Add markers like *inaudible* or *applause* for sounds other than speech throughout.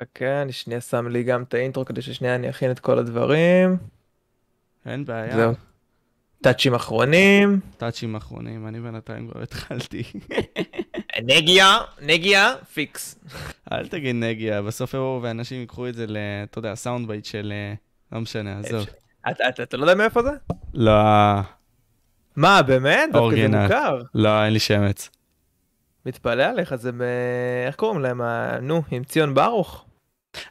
חכה, אני שנייה שם לי גם את האינטרו כדי ששנייה אני אכין את כל הדברים. אין בעיה. זהו. touchים אחרונים. touchים אחרונים, אני בינתיים כבר התחלתי. *laughs* נגיה, נגיה, fix. אל תגיד נגיה, בסוף יבואו ואנשים ייקחו את זה ל... אתה יודע, sound bite של... אה, לא משנה, עזוב. אתה- לא יודע מאיפה זה? לא, מה, באמת? original. לא, אין לי שמץ. מתפלא עליך, זה ב... איך קוראים להם? ה- נו, עם ציון ברוך.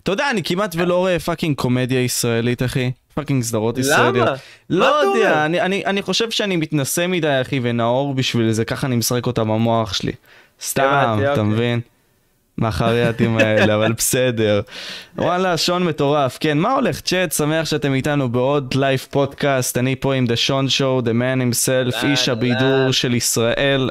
אתה יודע, אני כמעט ולא רואה fucking קומדיה ישראלית, אחי. fucking סדרות ישראליות. למה? לא? יודע, אני, אני, אני חושב שאני מתנשא מדי, אחי, ונאור בשביל זה, ככה אני משחק אותה במוח שלי. סתם, אתה אוקיי. מבין? מהחרייתים האלה, אבל בסדר. וואלה, שון מטורף. כן, מה הולך? צ'אט, שמח שאתם איתנו בעוד live פודקאסט. אני פה עם The Shon Show, The Man himself. איש הבידור של ישראל.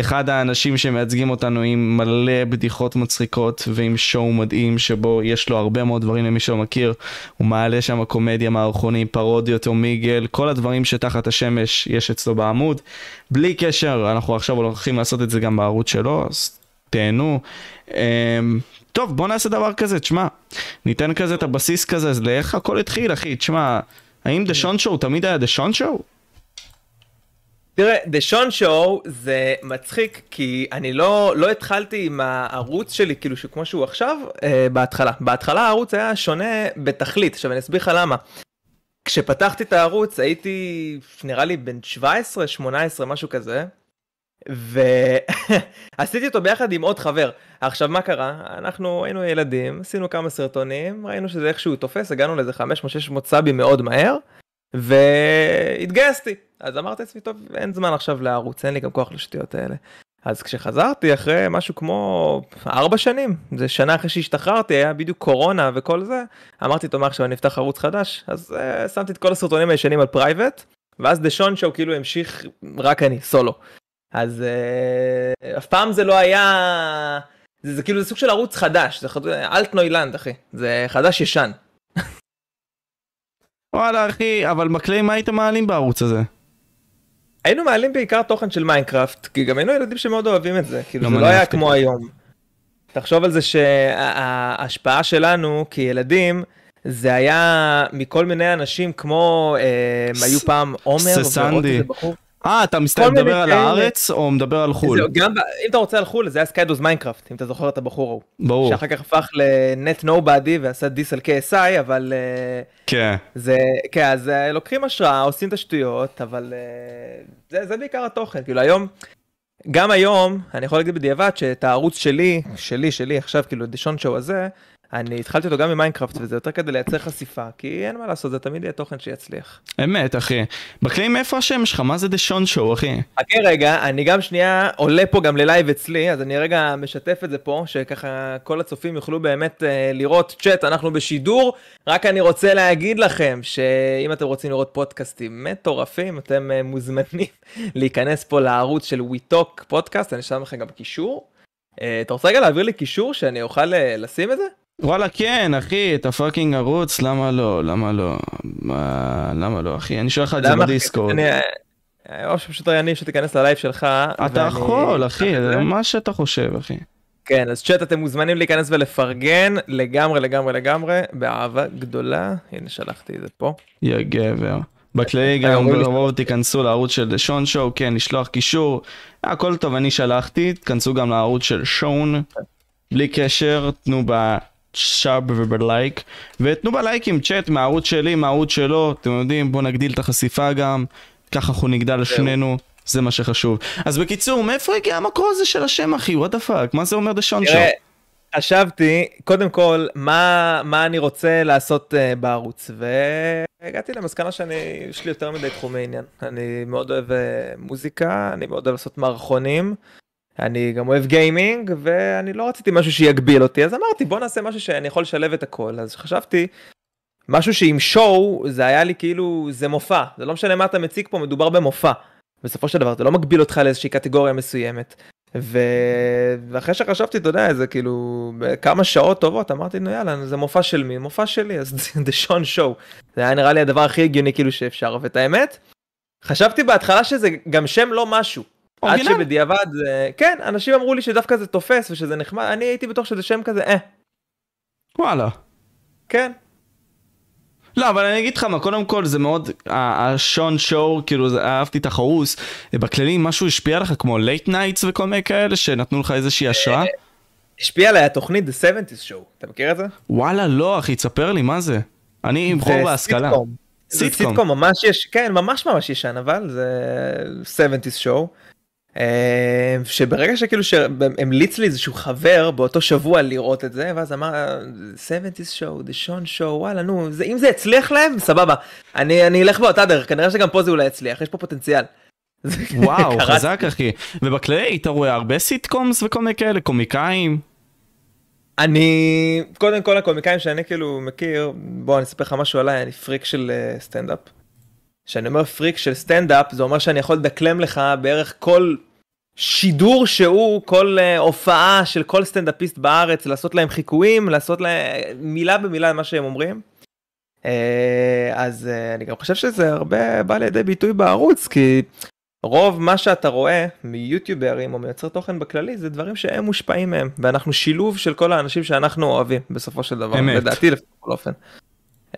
אחד האנשים שמייצגים אותנו עם מלא בדיחות מצחיקות ועם שואו מדהים שבו יש לו הרבה מאוד דברים למי שלא מכיר. הוא מעלה שם קומדיה מערכונים, פרודיות או מיגל, כל הדברים שתחת השמש יש אצלו בעמוד. בלי קשר, אנחנו עכשיו הולכים לעשות את זה גם בערוץ שלו, אז תהנו. אמ, טוב, בוא נעשה דבר כזה, תשמע, ניתן כזה את הבסיס כזה, אז לאיך הכל התחיל, אחי, תשמע, האם דה שון שואו תמיד היה דה שון שואו? תראה, The שון שואו זה מצחיק, כי אני לא, לא התחלתי עם הערוץ שלי, כאילו שכמו שהוא עכשיו, אה, בהתחלה. בהתחלה הערוץ היה שונה בתכלית, עכשיו אני אסביר לך למה. כשפתחתי את הערוץ הייתי נראה לי בן 17, 18, משהו כזה, ועשיתי *laughs* אותו ביחד עם עוד חבר. עכשיו מה קרה? אנחנו היינו ילדים, עשינו כמה סרטונים, ראינו שזה איכשהו תופס, הגענו לאיזה 500-600 סאבים מאוד מהר, והתגייסתי. אז אמרתי לעצמי, טוב, אין זמן עכשיו לערוץ, אין לי גם כוח לשטויות האלה. אז כשחזרתי אחרי משהו כמו ארבע שנים, זה שנה אחרי שהשתחררתי, היה בדיוק קורונה וכל זה, אמרתי, טוב, עכשיו אני אפתח ערוץ חדש? אז uh, שמתי את כל הסרטונים הישנים על private, ואז דה שון שואו כאילו המשיך רק אני, סולו. אז uh, אף פעם זה לא היה... זה, זה כאילו זה סוג של ערוץ חדש, זה אלטנוילנד אחי, זה חדש ישן. וואלה, אחי, אבל מה קלעים מה הייתם מעלים בערוץ הזה? היינו מעלים בעיקר תוכן של מיינקראפט, כי גם היינו ילדים שמאוד אוהבים את זה, כאילו זה לא היה. כמו היום. תחשוב על זה שההשפעה שלנו כילדים, זה היה מכל מיני אנשים כמו, אה, הם היו פעם עומר ססנדי. אה, אתה מסת- כל מיני מדבר על. הארץ או מדבר על חו"ל? גם אם אתה רוצה על חו"ל זה היה סקיידוס מיינקראפט, אם אתה זוכר את הבחור ההוא. ברור. שאחר כך הפך לנט נובדי ועשה דיס על KSI, אבל אה, כן. זה, כן, אז אה, לוקחים השראה, עושים את השטויות, אבל אה, זה, זה בעיקר התוכן, כאילו היום, גם היום, אני יכול להגיד בדיעבד שאת הערוץ שלי, שלי, שלי עכשיו, כאילו, דשון שואו הזה, אני התחלתי אותו גם ממיינקראפט, וזה יותר כדי לייצר חשיפה, כי אין מה לעשות, זה תמיד יהיה תוכן שיצליח. אמת, אחי. מקלעים מאיפה השם שלך? מה זה דה שון שואו, אחי? חכה רגע, אני גם שנייה עולה פה גם ללייב אצלי, אז אני רגע משתף את זה פה, שככה כל הצופים יוכלו באמת אה, לראות צ'אט, אנחנו בשידור, רק אני רוצה להגיד לכם שאם אתם רוצים לראות פודקאסטים מטורפים, אתם אה, מוזמנים *laughs* להיכנס פה לערוץ של WeTalk פודקאסט, אני שם לכם גם קישור. אה, אתה רוצה רגע להעביר לי קישור שאני אוכל אה, לשים את זה? וואלה, כן, אחי, את הפאקינג ערוץ, למה לא? למה לא? מה, למה לא, אחי? אני שולח לך את זה? בדיסקורד. אני, אה, או שפשוט אני שתיכנס ללייב שלך. אתה ואני- יכול, אחי, זה. מה שאתה חושב, אחי. כן, אז צ'אט אתם מוזמנים להיכנס ולפרגן לגמרי לגמרי לגמרי, באהבה גדולה. הנה שלחתי את זה פה. יא גבר. בכללי גם אומרים לי ברוב תיכנסו לערוץ של שון שואו, כן, לשלוח קישור. הכל טוב, אני שלחתי, תכנסו גם לערוץ של שון. בלי קשר, תנו בשאב ובלייק. ותנו בלייקים צ'אט מהערוץ שלי, מהערוץ שלו, אתם יודעים, בואו נגדיל את החשיפה גם. ככה אנחנו נגדל שנינו. זה מה שחשוב. אז בקיצור, מאיפה הגיע המקור הזה של השם, אחי? What the fuck? מה זה אומר The Sean? תראה, חשבתי, קודם כל, מה, מה אני רוצה לעשות uh, בערוץ, והגעתי למסקנה שאני, יש לי יותר מדי תחומי עניין. אני מאוד אוהב uh, מוזיקה, אני מאוד אוהב לעשות מערכונים, אני גם אוהב גיימינג, ואני לא רציתי משהו שיגביל אותי, אז אמרתי, בוא נעשה משהו שאני יכול לשלב את הכל. אז חשבתי, משהו שעם שואו, זה היה לי כאילו, זה מופע, זה לא משנה מה אתה מציג פה, מדובר במופע. בסופו של דבר, זה לא מגביל אותך לאיזושהי קטגוריה מסוימת. ו... ואחרי שחשבתי, אתה יודע, זה כאילו, בכמה שעות טובות, אמרתי, נו יאללה, זה מופע של מי? מופע שלי, אז זה שון שואו. זה היה נראה לי הדבר הכי הגיוני כאילו שאפשר, ואת האמת, חשבתי בהתחלה שזה גם שם לא משהו. עד? שבדיעבד, זה- כן, אנשים אמרו לי שדווקא זה תופס ושזה נחמד, אני הייתי בטוח שזה שם כזה, אה. וואלה. כן. לא, אבל אני אגיד לך מה, קודם כל זה מאוד, The Sean Show, כאילו אהבתי את החרוס, בכללי משהו השפיע עליך כמו late nights וכל מיני כאלה שנתנו לך איזושהי השראה? השפיע עליי התוכנית The 70's Show, אתה מכיר את זה? וואלה, לא אחי, תספר לי מה זה. אני עם חור בהשכלה. סיטקום. סיטקום ממש יש, כן, ממש ממש ישן, אבל זה 70's show. אה, שברגע שכאילו שהמליץ לי איזשהו חבר באותו שבוע לראות את זה, ואז אמר 70's show, the show, וואלה נו, זה, אם זה יצליח להם, סבבה. אני, אני אלך באותה דרך, כנראה שגם פה זה אולי יצליח, יש פה פוטנציאל. *laughs* וואו. חזק אחי. ובכללי, אתה רואה הרבה סיטקומס וכל מיני כאלה, קומיקאים. אני, קודם כל הקומיקאים שאני כאילו מכיר, בוא אני אספר לך משהו עליי, אני פריק של אה, סטנדאפ. כשאני אומר פריק של סטנדאפ, זה אומר שאני יכול לדקלם לך בערך כל שידור שהוא, כל אה, הופעה של כל סטנדאפיסט בארץ, לעשות להם חיקויים, לעשות להם מילה במילה מה שהם אומרים. אה, אז אה, אני גם חושב שזה הרבה בא לידי ביטוי בערוץ, כי רוב מה שאתה רואה מיוטיוברים או מייצר תוכן בכללי זה דברים שהם מושפעים מהם ואנחנו שילוב של כל האנשים שאנחנו אוהבים בסופו של דבר אמת. לדעתי בכל אופן.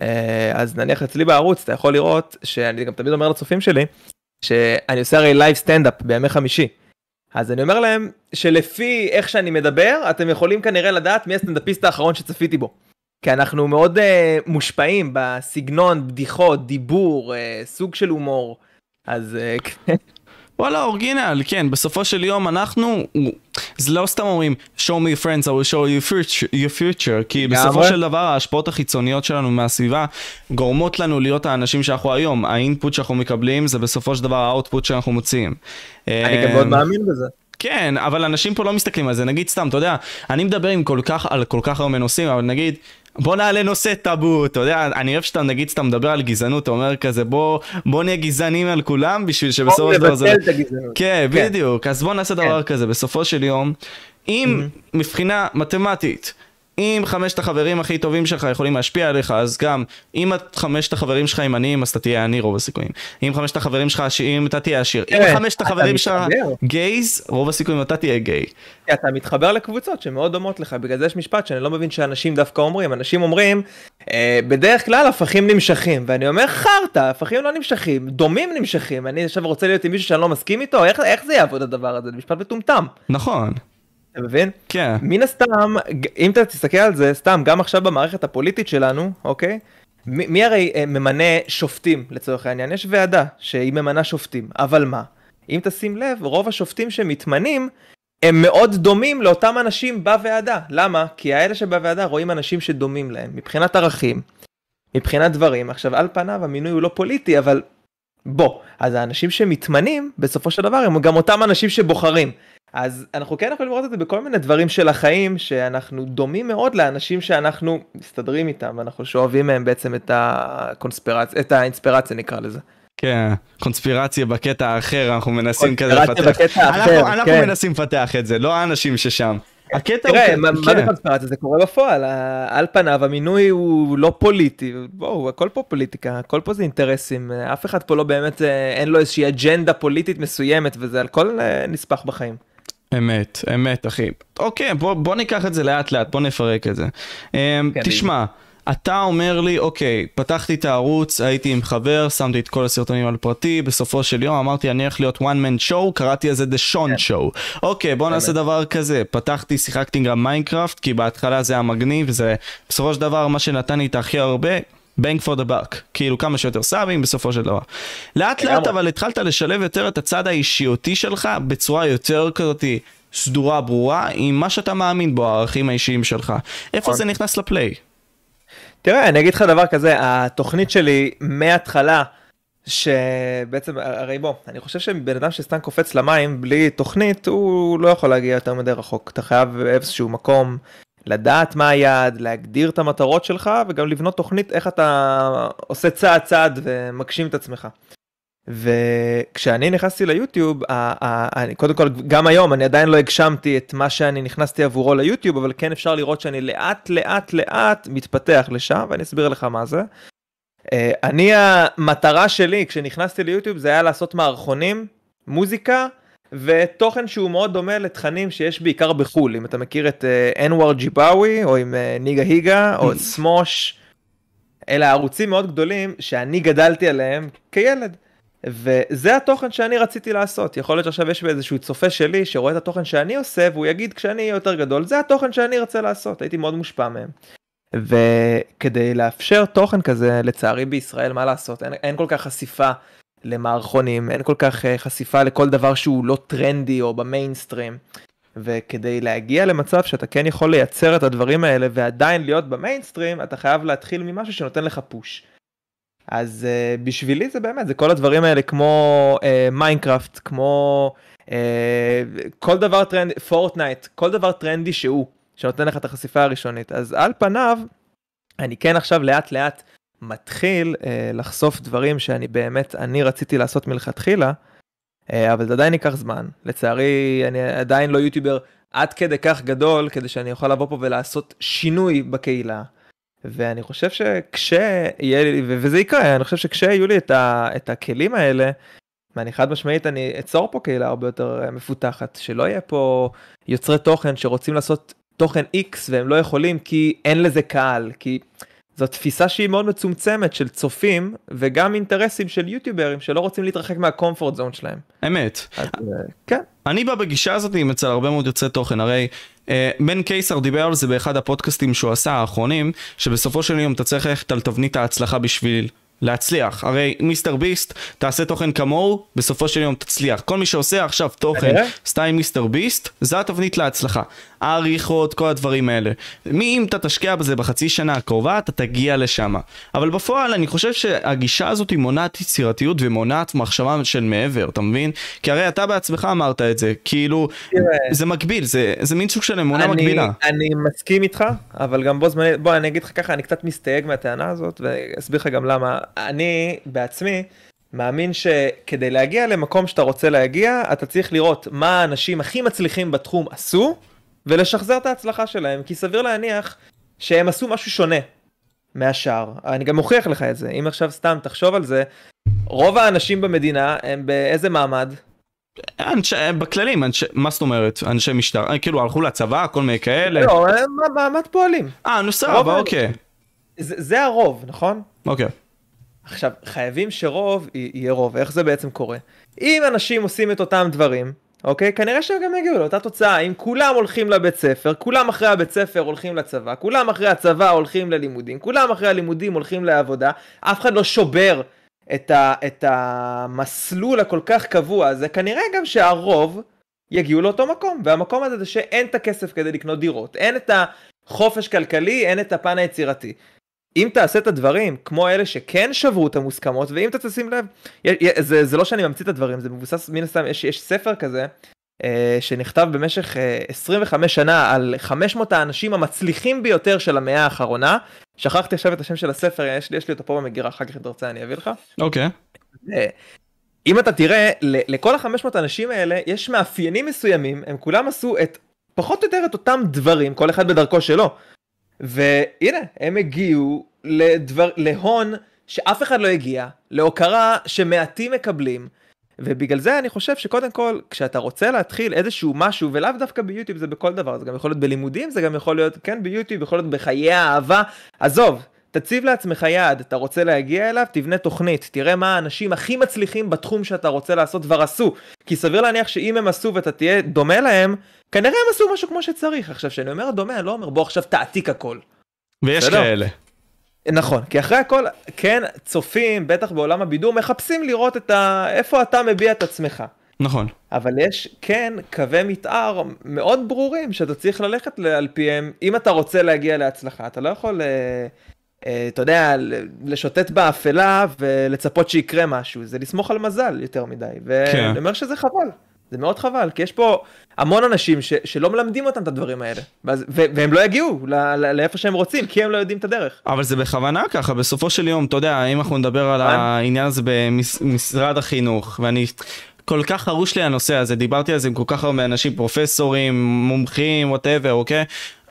אה, אז נניח אצלי בערוץ אתה יכול לראות שאני גם תמיד אומר לצופים שלי שאני עושה הרי live סטנדאפ בימי חמישי. אז אני אומר להם שלפי איך שאני מדבר אתם יכולים כנראה לדעת מי הסטנדאפיסט האחרון שצפיתי בו. כי אנחנו מאוד uh, מושפעים בסגנון בדיחות דיבור uh, סוג של הומור. אז uh, וואלה, original, כן, בסופו של יום אנחנו, זה לא סתם אומרים, show me friends, I will show you future, your future, כי לגמרי. בסופו של דבר ההשפעות החיצוניות שלנו מהסביבה גורמות לנו להיות האנשים שאנחנו היום, האינפוט שאנחנו מקבלים זה בסופו של דבר האוטפוט שאנחנו מוציאים. אני גם אמ, מאוד מאמין בזה. כן, אבל אנשים פה לא מסתכלים על זה, נגיד סתם, אתה יודע, אני מדבר עם כל כך, על כל כך הרבה נושאים, אבל נגיד, בוא נעלה נושא טאבו, אתה יודע, אני אוהב שאתה נגיד סתם מדבר על גזענות, אתה אומר כזה, בוא, בוא נהיה גזענים על כולם, בשביל שבסופו בוא של דבר זה... נבטל את הגזענות. כן, כן. בדיוק, אז בוא נעשה דבר כזה, בסופו של יום, אם מבחינה מתמטית, אם חמשת החברים הכי טובים שלך יכולים להשפיע עליך, אז גם אם חמשת החברים שלך ימניים, אז אתה תהיה עני רוב הסיכויים. אם חמשת החברים שלך עשירים, אתה תהיה עשיר. אם תראה, חמשת החברים שלך. גייז, רוב הסיכויים אתה תהיה גיי. אתה מתחבר לקבוצות שמאוד דומות לך, בגלל זה יש משפט שאני לא מבין שאנשים דווקא אומרים, אנשים אומרים, אה, בדרך כלל הפכים נמשכים, ואני אומר חרטא, הפכים לא נמשכים, דומים נמשכים, אני עכשיו רוצה להיות עם מישהו שאני לא מסכים איתו, איך, איך זה יעבוד הדבר הזה? זה משפט מטומטם, נכון, אתה מבין? כן. מן הסתם, אם אתה תסתכל על זה, סתם, גם עכשיו במערכת הפוליטית שלנו, אוקיי? מי, מי הרי אה, ממנה שופטים לצורך העניין? יש ועדה שהיא ממנה שופטים, אבל מה? אם תשים לב, רוב השופטים שמתמנים הם מאוד דומים לאותם אנשים בוועדה. למה? כי האלה שבוועדה רואים אנשים שדומים להם, מבחינת ערכים, מבחינת דברים. עכשיו, על פניו המינוי הוא לא פוליטי, אבל בוא, אז האנשים שמתמנים, בסופו של דבר, הם גם אותם אנשים שבוחרים. אז אנחנו כן יכולים לראות את זה בכל מיני דברים של החיים, שאנחנו דומים מאוד לאנשים שאנחנו מסתדרים איתם, ואנחנו שואבים מהם בעצם את הקונספירציה, את האינספירציה נקרא לזה. כן, קונספירציה בקטע האחר, אנחנו מנסים כזה קונספירציה לפתח. בקטע אנחנו- אחר, אנחנו כן. מנסים לפתח את זה, לא האנשים ששם. הקטע הוא... תראה, מה מה כן. זה קונספירציה? זה קורה בפועל, על פניו המינוי הוא לא פוליטי, בואו, הכל פה פוליטיקה, הכל פה זה אינטרסים, אף אחד פה לא באמת, אה, אין לו איזושהי אג'נדה פוליטית מסוימת, וזה על כל אה, נספח בחיים. אמת, אמת, אחי. אוקיי, בוא, בוא ניקח את זה לאט לאט, בוא נפרק את זה. כן, תשמע, אתה אומר לי, אוקיי, פתחתי את הערוץ, הייתי עם חבר, שמתי את כל הסרטונים על פרטי, בסופו של יום אמרתי, אני הולך להיות one man show, קראתי לזה The Sean כן. Show. אוקיי, בוא נעשה דבר כזה, פתחתי, שיחקתי גם מיינקראפט, כי בהתחלה זה היה מגניב, וזה בסופו של דבר מה שנתן לי את הכי הרבה. bang for the buck, כאילו כמה שיותר סאבים בסופו של דבר. לאט לאט. אבל התחלת לשלב יותר את הצד האישיותי שלך בצורה יותר כזאתי סדורה, ברורה, עם מה שאתה מאמין בו, הערכים האישיים שלך. איפה נכון. זה נכנס לפליי? תראה, אני אגיד לך דבר כזה, התוכנית שלי מההתחלה, שבעצם, הרי בוא, אני חושב שבן אדם שסתם קופץ למים בלי תוכנית, הוא לא יכול להגיע יותר מדי רחוק. אתה חייב באיזשהו מקום לדעת מה היעד, להגדיר את המטרות שלך, וגם לבנות תוכנית איך אתה עושה צעד צעד ומגשים את עצמך. וכשאני נכנסתי ליוטיוב, קודם כל, גם היום אני עדיין לא הגשמתי את מה שאני נכנסתי עבורו ליוטיוב, אבל כן אפשר לראות שאני לאט לאט לאט מתפתח לשם, ואני אסביר לך מה זה. אה, אני, המטרה שלי כשנכנסתי ליוטיוב זה היה לעשות מערכונים, מוזיקה, ותוכן שהוא מאוד דומה לתכנים שיש בעיקר בחו"ל, אם אתה מכיר את אנואר ג'יבאווי, או עם ניגה היגה, או את סמוש, אלה ערוצים מאוד גדולים שאני גדלתי עליהם כילד. וזה התוכן שאני רציתי לעשות. יכול להיות שעכשיו יש איזשהו צופה שלי שרואה את התוכן שאני עושה, והוא יגיד כשאני אהיה יותר גדול, זה התוכן שאני רוצה לעשות. הייתי מאוד מושפע מהם. וכדי לאפשר תוכן כזה, לצערי בישראל, מה לעשות? אין, אין כל כך חשיפה למערכונים, אין כל כך אה, חשיפה לכל דבר שהוא לא טרנדי או במיינסטרים. וכדי להגיע למצב שאתה כן יכול לייצר את הדברים האלה ועדיין להיות במיינסטרים, אתה חייב להתחיל ממשהו שנותן לך פוש. אז uh, בשבילי זה באמת, זה כל הדברים האלה כמו מיינקראפט, uh, כמו uh, כל דבר טרנדי, פורטנייט, כל דבר טרנדי שהוא, שנותן לך את החשיפה הראשונית. אז על פניו, אני כן עכשיו לאט לאט מתחיל uh, לחשוף דברים שאני באמת, אני רציתי לעשות מלכתחילה, uh, אבל זה עדיין ייקח זמן. לצערי, אני עדיין לא יוטיובר עד כדי כך גדול, כדי שאני אוכל לבוא פה ולעשות שינוי בקהילה. ואני חושב שכשיהיה לי, וזה יקרה, אני חושב שכשיהיו לי את, ה, את הכלים האלה, ואני חד משמעית, אני אצור פה קהילה הרבה יותר אה, מפותחת, שלא יהיה פה יוצרי תוכן שרוצים לעשות תוכן X והם לא יכולים כי אין לזה קהל, כי זו תפיסה שהיא מאוד מצומצמת של צופים וגם אינטרסים של יוטיוברים שלא רוצים להתרחק מהקומפורט זון שלהם. אמת. אז, כן. אני בא בגישה הזאת עם אצל הרבה מאוד יוצרי תוכן, הרי אה, בן קיסר דיבר על זה באחד הפודקאסטים שהוא עשה האחרונים, שבסופו של יום אתה צריך ללכת על תבנית ההצלחה בשביל להצליח. הרי מיסטר ביסט, תעשה תוכן כמוהו, בסופו של יום תצליח. כל מי שעושה עכשיו תוכן סטייל מיסטר ביסט, זה התבנית להצלחה. העריכות, כל הדברים האלה. מי אם אתה תשקיע בזה בחצי שנה הקרובה, אתה תגיע לשם. אבל בפועל אני חושב שהגישה הזאת היא מונעת יצירתיות ומונעת מחשבה של מעבר, אתה מבין? כי הרי אתה בעצמך אמרת את זה, כאילו, זה מקביל, זה, זה מין סוג של אמונה אני, מקבילה. אני מסכים איתך, אבל גם בו זמנית, בוא אני אגיד לך ככה, אני קצת מסתייג מהטענה הזאת, ואסביר לך גם למה. אני בעצמי מאמין שכדי להגיע למקום שאתה רוצה להגיע, אתה צריך לראות מה האנשים הכי מצליחים בתחום עשו, ולשחזר את ההצלחה שלהם, כי סביר להניח שהם עשו משהו שונה מהשאר. אני גם מוכיח לך את זה, אם עכשיו סתם תחשוב על זה, רוב האנשים במדינה הם באיזה מעמד? אנש... בכללים, אנש... מה זאת אומרת? אנשי משטר, כאילו הלכו לצבא, כל מיני כאלה? לא, הם מעמד פועלים. אה, נו סבבה, אוקיי. זה, זה הרוב, נכון? אוקיי. עכשיו, חייבים שרוב יהיה רוב, איך זה בעצם קורה? אם אנשים עושים את אותם דברים, אוקיי? כנראה שהם גם יגיעו לאותה תוצאה. אם כולם הולכים לבית ספר, כולם אחרי הבית ספר הולכים לצבא, כולם אחרי הצבא הולכים ללימודים, כולם אחרי הלימודים הולכים לעבודה, אף אחד לא שובר את, ה, את המסלול הכל כך קבוע הזה, כנראה גם שהרוב יגיעו לאותו מקום, והמקום הזה זה שאין את הכסף כדי לקנות דירות, אין את החופש כלכלי, אין את הפן היצירתי. אם תעשה את הדברים כמו אלה שכן שברו את המוסכמות, ואם אתה תשים לב, זה, זה לא שאני ממציא את הדברים, זה מבוסס מן הסתם, יש, יש ספר כזה, אה, שנכתב במשך אה, 25 שנה על 500 האנשים המצליחים ביותר של המאה האחרונה. שכחתי עכשיו את השם של הספר, יש לי, יש לי אותו פה במגירה, אחר כך אם אתה רוצה אני אביא לך. אוקיי. Okay. אם אתה תראה, לכל ה-500 האנשים האלה יש מאפיינים מסוימים, הם כולם עשו את, פחות או יותר את אותם דברים, כל אחד בדרכו שלו. והנה, הם הגיעו לדבר, להון שאף אחד לא הגיע, להוקרה שמעטים מקבלים, ובגלל זה אני חושב שקודם כל, כשאתה רוצה להתחיל איזשהו משהו, ולאו דווקא ביוטיוב זה בכל דבר, זה גם יכול להיות בלימודים, זה גם יכול להיות, כן, ביוטיוב, יכול להיות בחיי האהבה, עזוב, תציב לעצמך יעד, אתה רוצה להגיע אליו, תבנה תוכנית, תראה מה האנשים הכי מצליחים בתחום שאתה רוצה לעשות כבר עשו. כי סביר להניח שאם הם עשו ואתה תהיה דומה להם, כנראה הם עשו משהו כמו שצריך. עכשיו, כשאני אומר דומה, אני לא אומר בוא עכשיו תעתיק הכל. ויש בסדר? כאלה. נכון, כי אחרי הכל, כן, צופים, בטח בעולם הבידור, מחפשים לראות את ה... איפה אתה מביע את עצמך. נכון. אבל יש, כן, קווי מתאר מאוד ברורים שאתה צריך ללכת על פיהם, אם אתה רוצה להגיע להצלחה, אתה לא יכול... אה, אתה יודע, לשוטט באפלה ולצפות שיקרה משהו, זה לסמוך על מזל יותר מדי, ואני כן. אומר שזה חבל, זה מאוד חבל, כי יש פה המון אנשים ש, שלא מלמדים אותם את הדברים האלה, ואז, ו, והם לא יגיעו לא, לא, לאיפה שהם רוצים, כי הם לא יודעים את הדרך. אבל זה בכוונה ככה, בסופו של יום, אתה יודע, אם אנחנו נדבר על העניין הזה במשרד החינוך, ואני... כל כך חרוש לי הנושא הזה, דיברתי על זה עם כל כך הרבה אנשים, פרופסורים, מומחים, וואטאבר, אוקיי?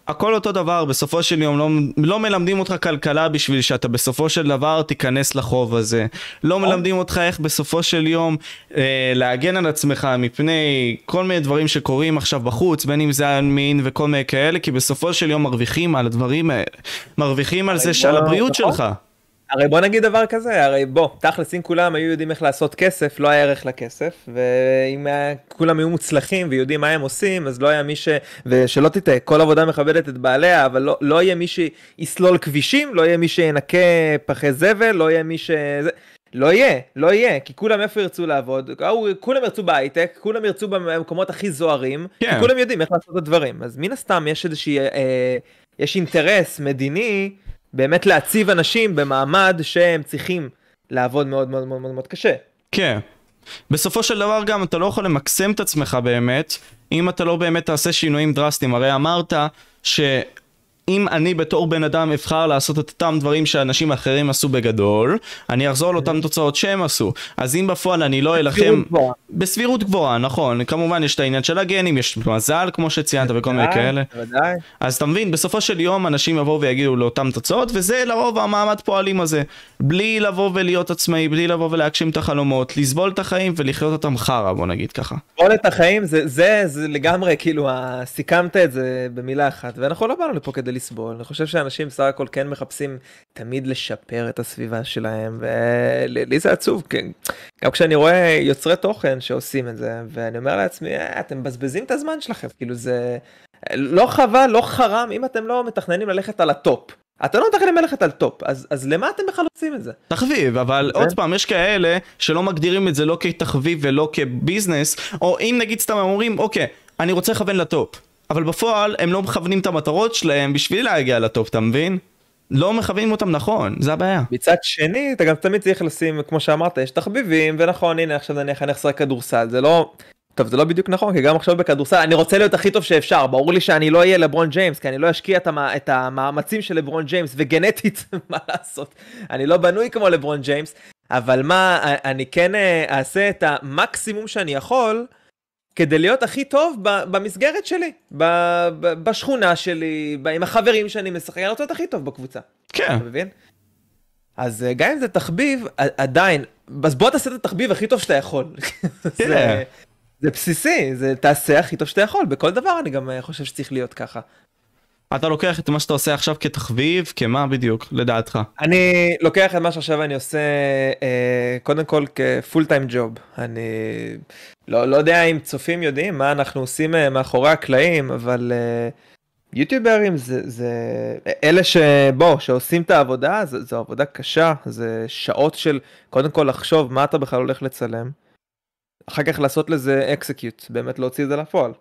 הכל אותו דבר, בסופו של יום לא, לא מלמדים אותך כלכלה בשביל שאתה בסופו של דבר תיכנס לחוב הזה. לא מלמדים אותך איך בסופו של יום אה, להגן על עצמך מפני כל מיני דברים שקורים עכשיו בחוץ, בין אם זה מין וכל מיני כאלה, כי בסופו של יום מרוויחים על הדברים האלה. מרוויחים על זה שעל הבריאות נכון. שלך. הרי בוא נגיד דבר כזה, הרי בוא, תכלס אם כולם היו יודעים איך לעשות כסף, לא היה ערך לכסף, ואם כולם היו מוצלחים ויודעים מה הם עושים, אז לא היה מי ש... ושלא תטעה, כל עבודה מכבדת את בעליה, אבל לא, לא יהיה מי שיסלול כבישים, לא יהיה מי שינקה פחי זבל, לא יהיה מי ש... לא יהיה, לא יהיה, כי כולם איפה ירצו לעבוד, כולם ירצו בהייטק, כולם ירצו במקומות הכי זוהרים, כן. כולם יודעים איך לעשות את הדברים, אז מן הסתם יש איזושהי, אה, יש אינטרס מדיני באמת להציב אנשים במעמד שהם צריכים לעבוד מאוד מאוד מאוד מאוד, מאוד קשה. כן. בסופו של דבר גם אתה לא יכול למקסם את עצמך באמת, אם אתה לא באמת תעשה שינויים דרסטיים. הרי אמרת שאם אני בתור בן אדם אבחר לעשות את אותם דברים שאנשים אחרים עשו בגדול, אני אחזור לאותן תוצאות שהם עשו. אז אם בפועל אני לא אלחם... בסבירות גבוהה. בסבירות גבוהה, נכון. כמובן יש את העניין של הגנים, יש מזל כמו שציינת וכל מיני כאלה. בוודאי. אז אתה מבין, בסופו של יום אנשים יבואו ויגידו לאותן תוצאות, וזה לרוב המעמד פועלים הזה. בלי לבוא ולהיות עצמאי, בלי לבוא ולהגשים את החלומות, לסבול את החיים ולחיות אותם חרא, בוא נגיד ככה. לסבול את החיים זה, זה, זה לגמרי כאילו סיכמת את זה במילה אחת ואנחנו לא באנו לפה כדי לסבול אני חושב שאנשים בסך הכל כן מחפשים תמיד לשפר את הסביבה שלהם ולי זה עצוב כן. גם כשאני רואה יוצרי תוכן שעושים את זה ואני אומר לעצמי "אה, אתם מבזבזים את הזמן שלכם כאילו זה לא חבל לא חראם אם אתם לא מתכננים ללכת על הטופ. אתם לא מתכננים ללכת על טופ אז אז למה אתם בכלל עושים את זה? תחביב, אבל כן. עוד פעם, יש כאלה שלא מגדירים את זה לא כתחביב ולא כביזנס, או אם נגיד סתם אומרים, אוקיי, אני רוצה לכוון לטופ, אבל בפועל הם לא מכוונים את המטרות שלהם בשביל להגיע לטופ, אתה מבין? לא מכוונים אותם נכון, זה הבעיה. מצד שני אתה גם תמיד צריך לשים כמו שאמרת יש תחביבים ונכון הנה עכשיו נניח אני לשחק כדורסל זה לא. טוב זה לא בדיוק נכון כי גם עכשיו בכדורסל אני רוצה להיות הכי טוב שאפשר ברור לי שאני לא אהיה לברון ג'יימס כי אני לא אשקיע את, המ... את המאמצים של לברון ג'יימס וגנטית *laughs* מה לעשות אני לא בנוי כמו לברון ג'יימס אבל מה אני כן אה, אעשה את המקסימום שאני יכול כדי להיות הכי טוב במסגרת שלי בשכונה שלי עם החברים שאני משחק אני רוצה להיות הכי טוב בקבוצה. כן, אתה מבין? אז אה, גם אם זה תחביב, עדיין, אז בוא תעשה את התחביב הכי טוב שאתה יכול. *laughs* זה, זה בסיסי, זה תעשה הכי טוב שאתה יכול, בכל דבר אני גם אה, חושב שצריך להיות ככה. אתה לוקח את מה שאתה עושה עכשיו כתחביב, כמה בדיוק, לדעתך? אני לוקח את מה שעכשיו אני עושה, אה, קודם כל כפול טיים ג'וב. אני לא, לא יודע אם צופים יודעים מה אנחנו עושים אה, מאחורי הקלעים, אבל אה, יוטיוברים זה, זה אלה שבוא, שעושים את העבודה, זה, זו עבודה קשה, זה שעות של קודם כל לחשוב מה אתה בכלל הולך לצלם, אחר כך לעשות לזה אקסקיוט, באמת להוציא את זה לפועל.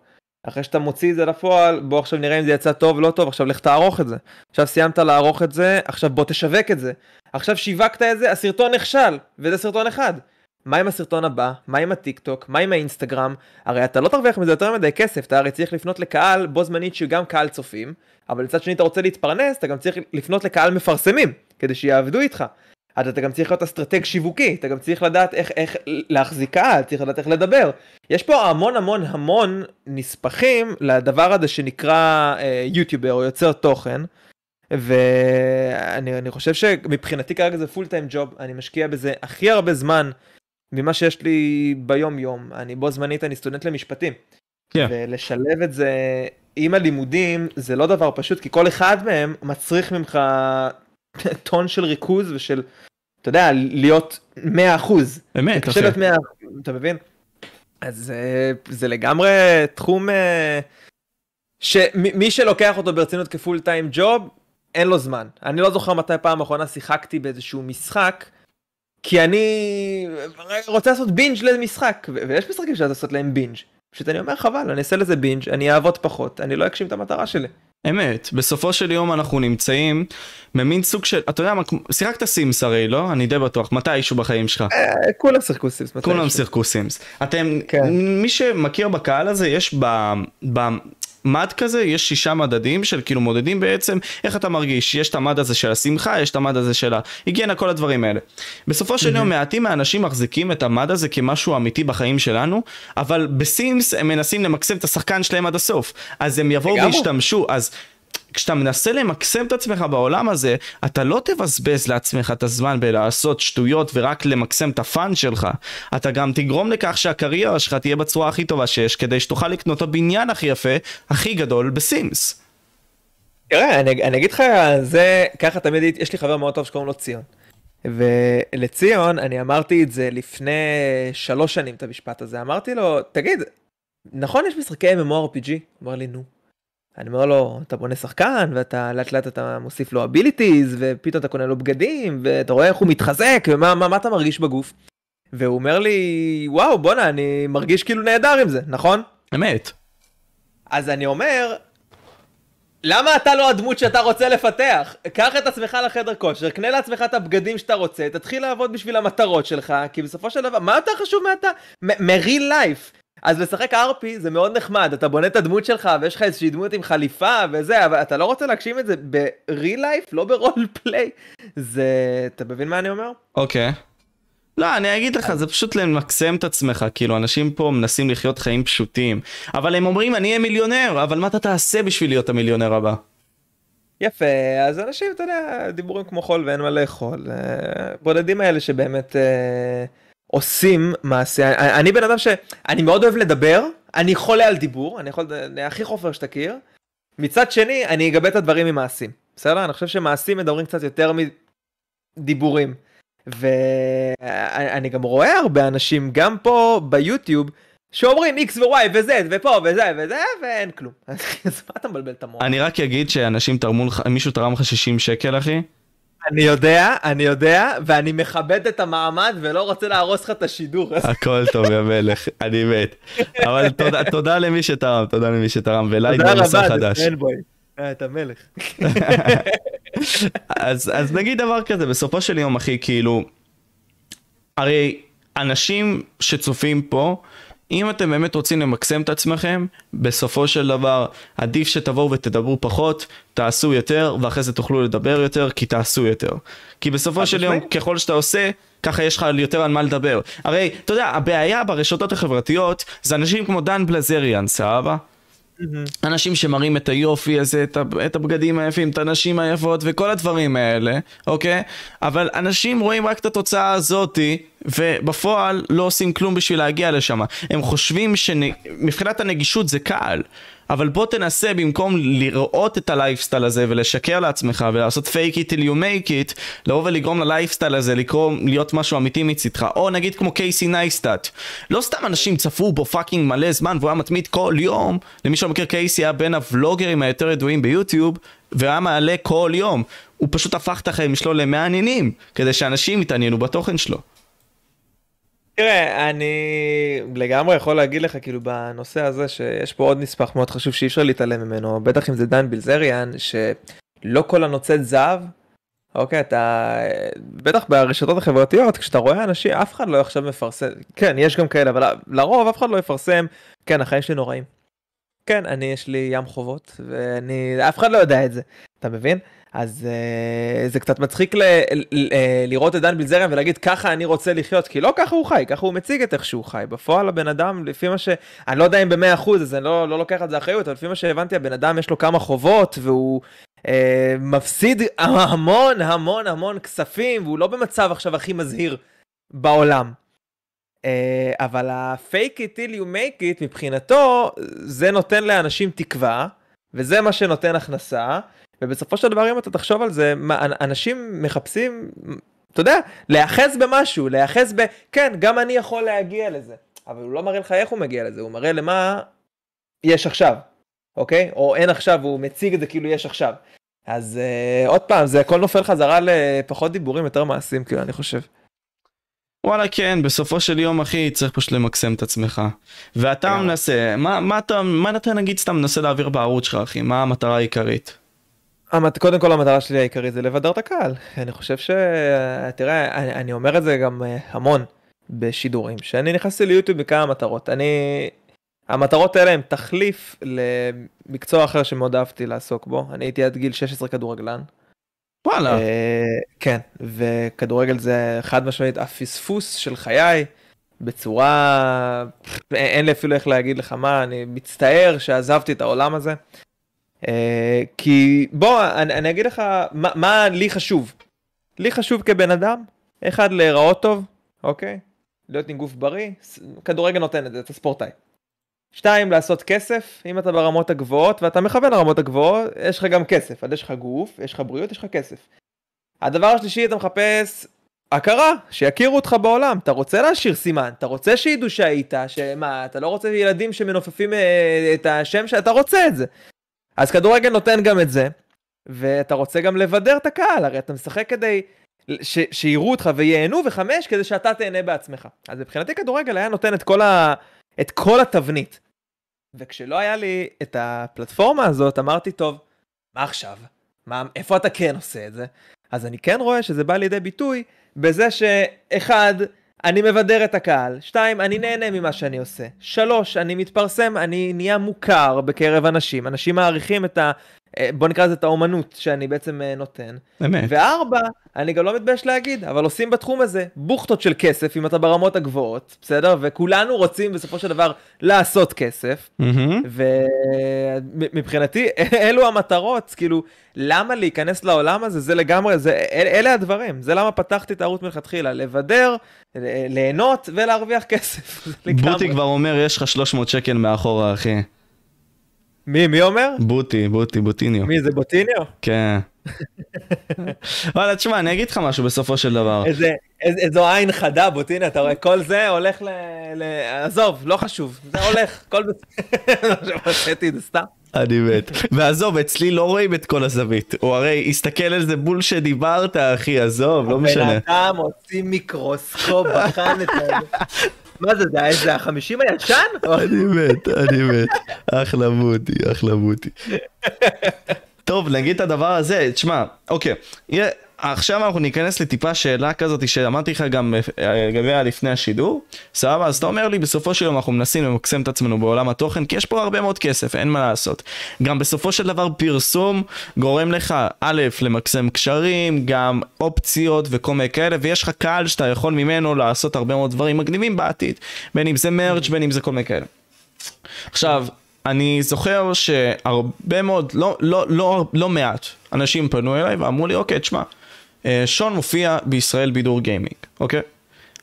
אחרי שאתה מוציא את זה לפועל, בוא עכשיו נראה אם זה יצא טוב לא טוב, עכשיו לך תערוך את זה. עכשיו סיימת לערוך את זה, עכשיו בוא תשווק את זה. עכשיו שיווקת את זה, הסרטון נכשל, וזה סרטון אחד. מה עם הסרטון הבא? מה עם הטיק טוק? מה עם האינסטגרם? הרי אתה לא תרוויח מזה יותר מדי כסף, אתה הרי צריך לפנות לקהל בו זמנית שהוא גם קהל צופים, אבל מצד שני אתה רוצה להתפרנס, אתה גם צריך לפנות לקהל מפרסמים, כדי שיעבדו איתך. אז אתה גם צריך להיות אסטרטג שיווקי, אתה גם צריך לדעת איך, איך להחזיק קהל, צריך לדעת איך לדבר. יש פה המון המון המון נספחים לדבר הזה שנקרא אה, יוטיובר או יוצר תוכן. ואני אני חושב שמבחינתי כרגע זה פול טיים ג'וב, אני משקיע בזה הכי הרבה זמן ממה שיש לי ביום יום. אני בו זמנית אני סטודנט למשפטים. כן. ולשלב את זה עם הלימודים זה לא דבר פשוט, כי כל אחד מהם מצריך ממך *laughs* טון של ריכוז ושל, אתה יודע, להיות 100%. באמת, קשה. להיות 100, אתה מבין? אז אה, זה לגמרי תחום אה, שמי שלוקח אותו ברצינות כפול טיים ג'וב, אין לו זמן. אני לא זוכר מתי פעם אחרונה שיחקתי באיזשהו משחק, כי אני רוצה לעשות בינג' למשחק, ויש משחקים שאתה לעשות להם בינג'. פשוט אני אומר חבל, אני אעשה לזה בינג', אני אעבוד פחות, אני לא אגשים את המטרה שלי. אמת, בסופו של יום אנחנו נמצאים במין סוג של, אתה יודע מה, שיחקת סימס הרי, לא? אני די בטוח, מתישהו בחיים שלך. אה, כולם שיחקו סימס. כולם שיחקו סימס. אתם, כן. מי שמכיר בקהל הזה, יש ב... במד כזה, יש שישה מדדים של כאילו מודדים בעצם איך אתה מרגיש. יש את המד הזה של השמחה, יש את המד הזה של ההיגיינה, כל הדברים האלה. בסופו של יום מעטים מהאנשים מחזיקים את המד הזה כמשהו אמיתי בחיים שלנו, אבל בסימס הם מנסים למקסם את השחקן שלהם עד הסוף. אז הם יבואו. וישתמשו, אז... כשאתה מנסה למקסם את עצמך בעולם הזה, אתה לא תבזבז לעצמך את הזמן בלעשות שטויות ורק למקסם את הפאן שלך. אתה גם תגרום לכך שהקריירה שלך תהיה בצורה הכי טובה שיש, כדי שתוכל לקנות את הבניין הכי יפה, הכי גדול בסימס. תראה, אני, אני אגיד לך, זה, ככה תמיד, יש לי חבר מאוד טוב שקוראים לו ציון. ולציון, אני אמרתי את זה לפני שלוש שנים, את המשפט הזה. אמרתי לו, תגיד, נכון יש משחקי MMORPG? הוא אמר לי, נו. אני אומר לו, אתה בונה שחקן, ואתה לאט לאט אתה מוסיף לו abilities, ופתאום אתה קונה לו בגדים, ואתה רואה איך הוא מתחזק, ומה מה, מה אתה מרגיש בגוף. והוא אומר לי, וואו, בואנה, אני מרגיש כאילו נהדר עם זה, נכון? אמת. אז אני אומר, למה אתה לא הדמות שאתה רוצה לפתח? קח את עצמך לחדר כושר, קנה לעצמך את הבגדים שאתה רוצה, תתחיל לעבוד בשביל המטרות שלך, כי בסופו של דבר, מה יותר חשוב מאתה? מ-real life. אז לשחק ארפי זה מאוד נחמד, אתה בונה את הדמות שלך ויש לך איזושהי דמות עם חליפה וזה, אבל אתה לא רוצה להגשים את זה ב-real life, לא ברול פליי. זה... אתה מבין מה אני אומר? אוקיי. Okay. לא, אני אגיד לך, זה פשוט למקסם את עצמך, כאילו, אנשים פה מנסים לחיות חיים פשוטים, אבל הם אומרים, אני אהיה מיליונר, אבל מה אתה תעשה בשביל להיות המיליונר הבא? יפה, אז אנשים, אתה יודע, דיבורים כמו חול ואין מה לאכול. אה, בודדים האלה שבאמת אה, עושים מעשה. אני, אני בן אדם שאני מאוד אוהב לדבר, אני חולה על דיבור, אני יכול, אני הכי חופר שתכיר. מצד שני, אני אגבה את הדברים עם מעשים, בסדר? אני חושב שמעשים מדברים קצת יותר מדיבורים. ואני גם רואה הרבה אנשים, גם פה ביוטיוב, שאומרים x ו-y ו-z ופה וזה וזה ואין כלום. *laughs* אז מה אתה מבלבל את המוח? אני רק אגיד שאנשים תרמו לך, מישהו תרם לך 60 שקל אחי? אני יודע, אני יודע, ואני מכבד את המעמד ולא רוצה להרוס לך את השידור. *laughs* הכל טוב, יא מלך, אני מת. אבל תודה, תודה למי שתרם, תודה למי שתרם, ולייק בנושא חדש. תודה רבה, אה, אתה מלך. *laughs* אז, אז נגיד דבר כזה, בסופו של יום, אחי, כאילו, הרי אנשים שצופים פה, אם אתם באמת רוצים למקסם את עצמכם, בסופו של דבר עדיף שתבואו ותדברו פחות, תעשו יותר, ואחרי זה תוכלו לדבר יותר, כי תעשו יותר. כי בסופו של יום, ככל שאתה עושה, ככה יש לך יותר על מה לדבר. הרי, אתה יודע, הבעיה ברשתות החברתיות, זה אנשים כמו דן בלזריאן, סבבה? Mm-hmm. אנשים שמראים את היופי הזה, את הבגדים היפים, את הנשים היפות וכל הדברים האלה, אוקיי? אבל אנשים רואים רק את התוצאה הזאתי, ובפועל לא עושים כלום בשביל להגיע לשם. הם חושבים שמבחינת הנגישות זה קל. אבל בוא תנסה במקום לראות את הלייפסטייל הזה ולשקר לעצמך ולעשות fake it till you make it, לבוא ולגרום ללייפסטייל הזה לגרום להיות משהו אמיתי מצידך. או נגיד כמו קייסי נייסטאט. לא סתם אנשים צפו בו פאקינג מלא זמן והוא היה מתמיד כל יום. למי שלא מכיר קייסי היה בין הוולוגרים היותר ידועים ביוטיוב והיה מעלה כל יום. הוא פשוט הפך את החיים שלו למעניינים כדי שאנשים יתעניינו בתוכן שלו. תראה, אני לגמרי יכול להגיד לך כאילו בנושא הזה שיש פה עוד נספח מאוד חשוב שאי אפשר להתעלם ממנו, בטח אם זה דן בילזריאן, שלא כל הנוצאת זהב, אוקיי, אתה, בטח ברשתות החברתיות, כשאתה רואה אנשים, אף אחד לא עכשיו מפרסם, כן, יש גם כאלה, אבל לרוב אף אחד לא יפרסם, כן, החיים שלי נוראים. כן, אני יש לי ים חובות, ואני, אף אחד לא יודע את זה, אתה מבין? אז uh, זה קצת מצחיק ל, ל, ל, אה, לראות את דן בילזריאן ולהגיד ככה אני רוצה לחיות, כי לא ככה הוא חי, ככה הוא מציג את איך שהוא חי. בפועל הבן אדם, לפי מה ש... אני לא יודע אם במאה אחוז, אז אני לא, לא לוקח על זה אחריות, אבל לפי מה שהבנתי, הבן אדם יש לו כמה חובות, והוא uh, מפסיד המון המון המון כספים, והוא לא במצב עכשיו הכי מזהיר בעולם. Uh, אבל ה-fake it till you make it, מבחינתו, זה נותן לאנשים תקווה, וזה מה שנותן הכנסה. ובסופו של דבר אם אתה תחשוב על זה, מה, אנשים מחפשים, אתה יודע, להיאחז במשהו, להיאחז ב... כן, גם אני יכול להגיע לזה. אבל הוא לא מראה לך איך הוא מגיע לזה, הוא מראה למה יש עכשיו, אוקיי? או אין עכשיו, הוא מציג את זה כאילו יש עכשיו. אז uh, עוד פעם, זה הכל נופל חזרה לפחות דיבורים, יותר מעשים, כאילו, אני חושב. וואלה כן, בסופו של יום אחי צריך פשוט למקסם את עצמך. ואתה מנסה, מה, מה אתה, מה אתה נגיד סתם מנסה להעביר בערוץ שלך אחי? מה המטרה העיקרית? קודם כל המטרה שלי העיקרית זה לבדר את הקהל. אני חושב ש... תראה, אני, אני אומר את זה גם אה, המון בשידורים, שאני נכנסתי ליוטיוב בכמה מטרות. אני... המטרות האלה הם תחליף למקצוע אחר שמאוד אהבתי לעסוק בו. אני הייתי עד גיל 16 כדורגלן. וואלה. Uh, כן, וכדורגל זה חד משמעית הפספוס של חיי. בצורה אין לי אפילו איך להגיד לך מה אני מצטער שעזבתי את העולם הזה אה, כי בוא, אני, אני אגיד לך מה, מה לי חשוב. לי חשוב כבן אדם, אחד, להיראות טוב, אוקיי? להיות עם גוף בריא, כדורגל נותן את זה, אתה ספורטאי. שתיים, לעשות כסף, אם אתה ברמות הגבוהות ואתה מכוון לרמות הגבוהות, יש לך גם כסף, אז יש לך גוף, יש לך בריאות, יש לך כסף. הדבר השלישי, אתה מחפש הכרה, שיכירו אותך בעולם, אתה רוצה להשאיר סימן, אתה רוצה שידעו שהיית, שמה, אתה לא רוצה ילדים שמנופפים אה, את השם שאתה רוצה את זה. אז כדורגל נותן גם את זה, ואתה רוצה גם לבדר את הקהל, הרי אתה משחק כדי ש- שיראו אותך וייהנו, וחמש, כדי שאתה תהנה בעצמך. אז מבחינתי כדורגל היה נותן את כל, ה... את כל התבנית. וכשלא היה לי את הפלטפורמה הזאת, אמרתי, טוב, מה עכשיו? מה, איפה אתה כן עושה את זה? אז אני כן רואה שזה בא לידי ביטוי בזה שאחד, אני מבדר את הקהל, שתיים, אני נהנה ממה שאני עושה, שלוש, אני מתפרסם, אני נהיה מוכר בקרב אנשים, אנשים מעריכים את ה... אה, בוא נקרא לזה את האומנות שאני בעצם אה, נותן. אמת. וארבע, אני גם לא מתבייש להגיד, אבל עושים בתחום הזה בוכטות של כסף אם אתה ברמות הגבוהות, בסדר? וכולנו רוצים בסופו של דבר לעשות כסף. מהמם. ומבחינתי *laughs* אלו המטרות, כאילו, למה להיכנס לעולם הזה? זה לגמרי, זה, אל, אלה הדברים, זה למה פתחתי את הערוץ מלכתחילה, לבדר, ליהנות ולהרוויח כסף. *laughs* בוטי כבר אומר, יש לך 300 שקל מאחורה, אחי. מי, מי אומר? בוטי, בוטי, בוטיניו. מי זה בוטיניו? כן. וואלה, תשמע, אני אגיד לך משהו בסופו של דבר. איזה, איז, איזו עין חדה בוטיניו, אתה רואה, כל זה הולך ל... ל... עזוב, לא חשוב, זה הולך, כל בסדר. הוצאתי את זה סתם. אני מת. ועזוב, אצלי לא רואים את כל הזווית. הוא הרי הסתכל על זה בול שדיברת, אחי, עזוב, לא משנה. הבן אדם הוציא מיקרוסקופ, בחן את זה. מה זה, זה היה החמישים הישן? אני מת, אני מת. אחלה בוטי, אחלה בוטי. טוב, נגיד את הדבר הזה, תשמע, אוקיי, עכשיו אנחנו ניכנס לטיפה שאלה כזאת שאמרתי לך גם אה, לגביה לפני השידור, סבבה? אז אתה אומר לי, בסופו של יום אנחנו מנסים למקסם את עצמנו בעולם התוכן, כי יש פה הרבה מאוד כסף, אין מה לעשות. גם בסופו של דבר פרסום גורם לך, א', למקסם קשרים, גם אופציות וכל מיני כאלה, ויש לך קהל שאתה יכול ממנו לעשות הרבה מאוד דברים מגניבים בעתיד, בין אם זה מרץ', בין אם זה כל מיני כאלה. עכשיו, אני זוכר שהרבה מאוד, לא, לא, לא, לא מעט, אנשים פנו אליי ואמרו לי, אוקיי, תשמע, שון מופיע בישראל בידור גיימינג, אוקיי?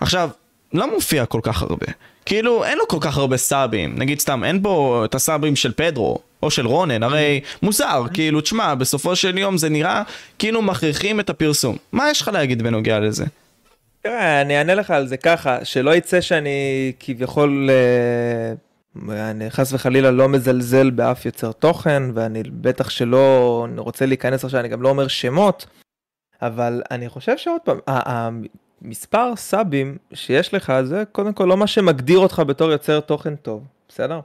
עכשיו, לא מופיע כל כך הרבה. כאילו, אין לו כל כך הרבה סאבים. נגיד סתם, אין בו את הסאבים של פדרו, או של רונן, הרי מוזר, כאילו, תשמע, בסופו של יום זה נראה כאילו מכריחים את הפרסום. מה יש לך להגיד בנוגע לזה? תראה, אני אענה לך על זה ככה, שלא יצא שאני כביכול, אה, אני חס וחלילה לא מזלזל באף יוצר תוכן, ואני בטח שלא רוצה להיכנס עכשיו, אני גם לא אומר שמות, אבל אני חושב שעוד פעם, המספר סאבים שיש לך זה קודם כל לא מה שמגדיר אותך בתור יוצר תוכן טוב, בסדר?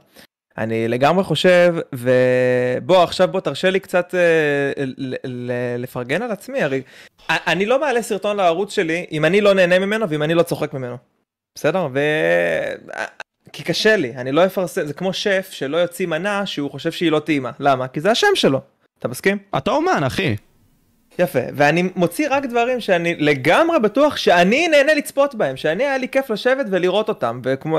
אני לגמרי חושב, ובוא עכשיו בוא תרשה לי קצת אה, ל- ל- לפרגן על עצמי, הרי אני לא מעלה סרטון לערוץ שלי אם אני לא נהנה ממנו ואם אני לא צוחק ממנו. בסדר? ו... כי קשה לי, אני לא אפרסם, זה כמו שף שלא יוציא מנה שהוא חושב שהיא לא טעימה. למה? כי זה השם שלו. אתה מסכים? אתה אומן, אחי. יפה, ואני מוציא רק דברים שאני לגמרי בטוח שאני נהנה לצפות בהם, שאני היה לי כיף לשבת ולראות אותם, וכמו,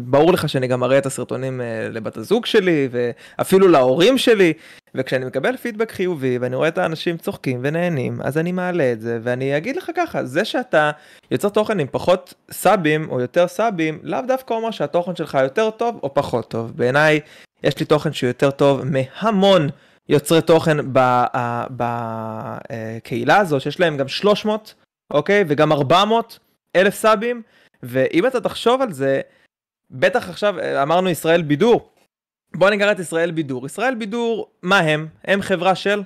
ברור לך שאני גם מראה את הסרטונים אה, לבת הזוג שלי, ואפילו להורים שלי, וכשאני מקבל פידבק חיובי, ואני רואה את האנשים צוחקים ונהנים, אז אני מעלה את זה, ואני אגיד לך ככה, זה שאתה יוצר תוכן עם פחות סאבים, או יותר סאבים, לאו דווקא אומר שהתוכן שלך יותר טוב או פחות טוב. בעיניי, יש לי תוכן שהוא יותר טוב מהמון יוצרי תוכן בקהילה הזו, שיש להם גם 300, אוקיי? וגם 400 אלף סאבים, ואם אתה תחשוב על זה, בטח עכשיו אה, אמרנו ישראל בידור. בוא נקרא את ישראל בידור. ישראל בידור, מה הם? הם חברה של?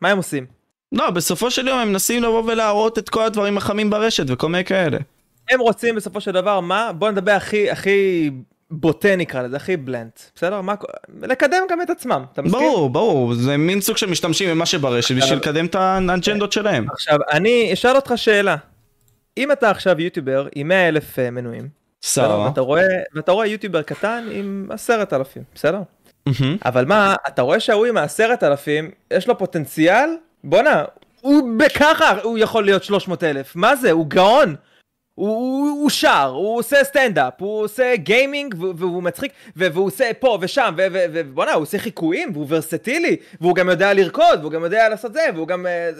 מה הם עושים? לא, בסופו של יום הם מנסים לבוא ולהראות את כל הדברים החמים ברשת וכל מיני כאלה. הם רוצים בסופו של דבר מה? בוא נדבר הכי הכי בוטה נקרא לזה, הכי בלנט, בסדר? מה, לקדם גם את עצמם, אתה מסכים? ברור, ברור, זה מין סוג של משתמשים במה שברשת בשביל לקדם את האג'נדות שלהם. עכשיו, אני אשאל אותך שאלה. אם אתה עכשיו יוטיובר עם 100 אלף אה, מנויים, בסדר? ואתה רואה, ואתה רואה יוטיובר קטן עם עשרת אלפים, בסדר? מהמם. אבל מה, אתה רואה שההוא עם העשרת אלפים, יש לו פוטנציאל? בואנה, הוא ככה, הוא יכול להיות 300 אלף. מה זה? הוא גאון. הוא, הוא, הוא שר, הוא עושה סטנדאפ, הוא עושה גיימינג והוא מצחיק, והוא עושה פה ושם, ובואנה, הוא עושה חיקויים, והוא ורסטילי, והוא גם יודע לרקוד, והוא גם יודע לעשות זה, והוא גם... אה,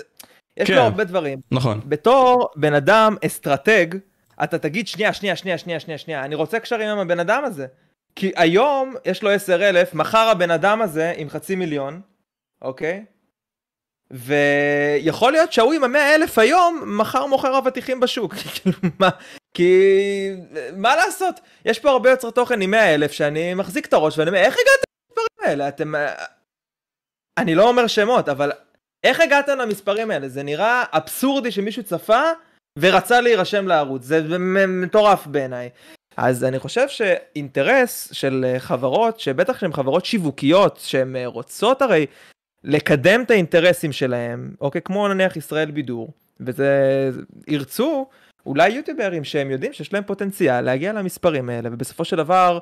יש כן, לו הרבה דברים. נכון. בתור בן אדם אסטרטג, אתה תגיד, שנייה, שנייה, שנייה, שנייה, שנייה, שנייה, אני רוצה קשרים עם הבן אדם הזה. כי היום יש לו 10,000, מחר הבן אדם הזה עם חצי מיליון, אוקיי? ויכול להיות שההוא עם המאה אלף היום, מחר מוכר אבטיחים בשוק. *laughs* כאילו, כי מה לעשות? יש פה הרבה יוצרי תוכן עם מאה אלף שאני מחזיק את הראש ואני אומר, איך הגעתם למספרים האלה? אתם... אני לא אומר שמות, אבל איך הגעתם למספרים האלה? זה נראה אבסורדי שמישהו צפה ורצה להירשם לערוץ, זה מטורף בעיניי. אז אני חושב שאינטרס של חברות, שבטח שהן חברות שיווקיות, שהן רוצות הרי לקדם את האינטרסים שלהם, אוקיי, כמו נניח ישראל בידור, וזה, ירצו אולי יוטיוברים שהם יודעים שיש להם פוטנציאל להגיע למספרים האלה, ובסופו של דבר,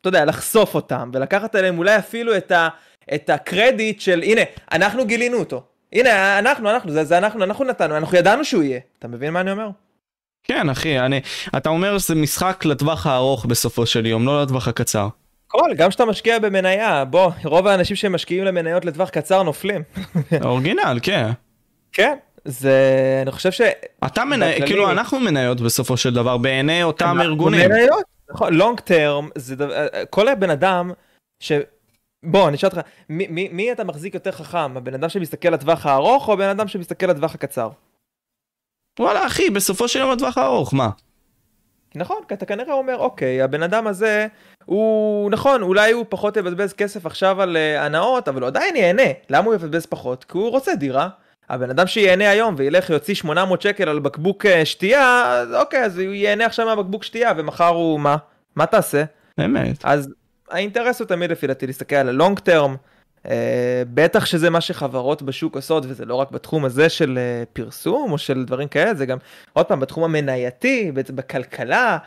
אתה יודע, לחשוף אותם, ולקחת עליהם אולי אפילו את, ה, את הקרדיט של, הנה, אנחנו גילינו אותו. הנה, אנחנו, אנחנו, זה, זה אנחנו, אנחנו נתנו, אנחנו ידענו שהוא יהיה. אתה מבין מה אני אומר? כן, אחי, אני, אתה אומר שזה משחק לטווח הארוך בסופו של יום, לא לטווח הקצר. הכל, גם כשאתה משקיע במניה, בוא, רוב האנשים שמשקיעים למניות לטווח קצר נופלים. *laughs* אורגינל, כן. כן, זה, אני חושב ש... אתה מניה, כאילו אנחנו מניות בסופו של דבר, בעיני אותם ארגונים. מניות, נכון, לונג טרם, זה דבר, כל הבן אדם ש... בוא, אני אשאל אותך, מי, מי, מי אתה מחזיק יותר חכם, הבן אדם שמסתכל לטווח הארוך או הבן אדם שמסתכל לטווח הקצר? וואלה אחי, בסופו של יום לטווח הארוך, מה? נכון, כי אתה כנראה אומר, אוקיי, הבן אדם הזה, הוא, נכון, אולי הוא פחות יבזבז כסף עכשיו על uh, הנאות, אבל הוא עדיין ייהנה. למה הוא יבזבז פחות? כי הוא רוצה דירה. הבן אדם שייהנה היום וילך יוציא 800 שקל על בקבוק uh, שתייה, אז אוקיי, אז הוא ייהנה עכשיו מהבקבוק שתייה, ומחר הוא, מה? מה תעשה? באמת. אז האינטרס הוא תמיד לפי דעתי להסתכל על הלונג טרם. Uh, בטח שזה מה שחברות בשוק עושות, וזה לא רק בתחום הזה של uh, פרסום או של דברים כאלה, זה גם, עוד פעם, בתחום המנייתי, בכלכלה,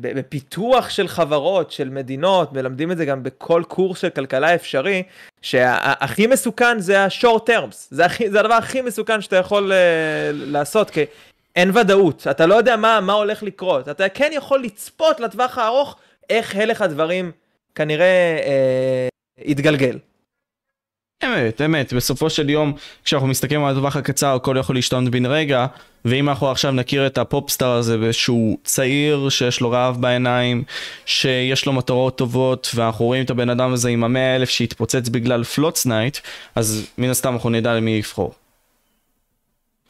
בפיתוח של חברות, של מדינות, מלמדים את זה גם בכל קורס של כלכלה אפשרי, שהכי מסוכן זה ה-short terms, זה, הכי, זה הדבר הכי מסוכן שאתה יכול uh, לעשות, כי אין ודאות, אתה לא יודע מה, מה הולך לקרות, אתה כן יכול לצפות לטווח הארוך איך הלך הדברים כנראה אה, יתגלגל. אמת, אמת, בסופו של יום, כשאנחנו מסתכלים על הטווח הקצר, הכל יכול להשתנות בן רגע, ואם אנחנו עכשיו נכיר את ה pop star הזה, שהוא צעיר, שיש לו רעב בעיניים, שיש לו מטרות טובות, ואנחנו רואים את הבן אדם הזה עם המאה אלף שהתפוצץ בגלל פורטנייט, אז מן הסתם אנחנו נדע למי לבחור.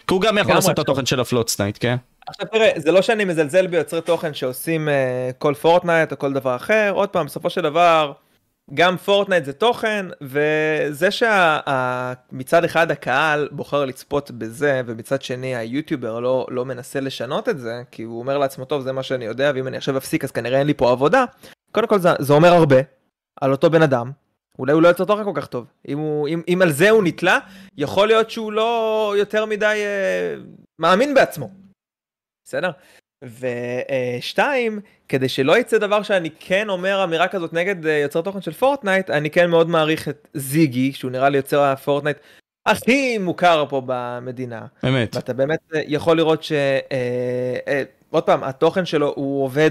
כי הוא גם יכול לעשות את התוכן של הפורטנייט, כן? עכשיו תראה, זה לא שאני מזלזל ביוצרי תוכן שעושים אה, כל פורטנייט או כל דבר אחר, עוד פעם, בסופו של דבר... גם פורטנייט זה תוכן, וזה שמצד אחד הקהל בוחר לצפות בזה, ומצד שני היוטיובר לא, לא מנסה לשנות את זה, כי הוא אומר לעצמו, טוב, זה מה שאני יודע, ואם אני עכשיו אפסיק אז כנראה אין לי פה עבודה, קודם כל זה, זה אומר הרבה על אותו בן אדם. אולי הוא לא יוצר תוכן כל כך טוב. אם, הוא, אם, אם על זה הוא נתלה, יכול להיות שהוא לא יותר מדי אה, מאמין בעצמו. בסדר? ושתיים, כדי שלא יצא דבר שאני כן אומר אמירה כזאת נגד אה, יוצר תוכן של פורטנייט, אני כן מאוד מעריך את זיגי, שהוא נראה לי יוצר הפורטנייט הכי מוכר פה במדינה. אמת. ואתה באמת אה, יכול לראות ש... אה, עוד פעם, התוכן שלו הוא עובד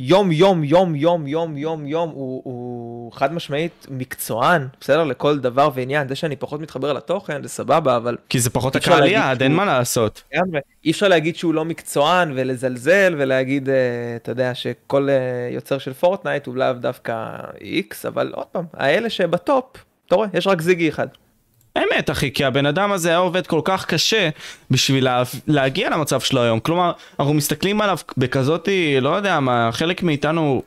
יום יום יום יום יום יום יום הוא, הוא חד משמעית מקצוען בסדר? לכל דבר ועניין. זה שאני פחות מתחבר לתוכן זה סבבה אבל כי זה פחות הקהל יעד אין מה לעשות. אי אפשר להגיד שהוא לא מקצוען ולזלזל ולהגיד uh, אתה יודע שכל uh, יוצר של פורטנייט הוא לאו דווקא איקס אבל עוד פעם האלה שבטופ אתה רואה יש רק זיגי אחד. אמת אחי, כי הבן אדם הזה היה עובד כל כך קשה בשביל לה, להגיע למצב שלו היום. כלומר, אנחנו מסתכלים עליו בכזאתי, לא יודע מה, חלק מאיתנו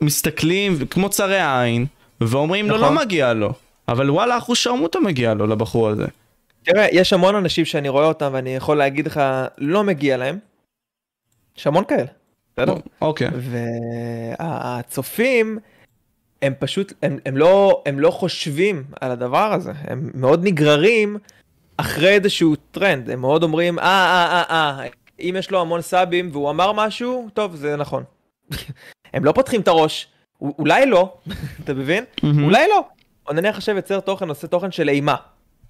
מסתכלים כמו צרי העין, ואומרים נכון. לו לא מגיע לו. אבל וואלה, אחוז שרמוטה מגיע לו לבחור הזה. תראה, יש המון אנשים שאני רואה אותם ואני יכול להגיד לך, לא מגיע להם. יש המון כאלה. בסדר? אוקיי. והצופים... הם פשוט, הם, הם, לא, הם לא חושבים על הדבר הזה, הם מאוד נגררים אחרי איזשהו טרנד, הם מאוד אומרים, אה, אה, אה, אה, אם יש לו המון סאבים והוא אמר משהו, טוב, זה נכון. *laughs* הם לא פותחים את הראש, אולי לא, *laughs* אתה מבין? אולי לא. או נניח עכשיו יוצר תוכן, עושה תוכן של אימה,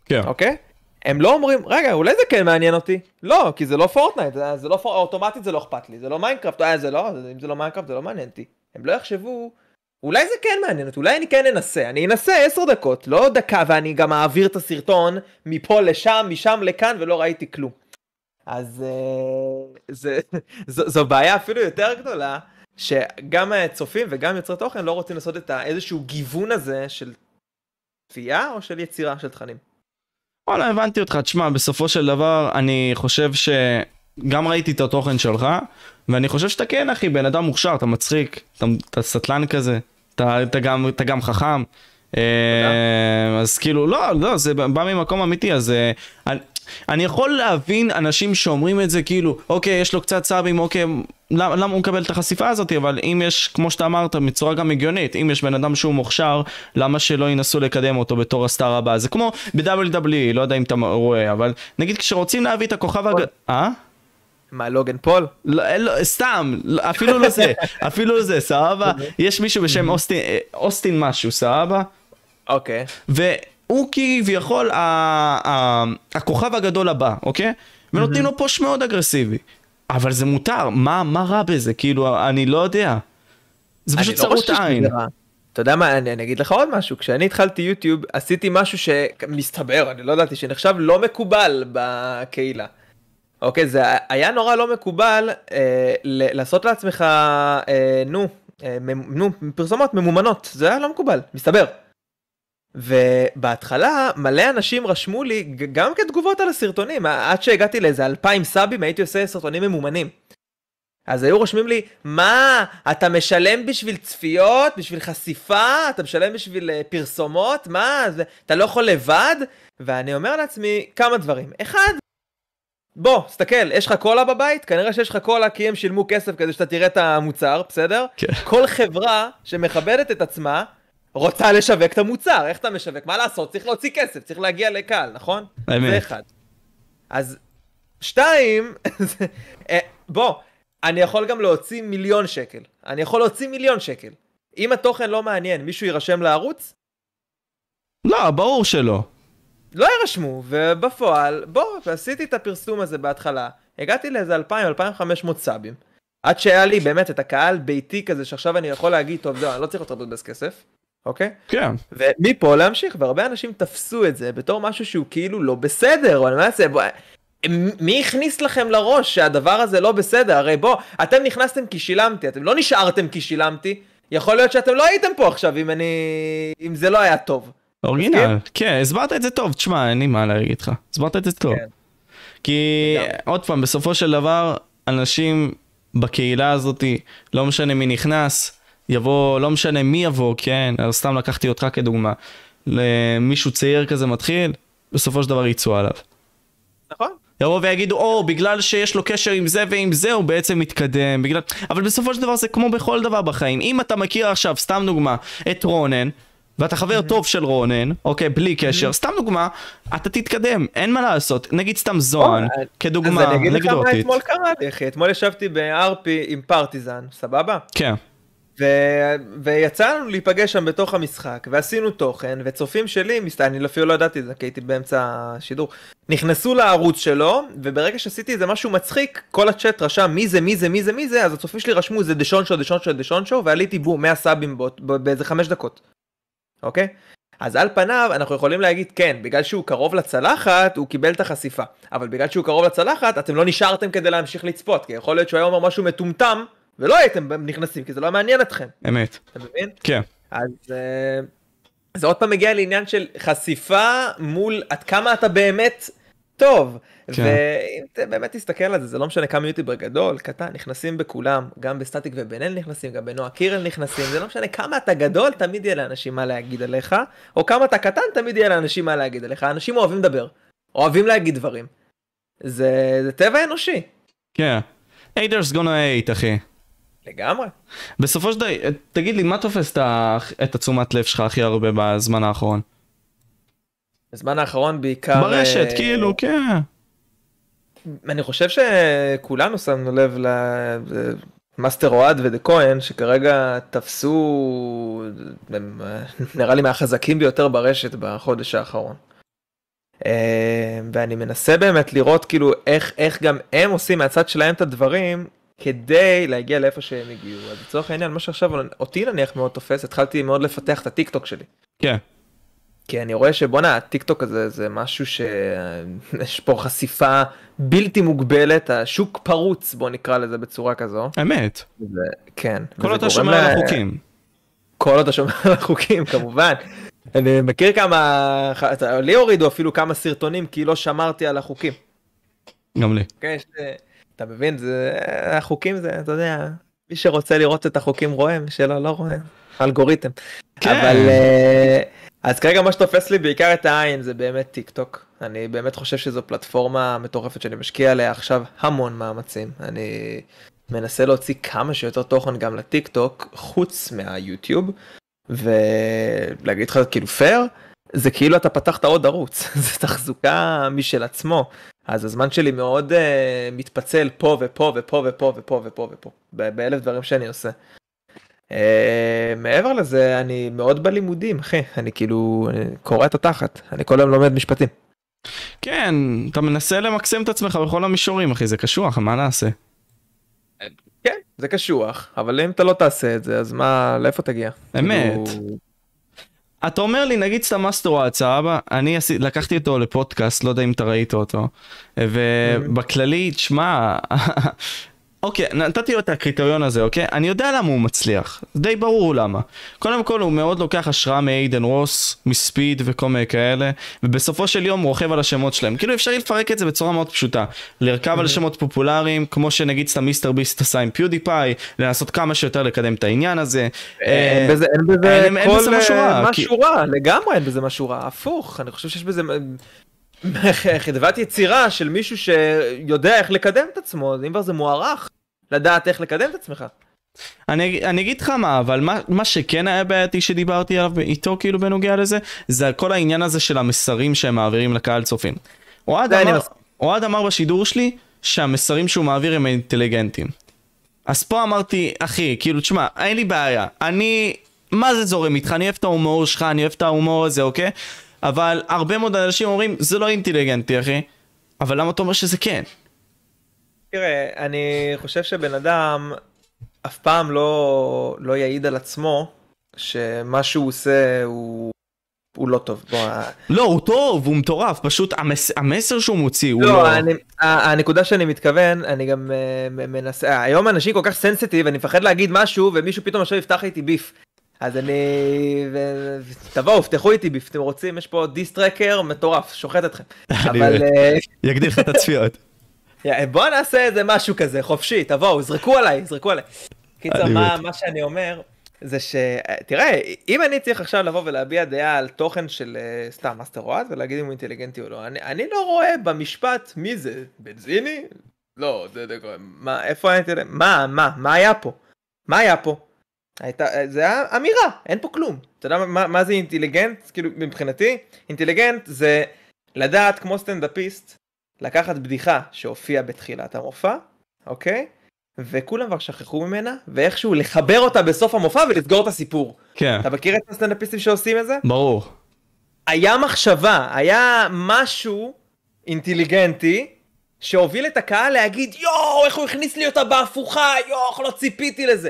כן. אוקיי? הם לא אומרים, רגע, אולי זה כן מעניין אותי. לא, כי זה לא פורטנייט, זה, זה לא פור... אוטומטית זה לא אכפת לי, זה לא מיינקראפט, אה, זה לא, אם זה לא מיינקראפט זה לא מעניין אותי. הם לא יחשבו, אולי זה כן מעניין אותי, אולי אני כן אנסה, אני אנסה עשר דקות, לא דקה ואני גם אעביר את הסרטון מפה לשם, משם לכאן ולא ראיתי כלום. אז אה, זה, זו, זו בעיה אפילו יותר גדולה, שגם צופים וגם יוצרי תוכן לא רוצים לעשות את איזשהו גיוון הזה של צפייה או של יצירה של תכנים. וואלה הבנתי אותך, תשמע בסופו של דבר אני חושב שגם ראיתי את התוכן שלך ואני חושב שאתה כן אחי בן אדם מוכשר, אתה מצחיק, אתה, אתה סטלן כזה, אתה, אתה, גם, אתה גם חכם. אה, אז כאילו לא, לא, זה בא ממקום אמיתי, אז אה, אני, אני יכול להבין אנשים שאומרים את זה כאילו, אוקיי, יש לו קצת סאבים, אוקיי, למה, למה הוא מקבל את החשיפה הזאת, אבל אם יש, כמו שאתה אמרת, בצורה גם הגיונית, אם יש בן אדם שהוא מוכשר, למה שלא ינסו לקדם אותו בתור הסטאר הבא? זה כמו ב-WWE, לא יודע אם אתה רואה, אבל נגיד כשרוצים להביא את הכוכב הג... אה? מה, לוגן פול? לא, לא, סתם, לא, אפילו לא זה, *laughs* אפילו לא זה, סבבה? יש מישהו בשם אוסטין, אה, אוסטין משהו, סבבה? אוקיי. הוא כביכול הכוכב הגדול הבא, אוקיי? ונותנים לו פוש מאוד אגרסיבי. אבל זה מותר, מה, מה רע בזה? כאילו, אני לא יודע. זה פשוט לא צרות עין. אתה יודע מה, אני, אני אגיד לך עוד משהו, כשאני התחלתי יוטיוב עשיתי משהו שמסתבר, אני לא ידעתי, שנחשב לא מקובל בקהילה. אוקיי, זה היה נורא לא מקובל אה, לעשות לעצמך, אה, נו, אה, נו, פרסומות ממומנות, זה היה לא מקובל, מסתבר. ובהתחלה מלא אנשים רשמו לי גם כתגובות על הסרטונים. עד שהגעתי לאיזה אלפיים סאבים הייתי עושה סרטונים ממומנים. אז היו רושמים לי מה אתה משלם בשביל צפיות? בשביל חשיפה? אתה משלם בשביל uh, פרסומות? מה זה, אתה לא יכול לבד? ואני אומר לעצמי כמה דברים. אחד בוא סתכל יש לך קולה בבית כנראה שיש לך קולה כי הם שילמו כסף כדי שאתה תראה את המוצר בסדר כן. כל חברה שמכבדת את עצמה רוצה לשווק את המוצר, איך אתה משווק? מה לעשות? צריך להוציא כסף, צריך להגיע לקהל, נכון? האמת. זה אחד. אז שתיים, *laughs* אה, בוא, אני יכול גם להוציא מיליון שקל. אני יכול להוציא מיליון שקל. אם התוכן לא מעניין, מישהו יירשם לערוץ? לא, ברור שלא. לא יירשמו, ובפועל, בוא, ועשיתי את הפרסום הזה בהתחלה, הגעתי לאיזה 2,000-2,500 סאבים, עד שהיה לי באמת את הקהל ביתי כזה, שעכשיו אני יכול להגיד, טוב, זהו, אני לא צריך יותר לבזבז כסף. אוקיי? כן. ומפה להמשיך, והרבה אנשים תפסו את זה בתור משהו שהוא כאילו לא בסדר, או אני מה זה, מי הכניס לכם לראש שהדבר הזה לא בסדר? הרי בוא, אתם נכנסתם כי שילמתי, אתם לא נשארתם כי שילמתי, יכול להיות שאתם לא הייתם פה עכשיו אם אני... אם זה לא היה טוב. אורגינל, כן, הסברת את זה טוב, תשמע, אין לי מה להגיד איתך, הסברת את זה טוב. כן. כי עוד פעם, בסופו של דבר, אנשים בקהילה הזאתי, לא משנה מי נכנס, יבוא, לא משנה מי יבוא, כן, סתם לקחתי אותך כדוגמה, למישהו צעיר כזה מתחיל, בסופו של דבר יצאו עליו. נכון. יבוא ויגידו, או, בגלל שיש לו קשר עם זה ועם זה, הוא בעצם מתקדם, בגלל... אבל בסופו של דבר זה כמו בכל דבר בחיים. אם אתה מכיר עכשיו, סתם דוגמה, את רונן, ואתה חבר mm-hmm. טוב של רונן, אוקיי, בלי קשר, mm-hmm. סתם דוגמה, אתה תתקדם, אין מה לעשות. נגיד סתם זוהן, oh, כדוגמה אנקדוטית. אז אני אגיד לך מה אתמול קרה לי, אחי. אתמול ישבתי בארפי עם פרטיזן, סבבה? כן. ו... ויצא לנו להיפגש שם בתוך המשחק, ועשינו תוכן, וצופים שלי, מסת... אני אפילו לא ידעתי את זה, כי הייתי באמצע השידור, נכנסו לערוץ שלו, וברגע שעשיתי איזה משהו מצחיק, כל הצ'אט רשם מי זה, מי זה, מי זה, מי זה, אז הצופים שלי רשמו זה שואו, דשון שואו, ועליתי בום, 100 סאבים באיזה 5 דקות, אוקיי? אז על פניו אנחנו יכולים להגיד כן, בגלל שהוא קרוב לצלחת הוא קיבל את החשיפה, אבל בגלל שהוא קרוב לצלחת אתם לא נשארתם כדי להמשיך לצפות, כי יכול להיות שהוא היה אומר משהו מטומטם ולא הייתם נכנסים כי זה לא מעניין אתכם. אמת. אתה מבין? כן. אז אה, זה עוד פעם מגיע לעניין של חשיפה מול עד כמה אתה באמת טוב. כן. ואם אתה באמת תסתכל על זה, זה לא משנה כמה יוטיובר גדול, קטן, נכנסים בכולם, גם בסטטיק ובן אל נכנסים, גם בנועה קירל נכנסים, זה לא משנה כמה אתה גדול, תמיד יהיה לאנשים מה להגיד עליך, או כמה אתה קטן, תמיד יהיה לאנשים מה להגיד עליך. אנשים אוהבים לדבר, אוהבים להגיד דברים. זה, זה טבע אנושי. כן. haters gonna hate, אחי. לגמרי. בסופו של דבר, תגיד לי, מה תופס את התשומת לב שלך הכי הרבה בזמן האחרון? בזמן האחרון בעיקר... ברשת, אה, כאילו, כן. אני חושב שכולנו שמנו לב למאסטר אוהד ודה כהן, שכרגע תפסו, הם, *laughs* נראה לי מהחזקים ביותר ברשת בחודש האחרון. אה, ואני מנסה באמת לראות כאילו איך, איך גם הם עושים מהצד שלהם את הדברים כדי להגיע לאיפה שהם הגיעו. אז לצורך העניין, מה שעכשיו אותי נניח מאוד תופס, התחלתי מאוד לפתח את הטיק טוק שלי. כן. כי אני רואה שבואנה, הטיק טוק הזה זה משהו שיש *laughs* פה חשיפה בלתי מוגבלת, השוק פרוץ, בוא נקרא לזה בצורה כזו. אמת. זה, כן. כל עוד אתה שומר על החוקים. כל עוד אתה שומר על החוקים, *laughs* כמובן. אני מכיר כמה, לי הורידו אפילו כמה סרטונים כי לא שמרתי על החוקים. גם לי. כן, אתה מבין, זה, החוקים זה, אתה יודע, מי שרוצה לראות את החוקים רואה, מי שלא, לא רואה. אלגוריתם. כן. אבל... אה, אז כרגע מה שתופס לי בעיקר את העין זה באמת טיק טוק. אני באמת חושב שזו פלטפורמה מטורפת שאני משקיע עליה עכשיו המון מאמצים. אני מנסה להוציא כמה שיותר תוכן גם לטיק טוק חוץ מהיוטיוב. ולהגיד לך כאילו פייר זה כאילו אתה פתחת עוד ערוץ *laughs* זה תחזוקה משל עצמו אז הזמן שלי מאוד uh, מתפצל פה ופה ופה ופה ופה ופה ופה באלף דברים שאני עושה. Uh, מעבר לזה אני מאוד בלימודים אחי אני כאילו קורא את התחת אני כל היום לומד משפטים. כן אתה מנסה למקסם את עצמך בכל המישורים אחי זה קשוח מה נעשה. כן, זה קשוח, אבל אם אתה לא תעשה את זה, אז מה, לאיפה תגיע? אמת. כאילו... אתה אומר לי, נגיד סתם מאסטרוואט, סבבה? אני עשי, לקחתי אותו לפודקאסט, לא יודע אם אתה ראית אותו. ובכללי, תשמע, אוקיי, נתתי לו את הקריטריון הזה, אוקיי? אני יודע למה הוא מצליח, די ברור למה. קודם כל הוא מאוד לוקח השראה מאיידן רוס, מספיד וכל מיני כאלה, ובסופו של יום הוא רוכב על השמות שלהם. כאילו אפשר לפרק את זה בצורה מאוד פשוטה. לרכב על שמות פופולריים, כמו שנגיד סתם מיסטר ביסט עשה עם פיודיפיי, לנסות כמה שיותר לקדם את העניין הזה. אין בזה, אין בזה כל משהו רע, משהו רע, לגמרי אין בזה משהו רע, הפוך, אני חושב שיש בזה... *laughs* חדוות יצירה של מישהו שיודע איך לקדם את עצמו, אם כבר זה מוערך, לדעת איך לקדם את עצמך. אני, אני אגיד לך מה, אבל מה, מה שכן היה בעייתי שדיברתי עליו איתו כאילו בנוגע לזה, זה כל העניין הזה של המסרים שהם מעבירים לקהל צופים. אוהד אמר, אוהד אמר בשידור שלי שהמסרים שהוא מעביר הם אינטליגנטים. אז פה אמרתי, אחי, כאילו, תשמע, אין לי בעיה, אני, מה זה זורם איתך, אני אוהב את ההומור שלך, אני אוהב את ההומור הזה, אוקיי? אבל הרבה מאוד אנשים אומרים, זה לא אינטליגנטי, אחי. אבל למה אתה אומר שזה כן? תראה, אני חושב שבן אדם אף פעם לא, לא יעיד על עצמו שמה שהוא עושה הוא, הוא לא טוב. בוא... לא, הוא טוב, הוא מטורף, פשוט המס... המסר שהוא מוציא הוא לא... לא... אני, הנקודה שאני מתכוון, אני גם uh, מנסה, היום אנשים כל כך סנסיטיב, אני מפחד להגיד משהו ומישהו פתאום עכשיו יפתח איתי ביף. אז אני... ו... תבואו, פתחו איתי ביף, אתם רוצים, יש פה דיסטרקר מטורף, שוחט אתכם. *laughs* אבל... אה, יגדיל לך את הצפיות. *laughs* בוא נעשה איזה משהו כזה, חופשי, תבואו, זרקו עליי, זרקו עליי. קיצר, מה, מה שאני אומר, זה ש... תראה, אם אני צריך עכשיו לבוא ולהביע דעה על תוכן של אה, סתם מאסטר אוהד ולהגיד אם הוא אינטליגנטי או לא, אני, אני לא רואה במשפט מי זה, בנזיני? לא, זה, זה, מה, איפה האינטליגנט? מה, מה, מה היה פה? מה היה פה? הייתה, זה היה אמירה, אין פה כלום. אתה יודע מה, מה זה אינטליגנט? כאילו, מבחינתי, אינטליגנט זה לדעת כמו סטנדאפיסט, לקחת בדיחה שהופיעה בתחילת המופע, אוקיי? וכולם כבר שכחו ממנה, ואיכשהו לחבר אותה בסוף המופע ולסגור את הסיפור. כן. אתה מכיר את הסטנדאפיסטים שעושים את זה? ברור. היה מחשבה, היה משהו אינטליגנטי, שהוביל את הקהל להגיד יואו איך הוא הכניס לי אותה בהפוכה יואו איך לא ציפיתי לזה.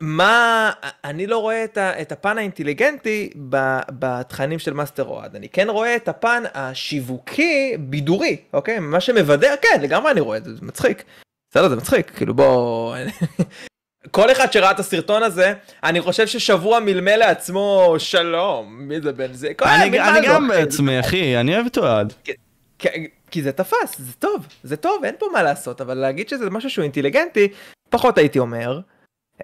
מה, אני לא רואה את, ה, את הפן האינטליגנטי בתכנים של מאסטר אוהד, אני כן רואה את הפן השיווקי בידורי, אוקיי? מה שמבדר, כן, לגמרי אני רואה את זה, זה מצחיק. בסדר, זה מצחיק, כאילו בוא... *laughs* כל אחד שראה את הסרטון הזה, אני חושב ששבוע מלמל לעצמו שלום, מי זה בן זה? אני, אני גם בעצמי, אחי, אני אוהב את אוהד. כי זה תפס, זה טוב, זה טוב, אין פה מה לעשות, אבל להגיד שזה משהו שהוא אינטליגנטי, פחות הייתי אומר.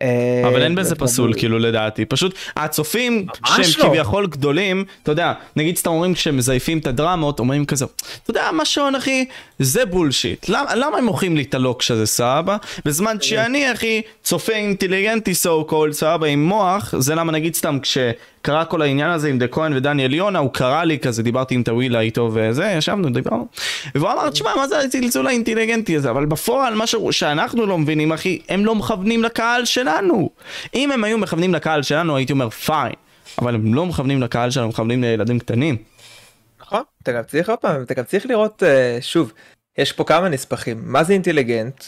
אה, אבל אין בזה פסול כאילו לדעתי פשוט הצופים שהם לא. כביכול גדולים אתה יודע נגיד סתם אומרים כשהם מזייפים את הדרמות אומרים כזה אתה יודע מה שעון אחי זה bullshit למה, הם מוכרים לי את הלוקש הזה סבא בזמן כן. שאני אחי צופה אינטליגנטי סו קול סבא עם מוח זה למה נגיד סתם כש... קרה כל העניין הזה עם דה כהן ודניאל יונה, הוא קרא לי כזה, דיברתי עם טווילה איתו וזה, ישבנו, דיברנו. והוא אמר, תשמע, מה זה הזלזול האינטליגנטי הזה? אבל בפועל, מה שאנחנו לא מבינים, אחי, הם לא מכוונים לקהל שלנו. אם הם היו מכוונים לקהל שלנו, הייתי אומר, fine. אבל הם לא מכוונים לקהל שלנו, הם מכוונים לילדים קטנים. נכון, אתה גם צריך עוד פעם, אתה גם צריך לראות, אה, שוב, יש פה כמה נספחים, מה זה אינטליגנט?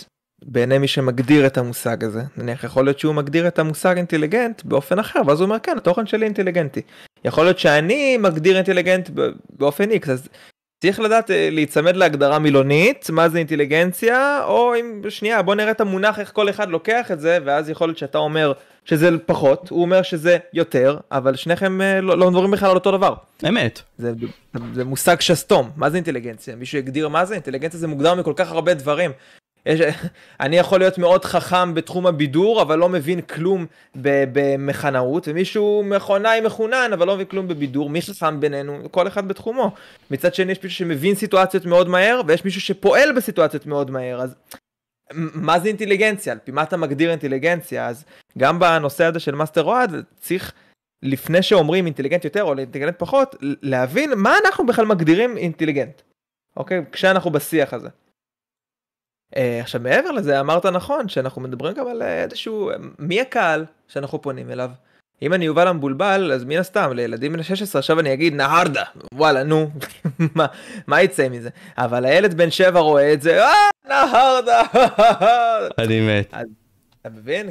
בעיני מי שמגדיר את המושג הזה, נניח יכול להיות שהוא מגדיר את המושג אינטליגנט באופן אחר, ואז הוא אומר כן, התוכן שלי אינטליגנטי. יכול להיות שאני מגדיר אינטליגנט באופן איקס, אז צריך לדעת אה, להיצמד להגדרה מילונית, מה זה אינטליגנציה, או אם שנייה בוא נראה את המונח איך כל אחד לוקח את זה, ואז יכול להיות שאתה אומר שזה פחות, הוא אומר שזה יותר, אבל שניכם אה, לא, לא מדברים בכלל על אותו דבר. אמת. זה, זה מושג שסתום, מה זה אינטליגנציה? מישהו הגדיר מה זה? אינטליגנציה זה מוגדר מכל כך הרבה דברים. יש, אני יכול להיות מאוד חכם בתחום הבידור, אבל לא מבין כלום במכנאות, ומישהו מכונאי מחונן, אבל לא מבין כלום בבידור, מי חכם בינינו? כל אחד בתחומו. מצד שני יש מישהו שמבין סיטואציות מאוד מהר, ויש מישהו שפועל בסיטואציות מאוד מהר, אז מה זה אינטליגנציה? על פי מה אתה מגדיר אינטליגנציה? אז גם בנושא הזה של מאסטר אוהד, צריך... לפני שאומרים אינטליגנט יותר או אינטליגנט פחות, להבין מה אנחנו בכלל מגדירים אינטליגנט, אוקיי? כשאנחנו בשיח הזה. אה, עכשיו מעבר לזה אמרת נכון שאנחנו מדברים גם על אה, איזשהו מי הקהל שאנחנו פונים אליו. אם אני יובל המבולבל אז מן הסתם לילדים בני 16 עכשיו אני אגיד נהרדה וואלה נו *laughs* מה, מה יצא מזה אבל הילד בן 7 רואה את זה אה נהרדה *laughs* אני מת. אז, אתה מבין?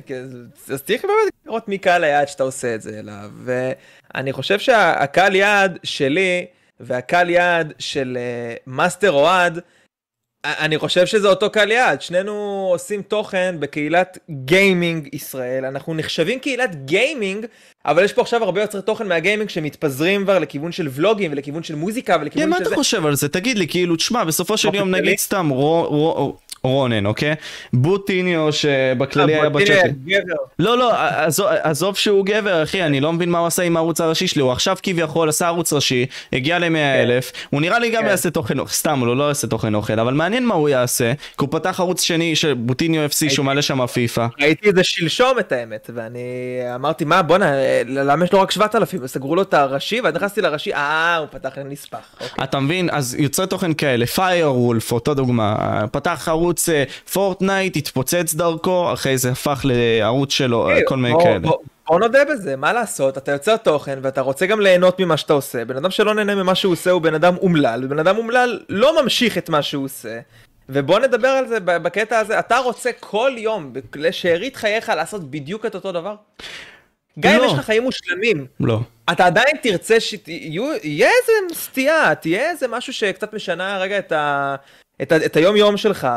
אז צריך באמת לראות מי קהל היעד שאתה עושה את זה אליו ואני חושב שהקהל יעד שלי והקהל יעד של מאסטר אוהד אני חושב שזה אותו קהל יעד, שנינו עושים תוכן בקהילת גיימינג ישראל, אנחנו נחשבים קהילת גיימינג, אבל יש פה עכשיו הרבה יוצרי תוכן מהגיימינג שמתפזרים כבר לכיוון של ולוגים ולכיוון של מוזיקה ולכיוון של זה. מה אתה חושב על זה? תגיד לי, כאילו, תשמע, בסופו של יום נגיד סתם רונן, אוקיי? בוטיניו שבכללי היה בצ'אט. לא, לא, עזוב שהוא גבר, אחי, אני לא מבין מה הוא עשה עם הערוץ הראשי שלי, הוא עכשיו כביכול עשה ערוץ ראשי, הגיע ל-100 אלף, הוא נראה לי גם יעשה תוכן אוכל, סתם, הוא לא יעשה תוכן אוכל, אבל מעניין מה הוא יעשה, כי הוא פתח ערוץ שני של בוטיניו FC שהוא מעלה שם פיפא. ראיתי את זה שלשום את האמת, ואני אמרתי, מה, בואנה, למה יש לו רק 7,000? סגרו לו את הראשי, ואז נכנסתי לראשי, אה, הוא פתח נספח. אתה מבין? אז יוצרי תוכן כאלה, פיירוולף, אותו דוגמה, פתח ערוץ ערוץ פורטנייט, התפוצץ דרכו, אחרי זה הפך לערוץ שלו, כל מיני כאלה. בוא נודה בזה, מה לעשות, אתה יוצר תוכן ואתה רוצה גם ליהנות ממה שאתה עושה, בן אדם שלא נהנה ממה שהוא עושה הוא בן אדם אומלל, ובן אדם אומלל לא ממשיך את מה שהוא עושה. ובוא נדבר על זה בקטע הזה, אתה רוצה כל יום, לשארית חייך, לעשות בדיוק את אותו דבר? גם לא. אם יש לך חיים מושלמים, לא. אתה עדיין תרצה שיהיה איזה סטייה, תהיה איזה משהו שקצת משנה רגע את ה... את, ה- את היום יום שלך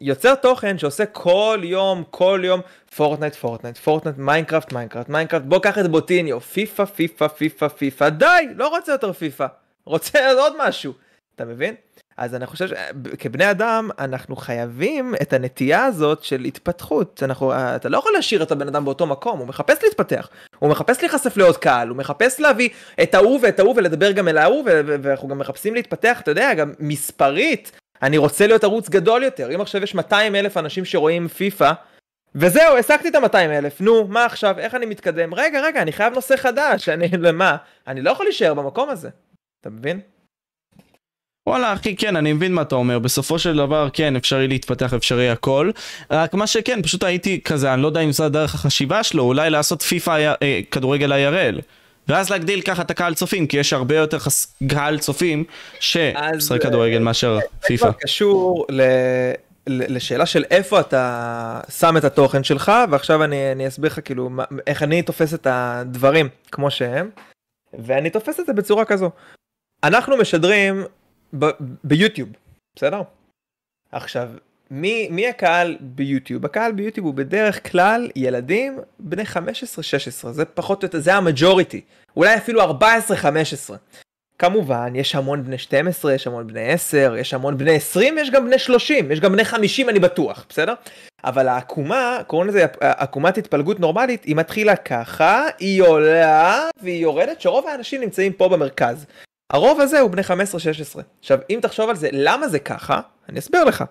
ויוצר תוכן שעושה כל יום כל יום Fortnite Fortnite Fortnite Minecraft Minecraft Minecraft בוא קח את בוטיניו FIFA FIFA FIFA FIFA די לא רוצה יותר פיפא רוצה עוד משהו אתה מבין? אז אני חושב שכבני אדם אנחנו חייבים את הנטייה הזאת של התפתחות אנחנו אתה לא יכול להשאיר את הבן אדם באותו מקום הוא מחפש להתפתח הוא מחפש להיחשף לעוד קהל הוא מחפש להביא את ההוא ואת ההוא ולדבר גם אל ההוא ואנחנו גם מחפשים להתפתח אתה יודע גם מספרית אני רוצה להיות ערוץ גדול יותר, אם עכשיו יש 200 אלף אנשים שרואים פיפא, וזהו, העסקתי את ה-200 אלף, נו, מה עכשיו, איך אני מתקדם? רגע, רגע, אני חייב נושא חדש, אני, למה? אני לא יכול להישאר במקום הזה, אתה מבין? וואלה אחי כן אני מבין מה אתה אומר. בסופו של דבר כן אפשרי להתפתח אפשרי הכל. רק מה שכן פשוט הייתי כזה אני לא יודע אם זה הדרך החשיבה שלו אולי לעשות פיפא אה, כדורגל IRL ואז להגדיל ככה את הקהל צופים, כי יש הרבה יותר חס... קהל צופים שמשחק כדורגל אה, מאשר פיפא. זה קשור ל... לשאלה של איפה אתה שם את התוכן שלך, ועכשיו אני, אני אסביר לך כאילו איך אני תופס את הדברים כמו שהם, ואני תופס את זה בצורה כזו. אנחנו משדרים ב- ביוטיוב, בסדר? עכשיו, מי, מי הקהל ביוטיוב? הקהל ביוטיוב הוא בדרך כלל ילדים בני 15-16, זה פחות או יותר, זה המג'וריטי, אולי אפילו 14-15. כמובן, יש המון בני 12, יש המון בני 10, יש המון בני 20, יש גם בני 30, יש גם בני 50 אני בטוח, בסדר? אבל העקומה, קוראים לזה עקומת התפלגות נורמלית, היא מתחילה ככה, היא עולה והיא יורדת, שרוב האנשים נמצאים פה במרכז. הרוב הזה הוא בני 15-16. עכשיו, אם תחשוב על זה, למה זה ככה? אני אסביר לך.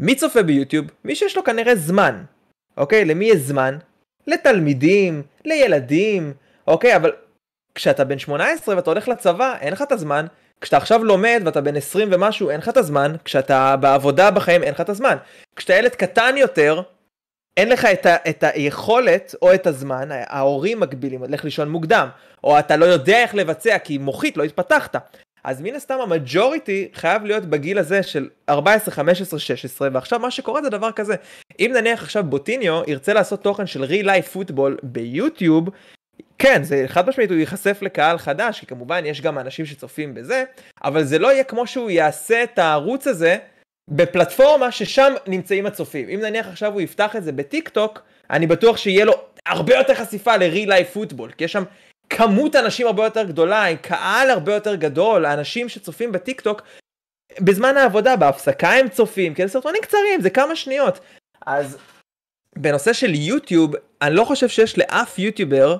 מי צופה ביוטיוב? מי שיש לו כנראה זמן. אוקיי? למי יש זמן? לתלמידים, לילדים, אוקיי? אבל כשאתה בן 18 ואתה הולך לצבא, אין לך את הזמן. כשאתה עכשיו לומד ואתה בן 20 ומשהו, אין לך את הזמן. כשאתה בעבודה בחיים, אין לך את הזמן. כשאתה ילד קטן יותר, אין לך את, ה, את היכולת או את הזמן, ההורים מגבילים, לך לישון מוקדם, או אתה לא יודע איך לבצע כי מוחית לא התפתחת. אז מן הסתם המג'וריטי חייב להיות בגיל הזה של 14, 15, 16, ועכשיו מה שקורה זה דבר כזה, אם נניח עכשיו בוטיניו ירצה לעשות תוכן של real life פוטבול ביוטיוב, כן, זה חד משמעית, הוא ייחשף לקהל חדש, כי כמובן יש גם אנשים שצופים בזה, אבל זה לא יהיה כמו שהוא יעשה את הערוץ הזה בפלטפורמה ששם נמצאים הצופים. אם נניח עכשיו הוא יפתח את זה בטיק טוק, אני בטוח שיהיה לו הרבה יותר חשיפה ל-real life פוטבול, כי יש שם כמות אנשים הרבה יותר גדולה, עם קהל הרבה יותר גדול, האנשים שצופים בטיק טוק, בזמן העבודה, בהפסקה הם צופים, כי זה סרטונים קצרים, זה כמה שניות. אז בנושא של יוטיוב, אני לא חושב שיש לאף יוטיובר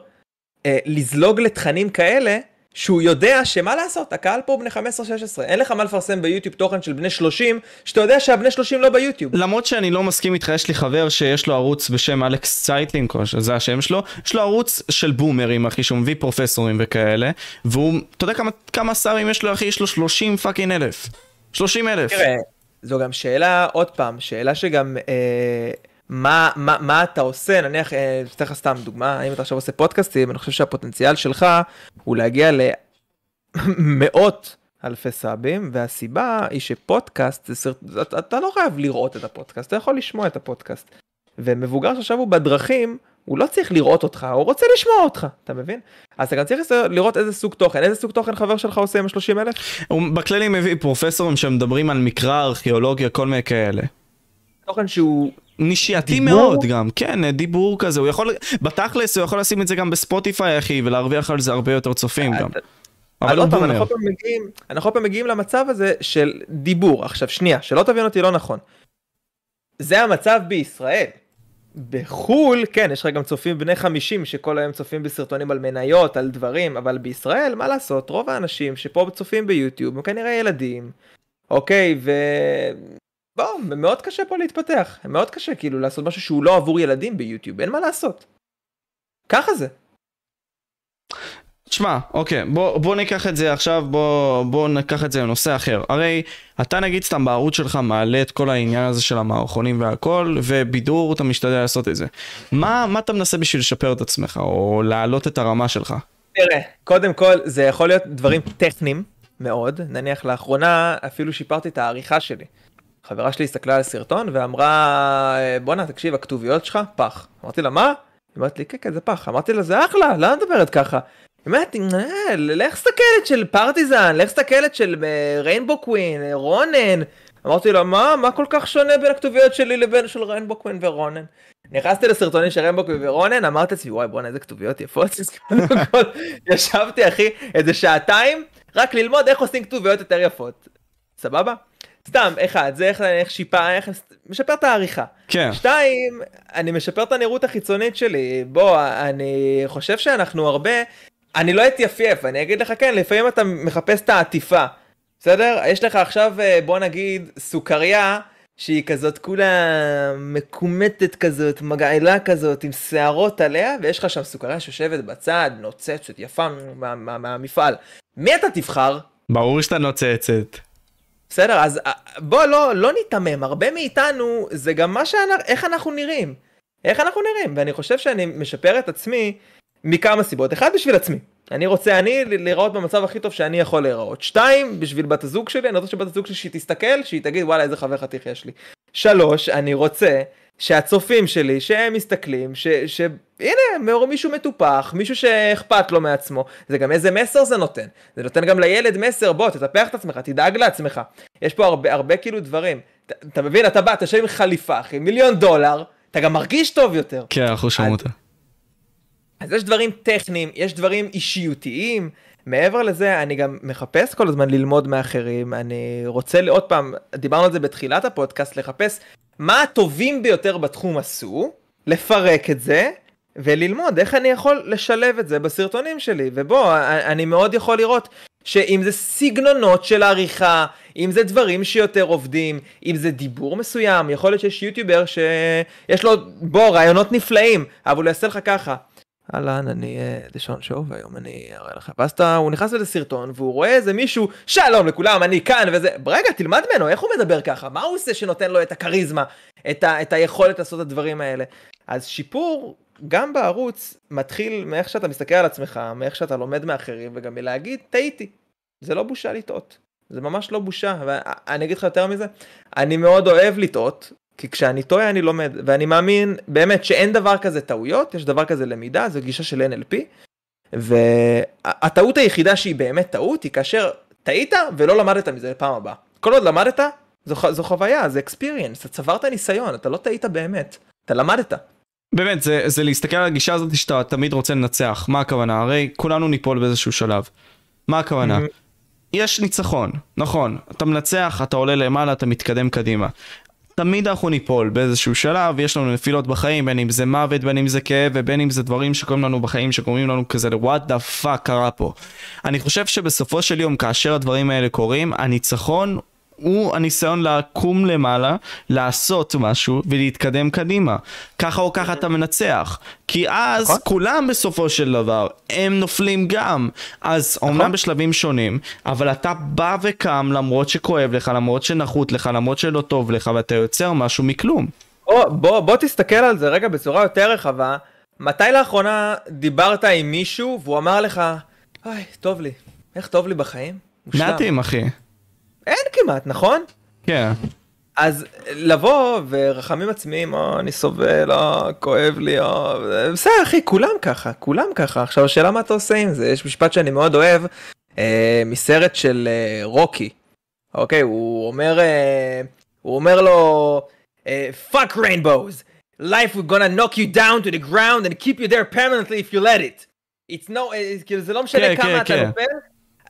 אה, לזלוג לתכנים כאלה, שהוא יודע שמה לעשות, הקהל פה בני 15-16, אין לך מה לפרסם ביוטיוב תוכן של בני 30, שאתה יודע שהבני 30 לא ביוטיוב. למרות שאני לא מסכים איתך, יש לי חבר שיש לו ערוץ בשם אלכס צייטלינק, שזה השם שלו, יש לו ערוץ של בומרים, אחי, שהוא מביא פרופסורים וכאלה, והוא, אתה יודע כמה, כמה סאבים יש לו, אחי? יש לו 30 fucking אלף. 30 אלף. תראה, זו גם שאלה, עוד פעם, שאלה שגם... אה, מה, מה, מה אתה עושה, נניח, אה, אתן לך סתם דוגמה, אם אתה עכשיו עושה פודקאסטים, אני חושב שהפוטנציאל שלך הוא להגיע למאות אלפי סאבים, והסיבה היא שפודקאסט זה סרט, אתה, אתה לא חייב לראות את הפודקאסט, אתה יכול לשמוע את הפודקאסט. ומבוגר שעכשיו הוא בדרכים, הוא לא צריך לראות אותך, הוא רוצה לשמוע אותך, אתה מבין? אז אתה גם צריך לראות איזה סוג תוכן, איזה סוג תוכן חבר שלך עושה עם 30 אלף? בכללי מביא פרופסורים שמדברים על מקרא, ארכיאולוגיה, כל מיני כאלה. תוכן שהוא נישייתי מאוד גם, כן, דיבור כזה, הוא יכול, בתכלס הוא יכול לשים את זה גם בספוטיפיי אחי, ולהרוויח על זה הרבה יותר צופים גם. אבל עוד פעם, אנחנו עוד פעם מגיעים למצב הזה של דיבור. עכשיו שנייה, שלא תבין אותי לא נכון. זה המצב בישראל. בחו"ל, כן, יש לך גם צופים בני 50 שכל היום צופים בסרטונים על מניות, על דברים, אבל בישראל, מה לעשות, רוב האנשים שפה צופים ביוטיוב הם כנראה ילדים, אוקיי, ו... בוא, מאוד קשה פה להתפתח, מאוד קשה כאילו לעשות משהו שהוא לא עבור ילדים ביוטיוב, אין מה לעשות. ככה זה. תשמע, אוקיי, בוא, בוא ניקח את זה עכשיו, בוא, בוא ניקח את זה לנושא אחר. הרי אתה נגיד סתם בערוץ שלך מעלה את כל העניין הזה של המערכונים והכל, ובידור אתה משתדל לעשות את זה. מה, מה אתה מנסה בשביל לשפר את עצמך, או להעלות את הרמה שלך? תראה, קודם כל זה יכול להיות דברים טכניים מאוד, נניח לאחרונה אפילו שיפרתי את העריכה שלי. חברה שלי הסתכלה על הסרטון ואמרה, בואנה, תקשיב, הכתוביות שלך, פח. אמרתי לה, מה? היא אמרת לי, כן, כן, זה פח. אמרתי לה, זה אחלה, למה את מדברת ככה? אה, לך סתכלת של פרטיזן, לך סתכלת של ריינבו אה, קווין, אה, רונן. אמרתי לו, מה, מה כל כך שונה בין הכתוביות שלי לבין של ריינבו קווין ורונן? נכנסתי לסרטונים של קווין ורונן, אמרתי לעצמי, וואי, בואנה, איזה כתוביות יפות. *laughs* ישבתי, אחי, איזה שעתיים, רק ללמוד איך עושים כתוביות יותר יפות. סבבה? סתם, אחד, זה איך, איך שיפה, איך משפר את העריכה. כן. שתיים, אני משפר את הנראות החיצונית שלי. בוא, אני חושב שאנחנו הרבה, אני לא אתייפייף, אני אגיד לך כן, לפעמים אתה מחפש את העטיפה. בסדר? יש לך עכשיו, אה, בוא נגיד, סוכריה שהיא כזאת כולה מקומטת כזאת, מגעילה כזאת, עם שערות עליה, ויש לך שם סוכריה שיושבת בצד, נוצצת, יפה מהמפעל. מי אתה תבחר? ברור שאתה נוצצת. בסדר, אז אה, בוא לא, לא ניתמם, הרבה מאיתנו זה גם מה שאנחנו, איך אנחנו נראים. איך אנחנו נראים, ואני חושב שאני משפר את עצמי מכמה סיבות. אחד, בשביל עצמי. אני רוצה אני להיראות במצב הכי טוב שאני יכול להיראות. שתיים, בשביל בת הזוג שלי, אני רוצה שבת הזוג שלי שהיא תסתכל, שהיא תגיד וואלה איזה חבר חתיך יש לי. שלוש, אני רוצה שהצופים שלי, שהם מסתכלים, ש... ש... הנה, מישהו מטופח, מישהו שאכפת לו מעצמו, זה גם איזה מסר זה נותן. זה נותן גם לילד מסר, בוא, תטפח את עצמך, תדאג לעצמך. יש פה הרבה, הרבה כאילו דברים. אתה, אתה מבין, אתה בא, אתה יושב עם חליפה, אחי, מיליון דולר, אתה גם מרגיש טוב יותר. כן, אנחנו שומעים אותה. אז יש דברים טכניים, יש דברים אישיותיים. מעבר לזה, אני גם מחפש כל הזמן ללמוד מאחרים. אני רוצה, עוד פעם, דיברנו על זה בתחילת הפודקאסט, לחפש מה הטובים ביותר בתחום עשו, לפרק את זה, וללמוד איך אני יכול לשלב את זה בסרטונים שלי. ובוא, אני מאוד יכול לראות שאם זה סגנונות של עריכה, אם זה דברים שיותר עובדים, אם זה דיבור מסוים, יכול להיות שיש יוטיובר שיש לו, בוא, רעיונות נפלאים, אבל הוא יעשה לך ככה. אהלן, אני אה, דשון שואו, והיום אני אראה לכם. ואז אתה, הוא נכנס לאיזה סרטון, והוא רואה איזה מישהו, שלום לכולם, אני כאן, וזה, רגע, תלמד ממנו, איך הוא מדבר ככה? מה הוא עושה שנותן לו את הכריזמה, את, ה, את היכולת לעשות את הדברים האלה? אז שיפור, גם בערוץ, מתחיל מאיך שאתה מסתכל על עצמך, מאיך שאתה לומד מאחרים, וגם מלהגיד, טעיתי. זה לא בושה לטעות. זה ממש לא בושה, ואני אגיד לך יותר מזה, אני מאוד אוהב לטעות, כי כשאני טועה אני לומד, ואני מאמין באמת שאין דבר כזה טעויות, יש דבר כזה למידה, זו גישה של NLP, והטעות היחידה שהיא באמת טעות היא כאשר טעית ולא למדת מזה לפעם הבאה. כל עוד למדת, זו, זו חוויה, זה experience, אתה צברת ניסיון, אתה לא טעית באמת, אתה למדת. באמת, זה, זה להסתכל על הגישה הזאת שאתה תמיד רוצה לנצח, מה הכוונה? הרי כולנו ניפול באיזשהו שלב. מה הכוונה? Mm-hmm. יש ניצחון, נכון, אתה מנצח, אתה עולה למעלה, אתה מתקדם קדימה. תמיד אנחנו ניפול באיזשהו שלב, יש לנו נפילות בחיים, בין אם זה מוות, בין אם זה כאב, ובין אם זה דברים שקורים לנו בחיים, שקוראים לנו כזה, what the fuck קרה פה. אני חושב שבסופו של יום, כאשר הדברים האלה קורים, הניצחון הוא הניסיון לקום למעלה, לעשות משהו ולהתקדם קדימה. ככה או ככה אתה מנצח. כי אז נכון. כולם בסופו של דבר, הם נופלים גם. אז נכון. אומנם בשלבים שונים, אבל אתה בא וקם למרות שכואב לך, למרות שנחות לך, למרות שלא טוב לך, ואתה יוצר משהו מכלום. בוא, בוא, בוא תסתכל על זה רגע בצורה יותר רחבה. מתי לאחרונה דיברת עם מישהו והוא אמר לך, אוי, טוב לי, איך טוב לי בחיים? מעטים, אחי. אין כמעט, נכון? כן. אז לבוא ורחמים עצמיים, או אני סובל, או כואב לי, או... בסדר אחי, כולם ככה, כולם ככה. עכשיו השאלה מה אתה עושה עם זה, יש משפט שאני מאוד אוהב, אה, מסרט של אה, רוקי. אוקיי, הוא אומר, אה, הוא אומר לו, אה, fuck rainbows, life is gonna knock you down to the ground and keep you there permanently if you let it. It's no, אה, כאילו זה לא משנה כן, כמה כן, אתה כן. נופל.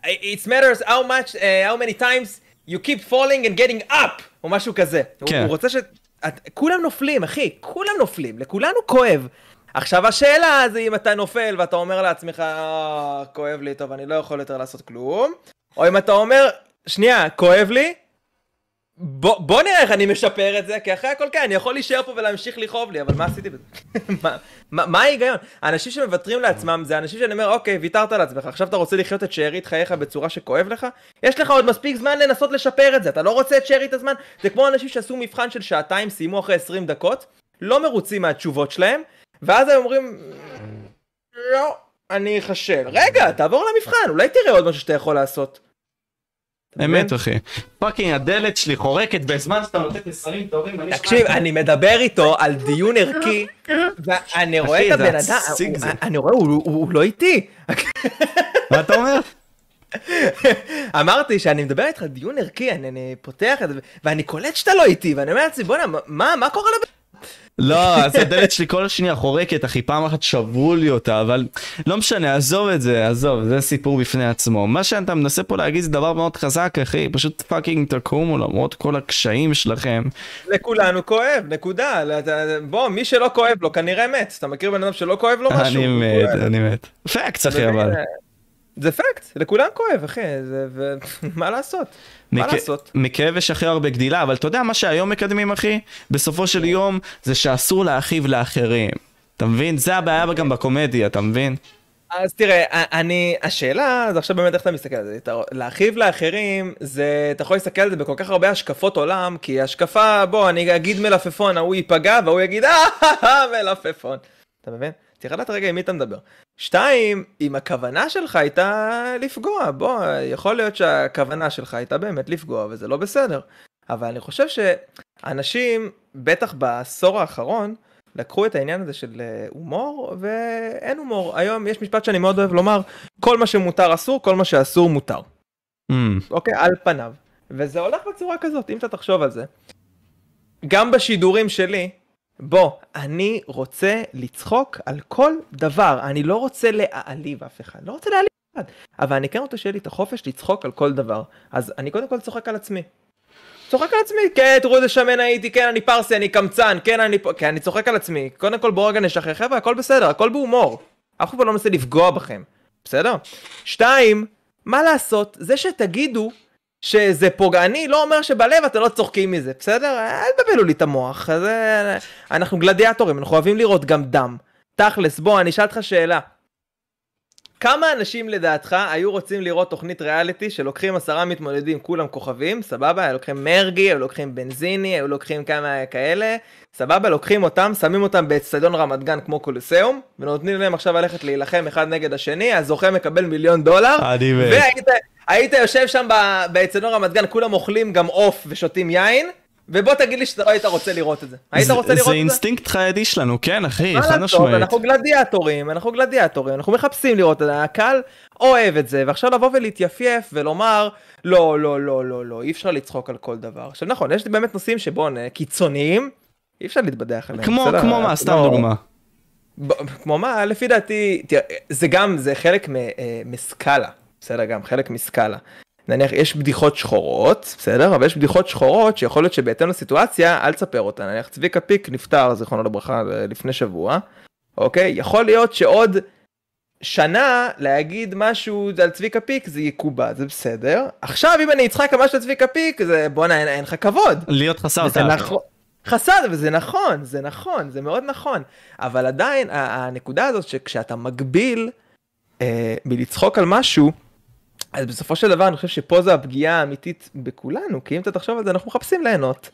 It matters how much, uh, how many times you keep falling and getting up, או משהו כזה. כן. הוא רוצה ש... את, כולם נופלים, אחי, כולם נופלים, לכולנו כואב. עכשיו השאלה זה אם אתה נופל ואתה אומר לעצמך, אה, כואב לי, טוב, אני לא יכול יותר לעשות כלום, או אם אתה אומר, שנייה, כואב לי, בוא, בוא נראה איך אני משפר את זה, כי אחרי הכל כן, אני יכול להישאר פה ולהמשיך לכאוב לי, אבל מה עשיתי בזה? *laughs* מה, מה, מה ההיגיון? אנשים שמוותרים לעצמם זה אנשים שאני אומר, אוקיי, ויתרת על עצמך, עכשיו אתה רוצה לחיות את שארית חייך בצורה שכואב לך? יש לך עוד מספיק זמן לנסות לשפר את זה, אתה לא רוצה את שארית הזמן? זה כמו אנשים שעשו מבחן של שעתיים, סיימו אחרי 20 דקות, לא מרוצים מהתשובות שלהם, ואז הם אומרים, לא, אני אחשל. רגע, תעבור למבחן, אולי תראה עוד משהו שאתה יכול לעשות. אמת אחי. fucking הדלת שלי חורקת בזמן שאתה נותן מסרים טובים. תקשיב, אני מדבר איתו על דיון ערכי, ואני רואה את הבן אדם, אני רואה, הוא לא איתי. מה אתה אומר? אמרתי שאני מדבר איתך על דיון ערכי, אני פותח את זה, ואני קולט שאתה לא איתי, ואני אומר לעצמי, בואנה, מה קורה לבן לא, אז הדלת שלי כל שנייה חורקת, אחי, פעם אחת שברו לי אותה, אבל לא משנה, עזוב את זה, עזוב, זה סיפור בפני עצמו. מה שאתה מנסה פה להגיד זה דבר מאוד חזק, אחי, פשוט fucking תקומו למרות כל הקשיים שלכם. לכולנו כואב, נקודה. בוא, מי שלא כואב לו כנראה מת. אתה מכיר בן אדם שלא כואב לו משהו? אני מת, אני מת. facts, אחי, אבל. זה fact, לכולם כואב, אחי, זה, ו... *laughs* מה לעשות? מה לעשות? מכאב יש הכי הרבה גדילה, אבל אתה יודע מה שהיום מקדמים, אחי? בסופו של יום, זה שאסור להכאיב לאחרים. אתה מבין? זה הבעיה גם בקומדיה, אתה מבין? אז תראה, אני, השאלה זה עכשיו באמת איך אתה מסתכל על זה, להכאיב לאחרים, זה, אתה יכול להסתכל על זה בכל כך הרבה השקפות עולם, כי השקפה, בוא, אני אגיד מלפפון, ההוא ייפגע, והוא יגיד, אה, *laughs* מלפפון. אתה מבין? צריך לדעת רגע עם מי אתה מדבר. שתיים, אם הכוונה שלך הייתה לפגוע, בוא, יכול להיות שהכוונה שלך הייתה באמת לפגוע וזה לא בסדר. אבל אני חושב שאנשים, בטח בעשור האחרון, לקחו את העניין הזה של אה, הומור, ואין הומור. היום יש משפט שאני מאוד אוהב לומר, כל מה שמותר אסור, כל מה שאסור מותר. Mm. אוקיי? על פניו. וזה הולך בצורה כזאת, אם אתה תחשוב על זה. גם בשידורים שלי, בוא, אני רוצה לצחוק על כל דבר, אני לא רוצה להעליב אף אחד, לא רוצה להעליב אף אחד, אבל אני כן רוצה שיהיה לי את החופש לצחוק על כל דבר, אז אני קודם כל צוחק על עצמי. צוחק על עצמי, כן, תראו איזה שמן הייתי, כן, אני פרסי, אני קמצן, כן, אני, כן, אני צוחק על עצמי. קודם כל בואו רגע נשחרר, חבר'ה, הכל בסדר, הכל בהומור. אף אחד לא מנסה לפגוע בכם, בסדר? שתיים, מה לעשות, זה שתגידו שזה פוגעני לא אומר שבלב אתם לא צוחקים מזה, בסדר? אל תבלבלו לי את המוח, זה... אנחנו גלדיאטורים, אנחנו אוהבים לראות גם דם. תכלס, בוא, אני אשאל אותך שאלה. כמה אנשים לדעתך היו רוצים לראות תוכנית ריאליטי שלוקחים עשרה מתמודדים, כולם כוכבים, סבבה? היו לוקחים מרגי, היו לוקחים בנזיני, היו לוקחים כמה כאלה, סבבה? לוקחים אותם, שמים אותם באצטדיון רמת גן כמו קולוסיאום, ונותנים להם עכשיו ללכת להילחם אחד נגד השני, הזוכה מקבל מיליון דולר. והיית היית יושב שם באצטדיון רמת גן, כולם אוכלים גם עוף ושותים יין, ובוא תגיד לי שאתה לא היית רוצה לראות את זה. היית זה- רוצה לראות זה את זה? אינסטינקט חייתי שלנו, כן אחי, חד משמעית. אנחנו גלדיאטורים, אנחנו גלדיאטורים, אנחנו מחפשים לראות את זה, הקהל אוהב את זה, ועכשיו לבוא ולהתייפייף ולומר, לא, לא, לא, לא, לא, אי אפשר לצחוק על כל דבר. עכשיו נכון, יש באמת נושאים שבו נ- קיצוניים, אי אפשר להתבדח עליהם. כמו? כמו מה, סתם לא- דוגמה. כמו מה, לפי דעתי, זה גם, זה חלק אה, מסקאלה, בסדר גם, חלק מסקאלה. נניח, יש בדיחות שחורות, בסדר? אבל יש בדיחות שחורות שיכול להיות שבהתאם לסיטואציה, אל תספר אותה. נניח, צביקה פיק נפטר, זיכרונו לברכה, לפני שבוע, אוקיי? יכול להיות שעוד שנה להגיד משהו על צביקה פיק זה יקובע, זה בסדר. עכשיו אם אני אצחק על משהו על צביקה פיק, זה בואנה, אין, אין לך כבוד. להיות חסר טעם. נכון. חסר, וזה נכון, זה נכון, זה מאוד נכון. אבל עדיין, הנקודה הזאת שכשאתה מגביל אה, מלצחוק על משהו, אז בסופו של דבר אני חושב שפה זו הפגיעה האמיתית בכולנו, כי אם אתה תחשוב על זה, אנחנו מחפשים ליהנות.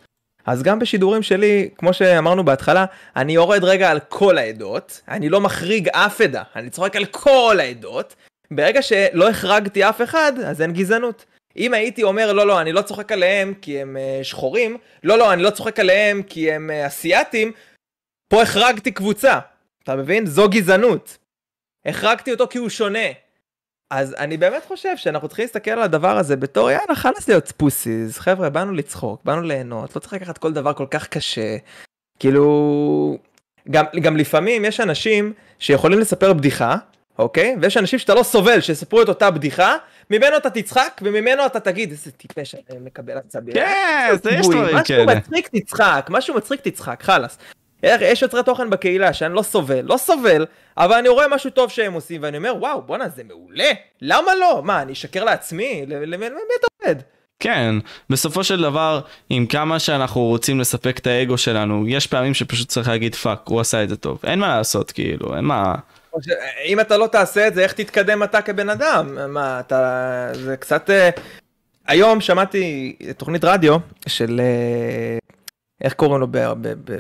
אז גם בשידורים שלי, כמו שאמרנו בהתחלה, אני יורד רגע על כל העדות, אני לא מחריג אף עדה, אני צוחק על כל העדות. ברגע שלא החרגתי אף אחד, אז אין גזענות. אם הייתי אומר, לא, לא, אני לא צוחק עליהם כי הם uh, שחורים, לא, לא, אני לא צוחק עליהם כי הם uh, אסייתים, פה החרגתי קבוצה, אתה מבין? זו גזענות. החרגתי אותו כי הוא שונה. אז אני באמת חושב שאנחנו צריכים להסתכל על הדבר הזה בתור יאללה חלאס להיות פוסיס חבר'ה באנו לצחוק באנו ליהנות לא צריך לקחת כל דבר כל כך קשה כאילו גם גם לפעמים יש אנשים שיכולים לספר בדיחה אוקיי ויש אנשים שאתה לא סובל שיספרו את אותה בדיחה ממנו אתה תצחק וממנו אתה תגיד איזה טיפש אני מקבל עצבים. כן, זה יש דברים משהו כאלה. מצחיק תצחק משהו מצחיק תצחק חלאס. איך- יש יוצרי תוכן בקהילה שאני לא סובל, לא סובל, אבל אני רואה משהו טוב שהם עושים ואני אומר וואו בואנה זה מעולה, למה לא? מה אני אשקר לעצמי? למי אתה עובד? כן, בסופו של דבר, עם כמה שאנחנו רוצים לספק את האגו שלנו, יש פעמים שפשוט צריך להגיד fuck, הוא עשה את זה טוב. אין מה לעשות, כאילו, אין מה... אם אתה לא תעשה את זה איך תתקדם אתה כבן אדם? מה אתה... זה קצת... אה, היום שמעתי תוכנית רדיו של... אה, איך קוראים לו? ב... ב... ב...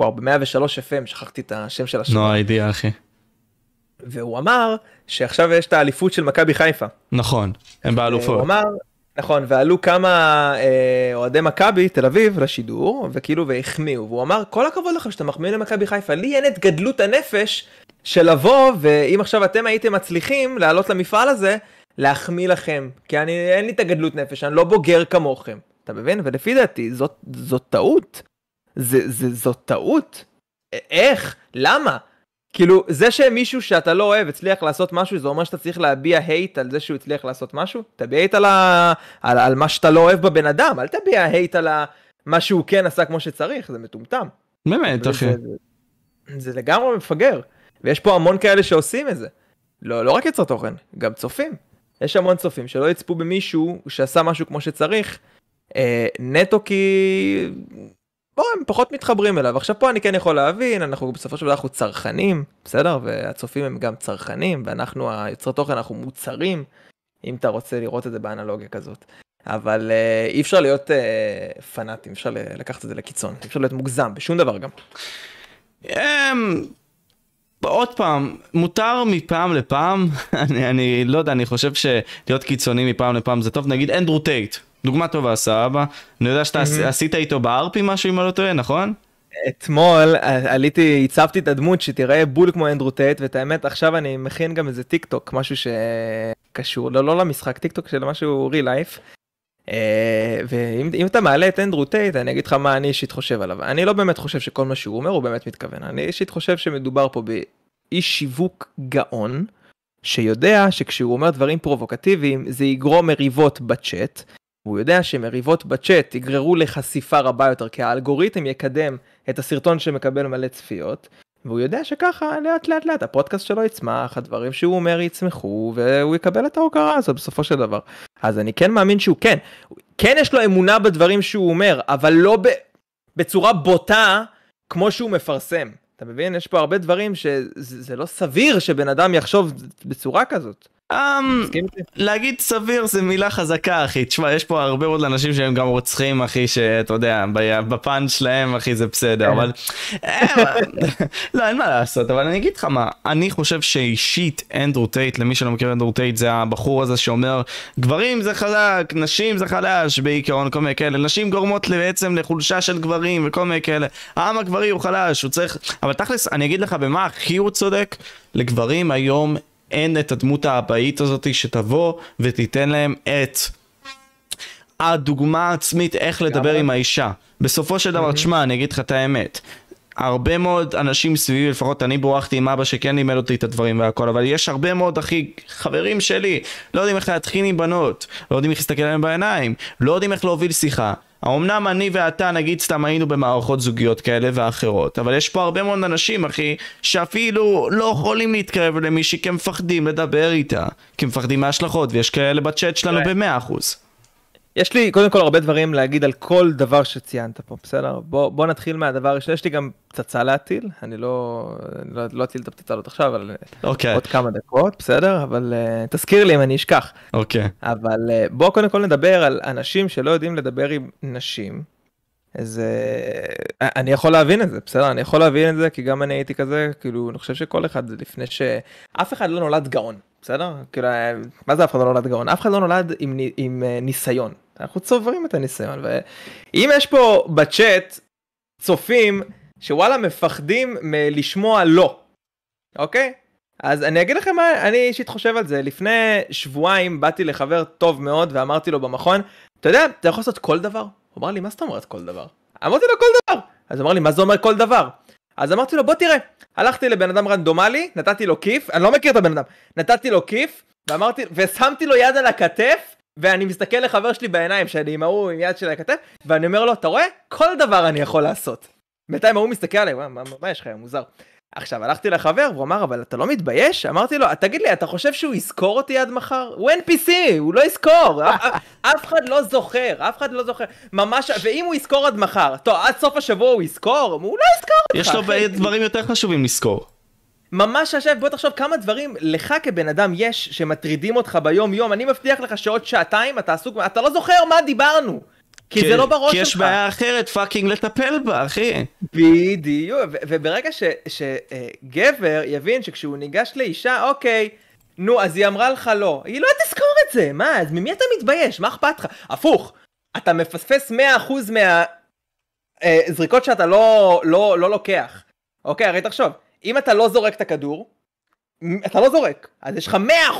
וואו ב-103 FM שכחתי את השם של השם. נו, הידיעה, אחי. והוא אמר שעכשיו יש את האליפות של מכבי חיפה. נכון, הם הוא באלופות. אמר, נכון, ועלו כמה אה, אוהדי מכבי תל אביב לשידור, וכאילו והחמיאו, והוא אמר, כל הכבוד לך שאתה מחמיא למכבי חיפה, לי אין את גדלות הנפש של לבוא, ואם עכשיו אתם הייתם מצליחים לעלות למפעל הזה, להחמיא לכם, כי אני, אין לי את הגדלות נפש, אני לא בוגר כמוכם, אתה מבין? ולפי דעתי, זאת, זאת טעות. זה, זה, זאת טעות. איך? למה? כאילו, זה שמישהו שאתה לא אוהב הצליח לעשות משהו, זה אומר שאתה צריך להביע hate על זה שהוא הצליח לעשות משהו? תביע hate על, ה... על, על מה שאתה לא אוהב בבן אדם, אל תביע hate על ה... מה שהוא כן עשה כמו שצריך, זה מטומטם. באמת, אחי. זה, זה לגמרי מפגר, ויש פה המון כאלה שעושים את זה. לא, לא רק יוצר תוכן, גם צופים. יש המון צופים שלא יצפו במישהו שעשה משהו כמו שצריך, אה, נטו כי... בוא, הם פחות מתחברים אליו. עכשיו פה אני כן יכול להבין, אנחנו בסופו של דבר אנחנו צרכנים, בסדר? והצופים הם גם צרכנים, ואנחנו היוצרי תוכן אנחנו מוצרים, אם אתה רוצה לראות את זה באנלוגיה כזאת. אבל אה, אי אפשר להיות אה, פנאטים, אפשר לקחת את זה לקיצון, אי אפשר להיות מוגזם בשום דבר גם. אמ, עוד פעם, מותר מפעם לפעם, *laughs* אני, אני לא יודע, אני חושב שלהיות קיצוני מפעם לפעם זה טוב, נגיד אנדרו טייט, דוגמה טובה, סבבה? אני יודע שאתה עש- עשית איתו ב RP משהו אם אני לא טועה, נכון? אתמול ע- עליתי, עיצבתי את הדמות שתראה בול כמו אנדרו טייט, ואת האמת עכשיו אני מכין גם איזה טיק טוק, משהו שקשור, לא, לא למשחק, טיק טוק של משהו real life. ואם אם אתה מעלה את אנדרו טייט, אני אגיד לך מה אני אישית חושב עליו. אני לא באמת חושב שכל מה שהוא אומר הוא באמת מתכוון. אני אישית חושב שמדובר פה באיש שיווק גאון, שיודע שכשהוא אומר דברים פרובוקטיביים זה יגרום מריבות בצ'אט. והוא יודע שמריבות בצ'אט יגררו לחשיפה רבה יותר, כי האלגוריתם יקדם את הסרטון שמקבל מלא צפיות, והוא יודע שככה לאט לאט לאט הפודקאסט שלו יצמח, הדברים שהוא אומר יצמחו, והוא יקבל את ההוקרה הזאת בסופו של דבר. אז אני כן מאמין שהוא כן, כן יש לו אמונה בדברים שהוא אומר, אבל לא ב, בצורה בוטה כמו שהוא מפרסם. אתה מבין? יש פה הרבה דברים שזה לא סביר שבן אדם יחשוב בצורה כזאת. Um, להגיד סביר זה מילה חזקה אחי, תשמע יש פה הרבה מאוד אנשים שהם גם רוצחים אחי שאתה יודע בפאנץ' שלהם אחי זה בסדר כן. אבל אה, *laughs* לא אין מה לעשות אבל אני אגיד לך מה אני חושב שאישית אנדרו טייט למי שלא מכיר אנדרו טייט זה הבחור הזה שאומר גברים זה חזק נשים זה חלש בעיקרון כל מיני כאלה. נשים גורמות בעצם לחולשה של גברים וכל מיני כאלה. העם הגברי הוא חלש הוא צריך אבל תכלס אני אגיד לך במה הכי הוא צודק? לגברים היום אין את הדמות האבאית הזאת שתבוא ותיתן להם את הדוגמה העצמית איך לדבר עם האישה. בסופו של דבר, תשמע, אני אגיד לך את האמת. הרבה מאוד אנשים סביבי, לפחות אני בורחתי עם אבא שכן לימד אותי את הדברים והכל, אבל יש הרבה מאוד אחי חברים שלי, לא יודעים איך להתחיל עם בנות, לא יודעים איך להסתכל עליהם בעיניים, לא יודעים איך להוביל שיחה. אמנם אני ואתה נגיד סתם היינו במערכות זוגיות כאלה ואחרות, אבל יש פה הרבה מאוד אנשים אחי, שאפילו לא יכולים להתקרב למישהי כי הם מפחדים לדבר איתה, כי הם מפחדים מההשלכות, ויש כאלה בצ'אט שלנו במאה אחוז. יש לי קודם כל הרבה דברים להגיד על כל דבר שציינת פה, בסדר? בוא, בוא נתחיל מהדבר הראשון, יש לי גם פצצה להטיל, אני לא, לא, לא אטיל את הפצצה הזאת עכשיו, אבל okay. אוקיי. עוד כמה דקות, בסדר? אבל uh, תזכיר לי אם אני אשכח. אוקיי. Okay. אבל uh, בוא קודם כל נדבר על אנשים שלא יודעים לדבר עם נשים. אז uh, אני יכול להבין את זה, בסדר? אני יכול להבין את זה, כי גם אני הייתי כזה, כאילו, אני חושב שכל אחד לפני ש... אף אחד לא נולד גאון. בסדר? כאילו, מה זה אף אחד לא נולד גאון? אף אחד לא נולד עם, עם uh, ניסיון. אנחנו צוברים את הניסיון. ואם יש פה בצ'אט צופים שוואלה מפחדים מלשמוע לא, אוקיי? אז אני אגיד לכם מה אני אישית חושב על זה. לפני שבועיים באתי לחבר טוב מאוד ואמרתי לו במכון, אתה יודע, אתה יכול לעשות כל דבר? הוא אמר לי, מה זאת אומרת כל דבר? אמרתי לו כל דבר. אז אמר לי, מה זה אומר כל דבר? אז אמרתי לו בוא תראה, הלכתי לבן אדם רנדומלי, נתתי לו כיף, אני לא מכיר את הבן אדם, נתתי לו כיף, ואמרתי, ושמתי לו יד על הכתף, ואני מסתכל לחבר שלי בעיניים, שאני עם ההוא עם יד שלי על הכתף, ואני אומר לו, אתה רואה? כל דבר אני יכול לעשות. בינתיים ההוא מסתכל עליי, מה, מה, מה יש לך, מוזר. עכשיו הלכתי לחבר והוא אמר אבל אתה לא מתבייש? אמרתי לו תגיד לי אתה חושב שהוא יזכור אותי עד מחר? הוא NPC הוא לא יזכור *laughs* אף אחד לא זוכר אף אחד לא זוכר ממש ואם הוא יזכור עד מחר טוב עד סוף השבוע הוא יזכור? הוא לא יזכור אותך יש לו דברים יותר חשובים לזכור ממש עכשיו בוא תחשוב כמה דברים לך כבן אדם יש שמטרידים אותך ביום יום אני מבטיח לך שעוד שעתיים אתה עסוק אתה לא זוכר מה דיברנו כי זה לא בראש שלך. כי יש בעיה אחרת fucking לטפל בה, אחי. בדיוק, וברגע שגבר יבין שכשהוא ניגש לאישה, אוקיי, נו, אז היא אמרה לך לא. היא לא תזכור את זה, מה, אז ממי אתה מתבייש? מה אכפת לך? הפוך, אתה מפספס 100% מהזריקות אה, שאתה לא, לא, לא לוקח. אוקיי, הרי תחשוב, אם אתה לא זורק את הכדור, אתה לא זורק, אז יש לך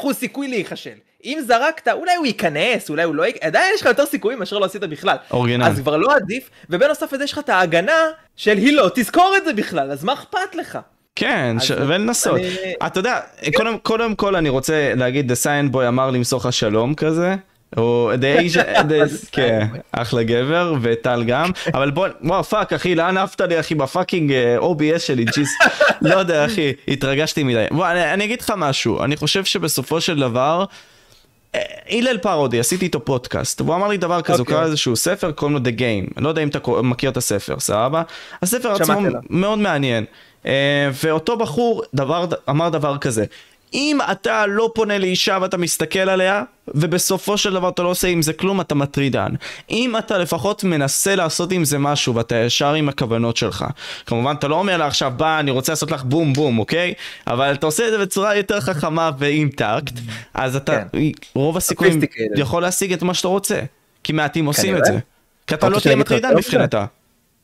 100% סיכוי להיכשל. אם זרקת, אולי הוא ייכנס, אולי הוא לא ייכנס, עדיין יש לך יותר סיכויים מאשר לא עשית בכלל. אורגינל. אז כבר לא עדיף, ובנוסף לזה יש לך את ההגנה של היא לא תזכור את זה בכלל, אז מה אכפת לך? כן, שווה לנסות. אני... אתה יודע, קודם, קודם כל אני רוצה להגיד, The Sign Boy אמר למסור לך שלום כזה. או The Asian, *laughs* כן, אחלה גבר, וטל גם, אבל בוא, וואו fuck אחי, לאן עפת לי אחי ב fucking אה, OBS שלי, jeez, לא יודע אחי, התרגשתי מדי. בוא, אני, אגיד לך משהו, אני חושב שבסופו של דבר, הלל פרודי, עשיתי איתו פודקאסט, והוא אמר לי דבר כזה, okay. הוא קרא אוקיי. איזשהו ספר, קוראים לו The Game, אני לא יודע אם אתה מכיר את הספר, סבבה? הספר עצמו מאוד מעניין, אה, ואותו בחור דבר, אמר דבר כזה, אם אתה לא פונה לאישה ואתה מסתכל עליה, ובסופו של דבר אתה לא עושה עם זה כלום, אתה מטרידן. אם אתה לפחות מנסה לעשות עם זה משהו, ואתה ישר עם הכוונות שלך. כמובן, אתה לא אומר לה עכשיו, בא, אני רוצה לעשות לך בום בום, אוקיי? אבל אתה עושה את זה בצורה יותר חכמה ועם טקט, אז אתה, כן. רוב הסיכויים, יכול להשיג את מה שאתה רוצה. כי מעטים עושים את זה. כי אתה לא תהיה מטרידן מבחינתה.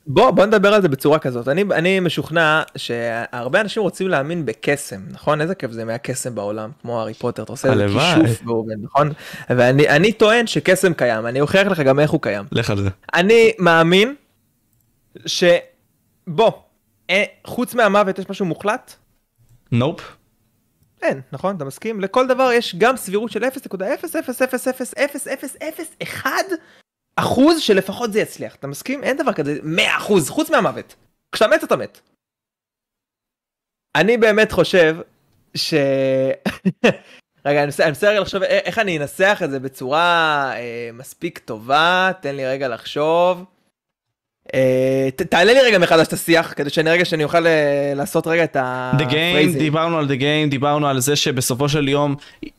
בוא, בוא נדבר על זה בצורה כזאת. אני, אני משוכנע שהרבה אנשים רוצים להאמין בקסם, נכון? איזה כיף זה מהקסם בעולם, כמו הארי פוטר, אתה עושה כישוף ועובד, נכון? ואני טוען שקסם קיים, אני אוכיח לך גם איך הוא קיים. לך על זה. אני מאמין שבוא, אה, חוץ מהמוות יש משהו מוחלט? נופ. Nope. אין, נכון? אתה מסכים? לכל דבר יש גם סבירות של 0.0000001 אחוז שלפחות זה יצליח, אתה מסכים? אין דבר כזה 100 אחוז, חוץ מהמוות. כשאתה מת אתה מת. אני באמת חושב ש... *laughs* רגע, אני מנסה רגע לחשוב איך אני אנסח את זה בצורה אה, מספיק טובה, תן לי רגע לחשוב. אה, תעלה לי רגע מחדש את השיח, כדי שאני רגע שאני אוכל אה, לעשות רגע את ה... The Game. דיברנו על The Game, דיברנו על זה שבסופו של יום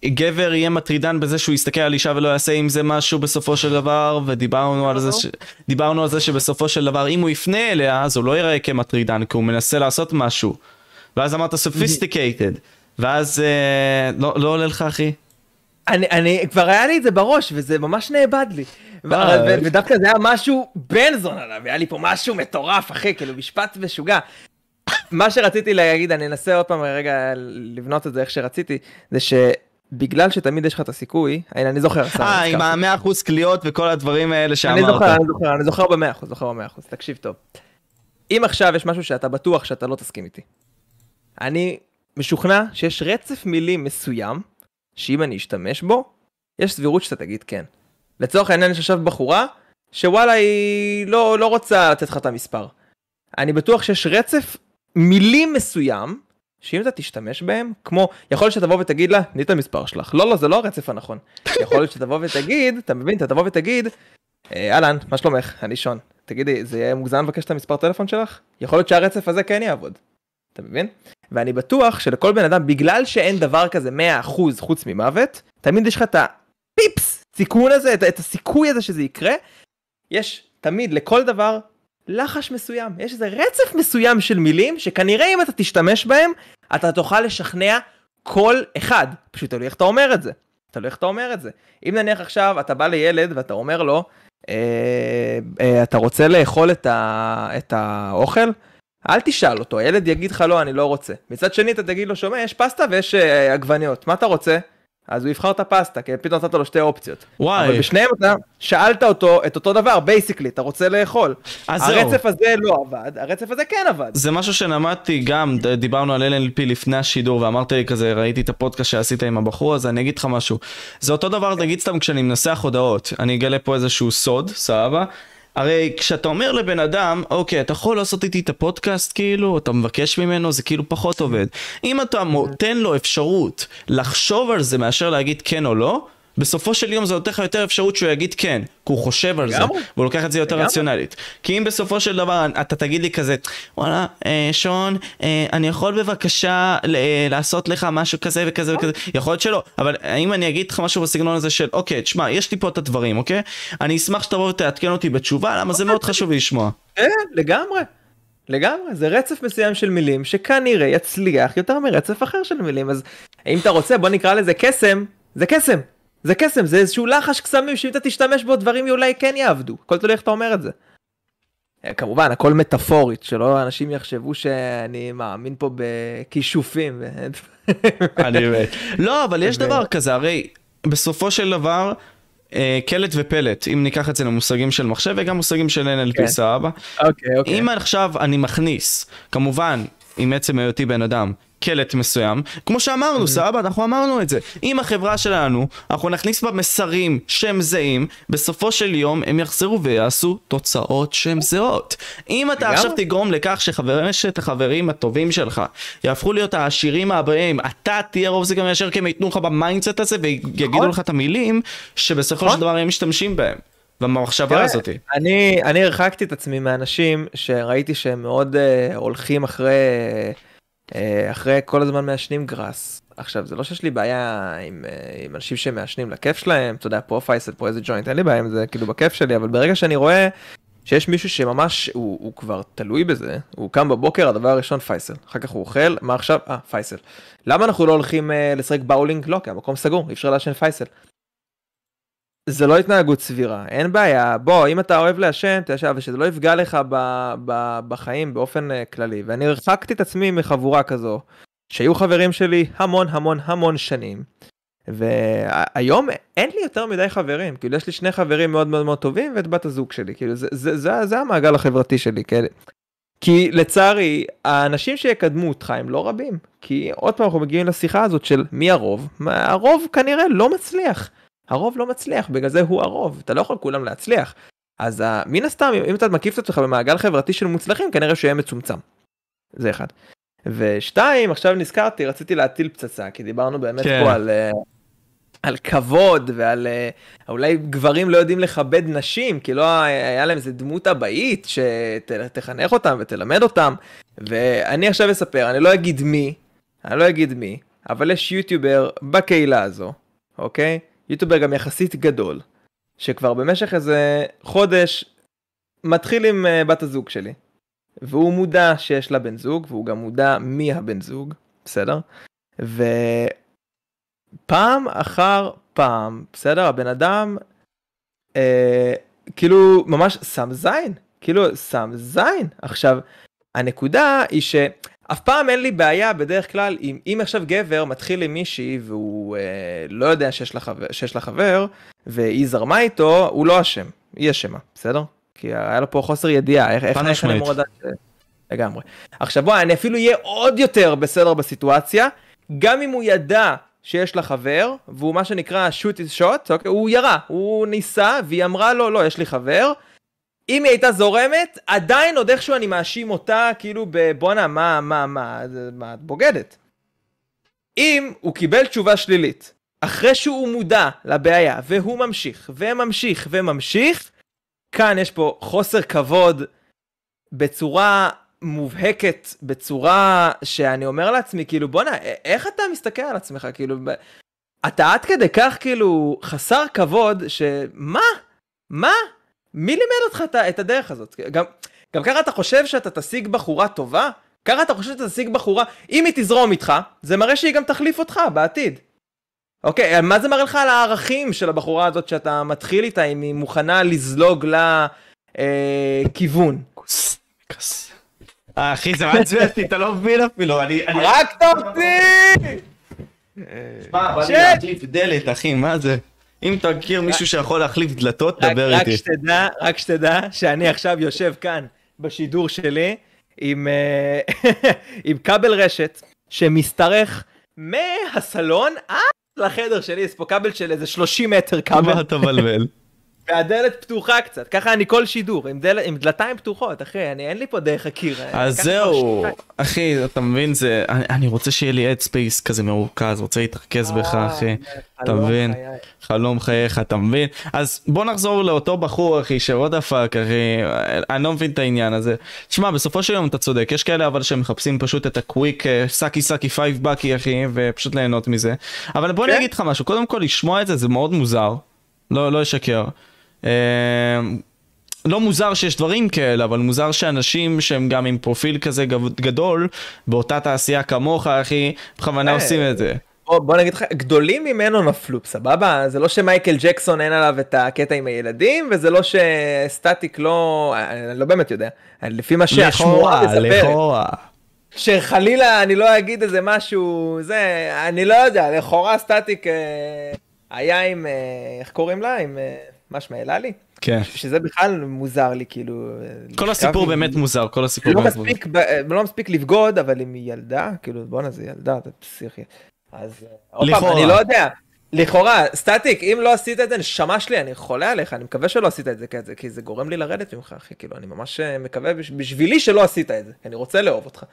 גבר יהיה מטרידן בזה שהוא יסתכל על אישה ולא יעשה עם זה משהו בסופו של דבר, ודיברנו על זה, ש... דיברנו על זה שבסופו של דבר אם הוא יפנה אליה אז הוא לא ייראה כמטרידן כי הוא מנסה לעשות משהו. ואז אמרת sophisticated, ואז אה, לא, לא עולה לך אחי? אני, אני, כבר היה לי את זה בראש, וזה ממש נאבד לי. אה. ו- ודווקא זה היה משהו בן זון עליו, היה לי פה משהו מטורף, אחי, כאילו משפט משוגע. מה שרציתי להגיד, אני אנסה עוד פעם רגע לבנות את זה איך שרציתי, זה שבגלל שתמיד יש לך את הסיכוי, הנה אני זוכר, אה, עם. המאה אחוז קליעות וכל הדברים האלה אני שאמרת. זוכר, אני זוכר, אני זוכר במאה אחוז, זוכר במאה אחוז, תקשיב טוב. אם עכשיו יש משהו שאתה בטוח שאתה לא תסכים איתי, אני משוכנע שיש רצף מילים מסוים, שאם אני אשתמש בו, יש סבירות שאתה תגיד כן. לצורך העניין יש עכשיו בחורה, שוואלה היא לא, לא רוצה לתת לך את המספר. אני בטוח שיש רצף מילים מסוים, שאם אתה תשתמש בהם, כמו, יכול להיות שתבוא ותגיד לה, תני את המספר שלך. לא, לא, זה לא הרצף הנכון. *laughs* יכול להיות שתבוא ותגיד, אתה מבין, אתה תבוא ותגיד, "אה, אהלן, מה שלומך? אני שון. תגידי, זה יהיה מוגזם לבקש את המספר טלפון שלך? יכול להיות שהרצף הזה כן יעבוד. אתה מבין? ואני בטוח שלכל בן אדם, בגלל שאין דבר כזה 100% חוץ ממוות, תמיד יש לך את הפיפס סיכון הזה, את, את הסיכוי הזה שזה יקרה. יש תמיד לכל דבר לחש מסוים, יש איזה רצף מסוים של מילים שכנראה אם אתה תשתמש בהם, אתה תוכל לשכנע כל אחד. פשוט תלוי איך אתה אומר את זה. תלוי איך אתה אומר את זה. אם נניח עכשיו אתה בא לילד ואתה אומר לו, אה, אה, אתה רוצה לאכול את, ה, את האוכל? אל תשאל אותו, הילד יגיד לך לא, אני לא רוצה. מצד שני אתה תגיד לו, שומע, יש פסטה ויש אה, עגבניות, מה אתה רוצה? אז הוא יבחר את הפסטה, כי פתאום נתת לו שתי אופציות. וואי. אבל בשניהם אתה שאלת אותו את אותו דבר, basically, אתה רוצה לאכול. אז זהו. הרצף הזה לא עבד, הרצף הזה כן עבד. זה משהו שלמדתי גם, דיברנו על LNLP לפני השידור ואמרת לי כזה, ראיתי את הפודקאסט שעשית עם הבחור הזה, אני אגיד לך משהו. זה אותו דבר, נגיד סתם כשאני מנסח הודעות, אני אגלה פה איזשהו סוד, סבבה? הרי כשאתה אומר לבן אדם, אוקיי, אתה יכול לעשות איתי את הפודקאסט כאילו, אתה מבקש ממנו, זה כאילו פחות עובד. אם אתה נותן לו אפשרות לחשוב על זה מאשר להגיד כן או לא, בסופו של יום זה נותן לך יותר אפשרות שהוא יגיד כן, כי הוא חושב על זה. והוא לוקח את זה יותר. רציונלית. כי אם בסופו של דבר אתה תגיד לי כזה, וואלה, אה, שון, אה, אני יכול בבקשה ל- אה, לעשות לך משהו כזה וכזה וכזה, יכול להיות שלא, אבל אם אני אגיד לך משהו בסגנון הזה של, אוקיי, תשמע, יש לי פה את הדברים, אוקיי? אני אשמח שתבוא ותעדכן אותי בתשובה, למה זה מאוד חשוב לי לשמוע. כן, לגמרי. לגמרי, זה רצף מסוים של מילים שכנראה יצליח יותר מרצף אחר של מילים, אז אם אתה רוצה בוא נקרא לזה קסם, זה קסם. זה קסם, זה איזשהו לחש קסמים שאם אתה תשתמש בו דברים אולי כן יעבדו, הכל תלוי איך אתה אומר את זה. אה, כמובן הכל מטאפורית, שלא אנשים יחשבו שאני מאמין פה בכישופים. אני מת. לא, אבל יש דבר כזה, הרי בסופו של דבר, אה, קלט ופלט, אם ניקח את זה למושגים של מחשב וגם מושגים של NLP, כן. סבבה? אוקיי, אוקיי. אם עכשיו אני מכניס, כמובן, עם עצם היותי בן אדם, קלט מסוים, כמו שאמרנו, סבבה, אנחנו אמרנו את זה. אם החברה שלנו, אנחנו נכניס בה מסרים שהם זהים, בסופו של יום הם יחזרו ויעשו תוצאות שהן זהות. אם אתה. עכשיו תגרום לכך שחמשת החברים הטובים שלך יהפכו להיות העשירים הבאים, אתה תהיה רוב זה גם ישר כי הם ייתנו לך ב mindset הזה ויגידו נכון. לך את המילים שבסופו נכון. של דבר הם משתמשים בהם. במחשבה הזאתי. אני, אני הרחקתי את עצמי מאנשים שראיתי שהם מאוד uh, הולכים אחרי, uh, אחרי כל הזמן מעשנים גראס. עכשיו, זה לא שיש לי בעיה עם, uh, עם אנשים שמעשנים לכיף שלהם, אתה יודע, פה פייסל, פה איזה ג'וינט, אין לי בעיה עם זה, כאילו בכיף שלי, אבל ברגע שאני רואה שיש מישהו שממש, הוא, הוא כבר תלוי בזה, הוא קם בבוקר, הדבר הראשון פייסל, אחר כך הוא אוכל, מה עכשיו? אה, פייסל. למה אנחנו לא הולכים uh, לשחק באולינג? לא, כי המקום סגור, אי אפשר לעשן פייסל. זה לא התנהגות סבירה, אין בעיה, בוא, אם אתה אוהב לעשן, תעשן, אבל שזה לא יפגע לך ב, ב, בחיים באופן uh, כללי. ואני הרחקתי את עצמי מחבורה כזו, שהיו חברים שלי המון המון המון שנים, והיום אין לי יותר מדי חברים, כאילו יש לי שני חברים מאוד מאוד מאוד טובים ואת בת הזוג שלי, כאילו זה, זה, זה, זה המעגל החברתי שלי, כאילו. כי לצערי, האנשים שיקדמו אותך הם לא רבים. כי עוד פעם אנחנו מגיעים לשיחה הזאת של מי הרוב, הרוב כנראה לא מצליח. הרוב לא מצליח, בגלל זה הוא הרוב, אתה לא יכול כולם להצליח. אז uh, מן הסתם, אם, אתה מקיף את עצמך במעגל חברתי של מוצלחים, כנראה שהוא יהיה מצומצם. זה אחד. ושתיים, עכשיו נזכרתי, רציתי להטיל פצצה, כי דיברנו באמת כן. פה על, uh, על כבוד ועל אה, אולי גברים לא יודעים לכבד נשים, כי לא היה להם איזה דמות אבאית שתחנך אותם ותלמד אותם. ואני עכשיו אספר, אני לא אגיד מי, אני לא אגיד מי, אבל יש יוטיובר בקהילה הזו, אוקיי? יוטיובר גם יחסית גדול, שכבר במשך איזה חודש מתחיל עם uh, בת הזוג שלי. והוא מודע שיש לה בן זוג, והוא גם מודע מי הבן זוג, בסדר? ופעם אחר פעם, בסדר? הבן אדם, אה, כאילו, ממש שם זין, כאילו, שם זין. עכשיו, הנקודה היא שאף פעם אין לי בעיה בדרך כלל, אם, אם עכשיו גבר מתחיל עם מישהי והוא אה, לא יודע שיש לה, חבר, שיש לה חבר, והיא זרמה איתו, הוא לא אשם, היא אשמה, בסדר? כי היה לו פה חוסר ידיעה, איך, איך, איך אני אמור לדעת? לגמרי. עכשיו בוא, אני אפילו אהיה עוד יותר בסדר בסיטואציה, גם אם הוא ידע שיש לה חבר, והוא מה שנקרא shoot is shot, אוקיי? הוא ירה, הוא ניסה, והיא אמרה לו, לא, יש לי חבר. אם היא הייתה זורמת, עדיין עוד איכשהו אני מאשים אותה, כאילו בבואנה, מה, מה, מה, מה, את בוגדת. אם הוא קיבל תשובה שלילית, אחרי שהוא מודע לבעיה, והוא ממשיך, וממשיך, וממשיך, כאן יש פה חוסר כבוד בצורה מובהקת, בצורה שאני אומר לעצמי, כאילו, בואנה, איך אתה מסתכל על עצמך, כאילו, אתה עד כדי כך, כאילו, חסר כבוד, שמה? מה? מי לימד אותך את הדרך הזאת? גם, גם ככה אתה חושב שאתה תשיג בחורה טובה? ככה אתה חושב שאתה תשיג בחורה, אם היא תזרום איתך, זה מראה שהיא גם תחליף אותך בעתיד. אוקיי, מה זה מראה לך על הערכים של הבחורה הזאת שאתה מתחיל איתה, אם היא מוכנה לזלוג לכיוון? כוס. אה, אחי, זה מעצבן אותי, אתה לא מבין אפילו, אני... רק תוציא! שמע, בא לי להחליף דלת, אחי, מה זה? אם אתה מכיר מישהו שיכול להחליף דלתות, דבר איתי. רק שתדע, רק שתדע שאני עכשיו יושב כאן בשידור שלי עם אה, *laughs* כבל רשת שמשתרך מהסלון עד לחדר שלי, יש פה כבל של איזה 30 מטר כבל. מה אתה מבלבל? והדלת פתוחה קצת, ככה אני כל שידור, עם, דל... עם דלתיים פתוחות, אחי, אני, אין לי פה דרך הקיר. אז זהו, אחי, אתה מבין, זה, אני, אני רוצה שיהיה לי head space כזה מרוכז, רוצה להתרכז בך, אה, אחי, אתה מבין? חלום חייך, אתה מבין? אז בוא נחזור לאותו בחור, אחי, what the fuck, אחי, אני לא מבין את העניין הזה. תשמע, בסופו של יום אתה צודק, יש כאלה אבל שמחפשים פשוט את ה quick sucky sucky five bucky, אחי, ופשוט ליהנות מזה. אבל בוא אני כן. אגיד לך משהו, קודם כל לשמוע את זה, זה מאוד מוזר. לא, לא אשקר. לא מוזר שיש דברים כאלה, אבל מוזר שאנשים שהם גם עם פרופיל כזה גדול, באותה תעשייה כמוך, אחי, בכוונה אה, עושים את זה. בוא, בוא נגיד לך, גדולים ממנו נפלו, סבבה? זה לא שמייקל ג'קסון אין עליו את הקטע עם הילדים, וזה לא שסטטיק לא... אני לא באמת יודע. לפי מה שהשמועה מספרת. לכאורה. שחלילה אני לא אגיד איזה משהו, זה, אני לא יודע, לכאורה סטטיק אה, היה עם, איך קוראים לה? עם... מה שמה, אלעלי? כן. שזה בכלל מוזר לי, כאילו... כל הסיפור עם... באמת מוזר, כל הסיפור לא באמת מספיק, מוזר. ב... לא מספיק לבגוד, אבל אם היא ילדה, כאילו, בואנה, זה ילדה, אתה פסיכי. אז... לכאורה. אני לא יודע. לכאורה, סטטיק, אם לא עשית את זה, נשמה שלי, אני חולה עליך, אני מקווה שלא עשית את זה, כי זה גורם לי לרדת ממך, אחי, כאילו, אני ממש אה, מקווה בשבילי שלא עשית את זה, כי אני רוצה לאהוב אותך.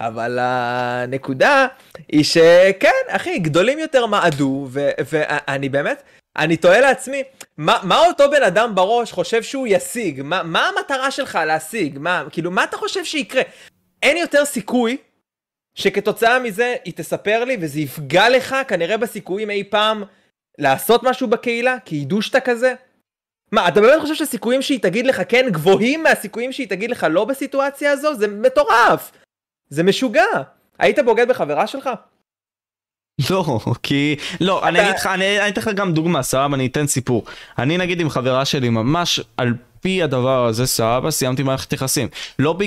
אבל הנקודה היא שכן, אחי, גדולים יותר מעדו, ואני באמת, אני תוהה לעצמי, מה, מה אותו בן אדם בראש חושב שהוא ישיג? מה, מה המטרה שלך להשיג? מה, כאילו, מה אתה חושב שיקרה? אין יותר סיכוי שכתוצאה מזה היא תספר לי וזה יפגע לך כנראה בסיכויים אי פעם לעשות משהו בקהילה? כי ידעו שאתה כזה? מה, אתה באמת חושב שהסיכויים שהיא תגיד לך כן גבוהים מהסיכויים שהיא תגיד לך לא בסיטואציה הזו? זה מטורף! זה משוגע! היית בוגד בחברה שלך? *laughs* לא, כי, לא, אני אגיד לך, אני אתן לך גם דוגמה, סבבה, אני אתן סיפור. אני נגיד עם חברה שלי, ממש על פי הדבר הזה, סבבה, סיימתי מערכת יחסים. לא ב...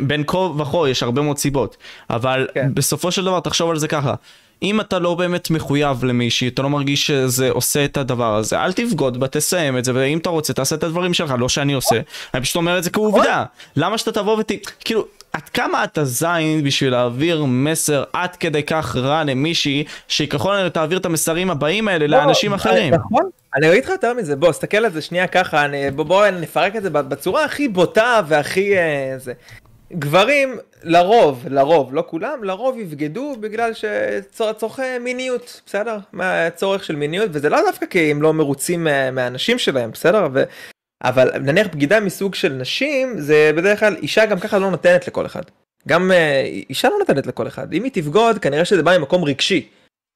בין כה וכה יש הרבה מאוד סיבות, אבל כן. בסופו של דבר, תחשוב על זה ככה. אם אתה לא באמת מחויב למישהי, אתה לא מרגיש שזה עושה את הדבר הזה, אל תבגוד בה, תסיים את זה, ואם אתה רוצה, תעשה את הדברים שלך, לא שאני עושה. אני פשוט אומר את זה כעובדה. למה שאתה תבוא ות... כאילו, עד כמה אתה זין בשביל להעביר מסר עד כדי כך רע למישהי, שככל הנראה תעביר את המסרים הבאים האלה לא, לאנשים אחרים. נכון, אני אגיד לך יותר מזה, בוא, סתכל על זה שנייה ככה, אני, בוא, בוא נפרק את זה בצורה הכי בוטה והכי... אה, זה. גברים לרוב, לרוב, לא כולם, לרוב יבגדו בגלל שצורכי מיניות, בסדר? מהצורך של מיניות, וזה לא דווקא כי הם לא מרוצים מהאנשים שלהם, בסדר? ו... אבל נניח בגידה מסוג של נשים, זה בדרך כלל אישה גם ככה לא נותנת לכל אחד. גם אה, אישה לא נותנת לכל אחד. אם היא תבגוד, כנראה שזה בא ממקום רגשי.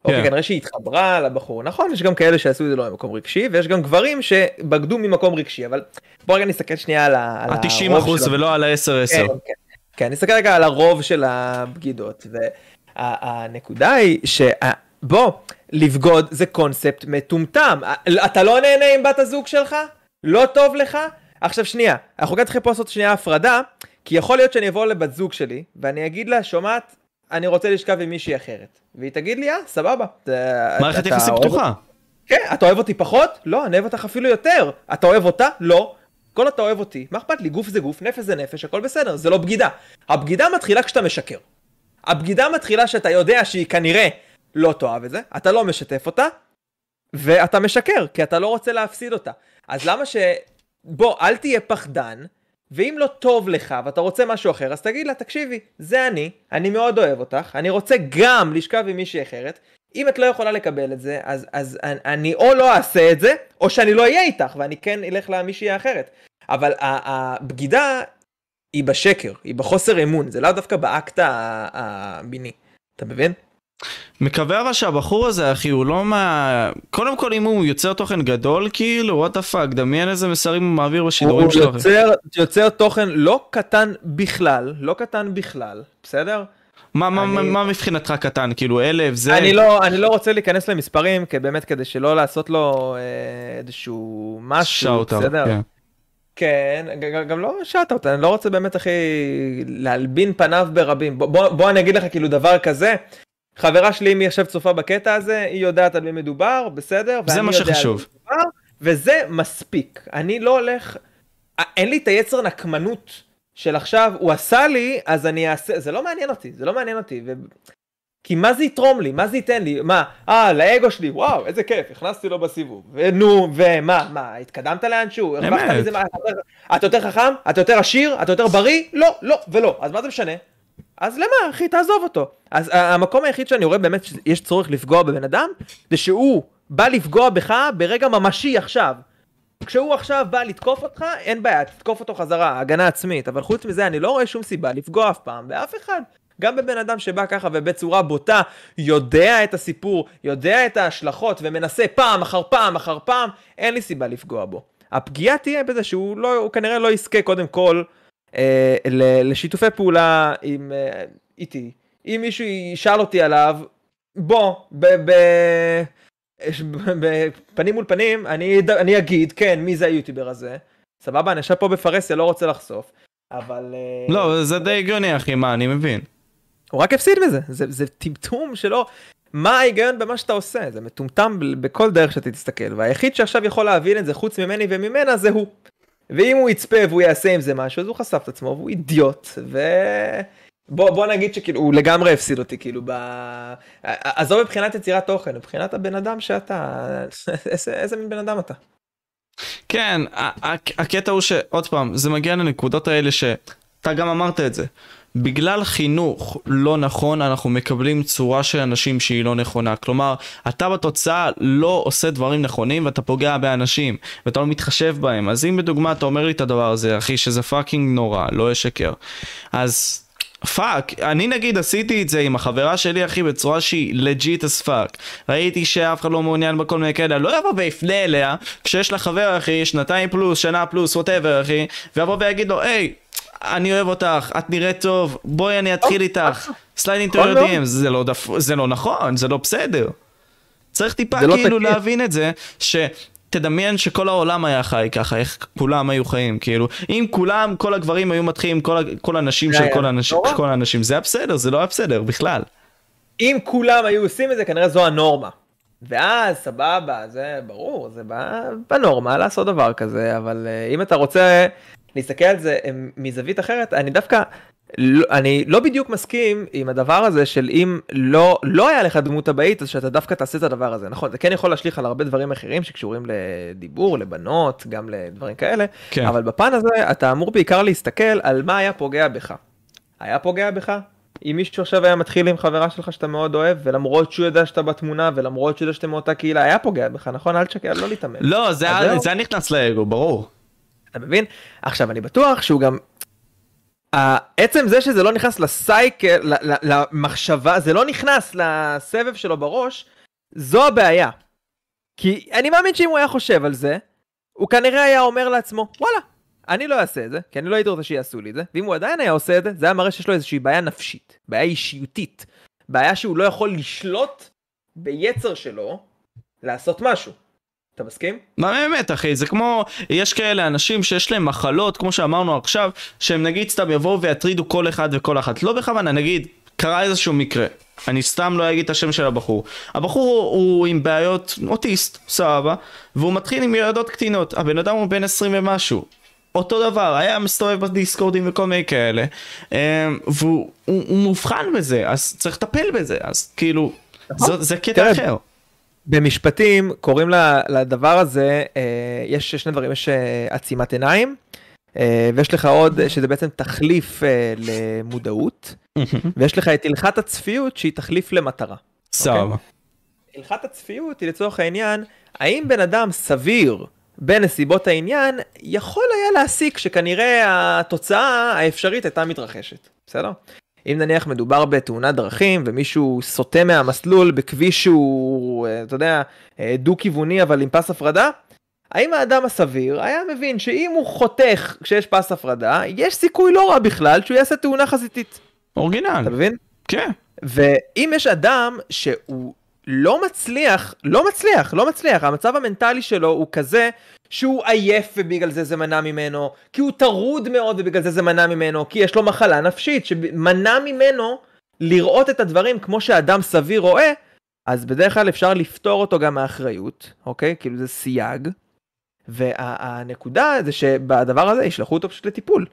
אוקיי, כן. כנראה שהיא התחברה לבחור. נכון, יש גם כאלה שעשו את זה לא ממקום רגשי, ויש גם גברים שבגדו ממקום רגשי, אבל בוא רגע נסתכל שנייה על ה... ה-90 אחוז ולא על ה-10-10. כן, כן. כן, נסתכל רגע על הרוב של הבגידות, והנקודה היא שבוא, לבגוד זה קונספט מטומטם. אתה לא נהנה עם בת הזוג שלך? לא טוב לך? עכשיו שנייה, אנחנו גם צריכים פה לעשות שנייה הפרדה, כי יכול להיות שאני אבוא לבת זוג שלי, ואני אגיד לה, שומעת, אני רוצה לשכב עם מישהי אחרת. והיא תגיד לי, אה, סבבה. מערכת יחסים פתוחה. כן, אתה אוהב אותי פחות? לא, אני אוהב אותך אפילו יותר. אתה אוהב אותה? לא. כל אתה אוהב אותי, מה אכפת לי? גוף זה גוף, נפש זה נפש, הכל בסדר, זה לא בגידה. הבגידה מתחילה כשאתה משקר. הבגידה מתחילה שאתה יודע שהיא כנראה לא תאהב את זה, אתה לא משתף אותה, ואתה משקר, כי אתה לא רוצה להפסיד אותה. אז למה ש... בוא, אל תהיה פחדן, ואם לא טוב לך ואתה רוצה משהו אחר, אז תגיד לה, תקשיבי, זה אני, אני מאוד אוהב אותך, אני רוצה גם לשכב עם מישהי אחרת, אם את לא יכולה לקבל את זה, אז, אז אני, אני או לא אעשה את זה, או שאני לא אהיה איתך, ואני כן אלך למישהי האחרת. אבל הבגידה היא בשקר, היא בחוסר אמון, זה לאו דווקא באקט המיני, אתה מבין? מקווה אבל שהבחור הזה אחי הוא לא מה... קודם כל אם הוא יוצר תוכן גדול כאילו what the fuck דמיין איזה מסרים הוא מעביר בשידורים שלו. הוא יוצר, יוצר תוכן לא קטן בכלל, לא קטן בכלל, בסדר? מה, אני... מה, מה מבחינתך קטן כאילו אלף זה אני לא אני לא רוצה להיכנס למספרים כי באמת כדי שלא לעשות לו אה, איזשהו משהו shout בסדר. כן. כן, גם לא shout out, אני לא רוצה באמת אחי להלבין פניו ברבים. בוא, בוא אני אגיד לך כאילו דבר כזה, חברה שלי אם היא עכשיו צופה בקטע הזה, היא יודעת על מי מדובר, בסדר? זה מה שחשוב. מדובר, וזה מספיק. אני לא הולך, אין לי את היצר נקמנות של עכשיו, הוא עשה לי, אז אני אעשה, זה לא מעניין אותי, זה לא מעניין אותי. ו... כי מה זה יתרום לי? מה זה ייתן לי? מה? אה, לאגו שלי, וואו, איזה כיף, הכנסתי לו בסיבוב. ונו, ומה, מה, התקדמת לאנשהו? אמת. אתה יותר חכם? אתה יותר עשיר? אתה יותר בריא? לא, לא ולא. אז מה זה משנה? אז למה, אחי, תעזוב אותו. אז המקום היחיד שאני רואה באמת שיש צורך לפגוע בבן אדם, זה שהוא בא לפגוע בך ברגע ממשי עכשיו. כשהוא עכשיו בא לתקוף אותך, אין בעיה, תתקוף אותו חזרה, הגנה עצמית. אבל חוץ מזה, אני לא רואה שום סיבה לפגוע אף פעם באף אחד. גם בבן אדם שבא ככה ובצורה בוטה, יודע את הסיפור, יודע את ההשלכות ומנסה פעם אחר פעם אחר פעם, אין לי סיבה לפגוע בו. הפגיעה תהיה בזה שהוא לא, כנראה לא יזכה קודם כל אה, לשיתופי פעולה עם, אה, איתי. אם מישהו ישאל אותי עליו, בוא, בפנים מול פנים, אני, אני אגיד, כן, מי זה היוטיובר הזה. סבבה, אני יושב פה בפרהסיה, לא רוצה לחשוף, אבל... אה, לא, זה די הגיוני, אחי, מה, אני מבין. הוא רק הפסיד מזה, זה, זה טמטום שלא... מה ההיגיון במה שאתה עושה? זה מטומטם בכל דרך שאתה תסתכל, והיחיד שעכשיו יכול להבין את זה חוץ ממני וממנה זה הוא. ואם הוא יצפה והוא יעשה עם זה משהו, אז הוא חשף את עצמו והוא אידיוט, ו... בוא, בוא נגיד שכאילו הוא לגמרי הפסיד אותי כאילו ב... עזוב מבחינת יצירת תוכן, מבחינת הבן אדם שאתה, *laughs* איזה, איזה מין בן אדם אתה. כן, הקטע הוא שעוד פעם, זה מגיע לנקודות האלה שאתה גם אמרת את זה. בגלל חינוך לא נכון אנחנו מקבלים צורה של אנשים שהיא לא נכונה. כלומר, אתה בתוצאה לא עושה דברים נכונים ואתה פוגע באנשים ואתה לא מתחשב בהם. אז אם בדוגמה אתה אומר לי את הדבר הזה, אחי, שזה fucking נורא, לא אשקר. אז fuck, אני נגיד עשיתי את זה עם החברה שלי אחי בצורה שהיא legit as fuck ראיתי שאף אחד לא מעוניין בכל מיני כאלה, לא יבוא ויפנה אליה כשיש לה חבר אחי, שנתיים פלוס, שנה פלוס, whatever אחי ויבוא ויגיד לו, היי, אני אוהב אותך, את נראית טוב, בואי אני אתחיל oh, איתך, סלייד אינטו יודעים, זה לא נכון, זה לא בסדר. צריך טיפה לא כאילו להבין את זה, שתדמיין שכל העולם היה חי ככה, איך כולם היו חיים, כאילו, אם כולם, כל הגברים היו מתחילים, כל הנשים של כל האנשים, זה היה בסדר, זה לא היה בסדר בכלל. אם כולם היו עושים את זה, כנראה זו הנורמה. ואז סבבה, זה ברור, זה בנורמה לעשות דבר כזה, אבל אה, אם אתה רוצה להסתכל על זה מזווית אחרת, אני דווקא, לא, אני לא בדיוק מסכים עם הדבר הזה של אם לא, לא היה לך דמות הבאית, אז שאתה דווקא תעשה את הדבר הזה. נכון, זה כן יכול להשליך על הרבה דברים אחרים שקשורים לדיבור, לבנות, גם לדברים כאלה, כן. אבל בפן הזה אתה אמור בעיקר להסתכל על מה היה פוגע בך. היה פוגע בך? אם מישהו עכשיו היה מתחיל עם חברה שלך שאתה מאוד אוהב, ולמרות שהוא יודע שאתה בתמונה, ולמרות שהוא יודע שאתם מאותה קהילה, היה פוגע בך, נכון? אל תשקר, לא להתאמן. לא, זה. זה היה נכנס לאגו, ברור. אתה מבין? עכשיו, אני בטוח שהוא גם... עצם זה שזה לא נכנס לסייקל, למחשבה, זה לא נכנס לסבב שלו בראש, זו הבעיה. כי אני מאמין שאם הוא היה חושב על זה, הוא כנראה היה אומר לעצמו, וואלה, אני לא אעשה את זה, כי אני לא הייתי רוצה שיעשו לי את זה, ואם הוא עדיין היה עושה את זה, זה היה מראה שיש לו איזושהי בעיה נפשית, בעיה אישיותית, בעיה שהוא לא יכול לשלוט ביצר שלו לעשות משהו. אתה מסכים? מה באמת אחי זה כמו יש כאלה אנשים שיש להם מחלות כמו שאמרנו עכשיו שהם נגיד סתם יבואו ויטרידו כל אחד וכל אחת. לא בכוונה נגיד קרה איזשהו מקרה. אני סתם לא אגיד את השם של הבחור. הבחור הוא, הוא עם בעיות אוטיסט סבבה והוא מתחיל עם ילדות קטינות. הבן אדם הוא בן 20 ומשהו. אותו דבר היה מסתובב בדיסקורדים וכל מיני כאלה אמ, והוא הוא, הוא מאובחן בזה אז צריך לטפל בזה אז כאילו זה, זה קטע אחר במשפטים קוראים לדבר הזה, אה, יש שני דברים, יש אה, עצימת עיניים, אה, ויש לך עוד, שזה בעצם תחליף למודעות, ויש לך את הלכת הצפיות שהיא תחליף למטרה. סבבה הלכת הצפיות היא לצורך העניין, האם בן אדם סביר בנסיבות העניין, יכול היה להסיק שכנראה התוצאה האפשרית הייתה מתרחשת, בסדר? אם נניח מדובר בתאונת דרכים ומישהו סוטה מהמסלול בכביש שהוא, אה, אתה יודע, אה, דו-כיווני אבל עם פס הפרדה, האם האדם הסביר היה מבין שאם הוא חותך כשיש פס הפרדה, יש סיכוי לא רע בכלל שהוא יעשה תאונה חזיתית, אורגינל. אתה מבין? כן. ואם יש אדם שהוא לא מצליח, לא מצליח, לא מצליח, המצב המנטלי שלו הוא כזה שהוא עייף ובגלל זה זה מנע ממנו, כי הוא טרוד מאוד ובגלל זה זה מנע ממנו, כי יש לו מחלה נפשית שמנע ממנו לראות את הדברים כמו שאדם סביר רואה, אז בדרך כלל אפשר לפתור אותו גם מאחריות, אוקיי? כאילו זה סייג. והנקודה זה שבדבר הזה ישלחו אותו פשוט לטיפול.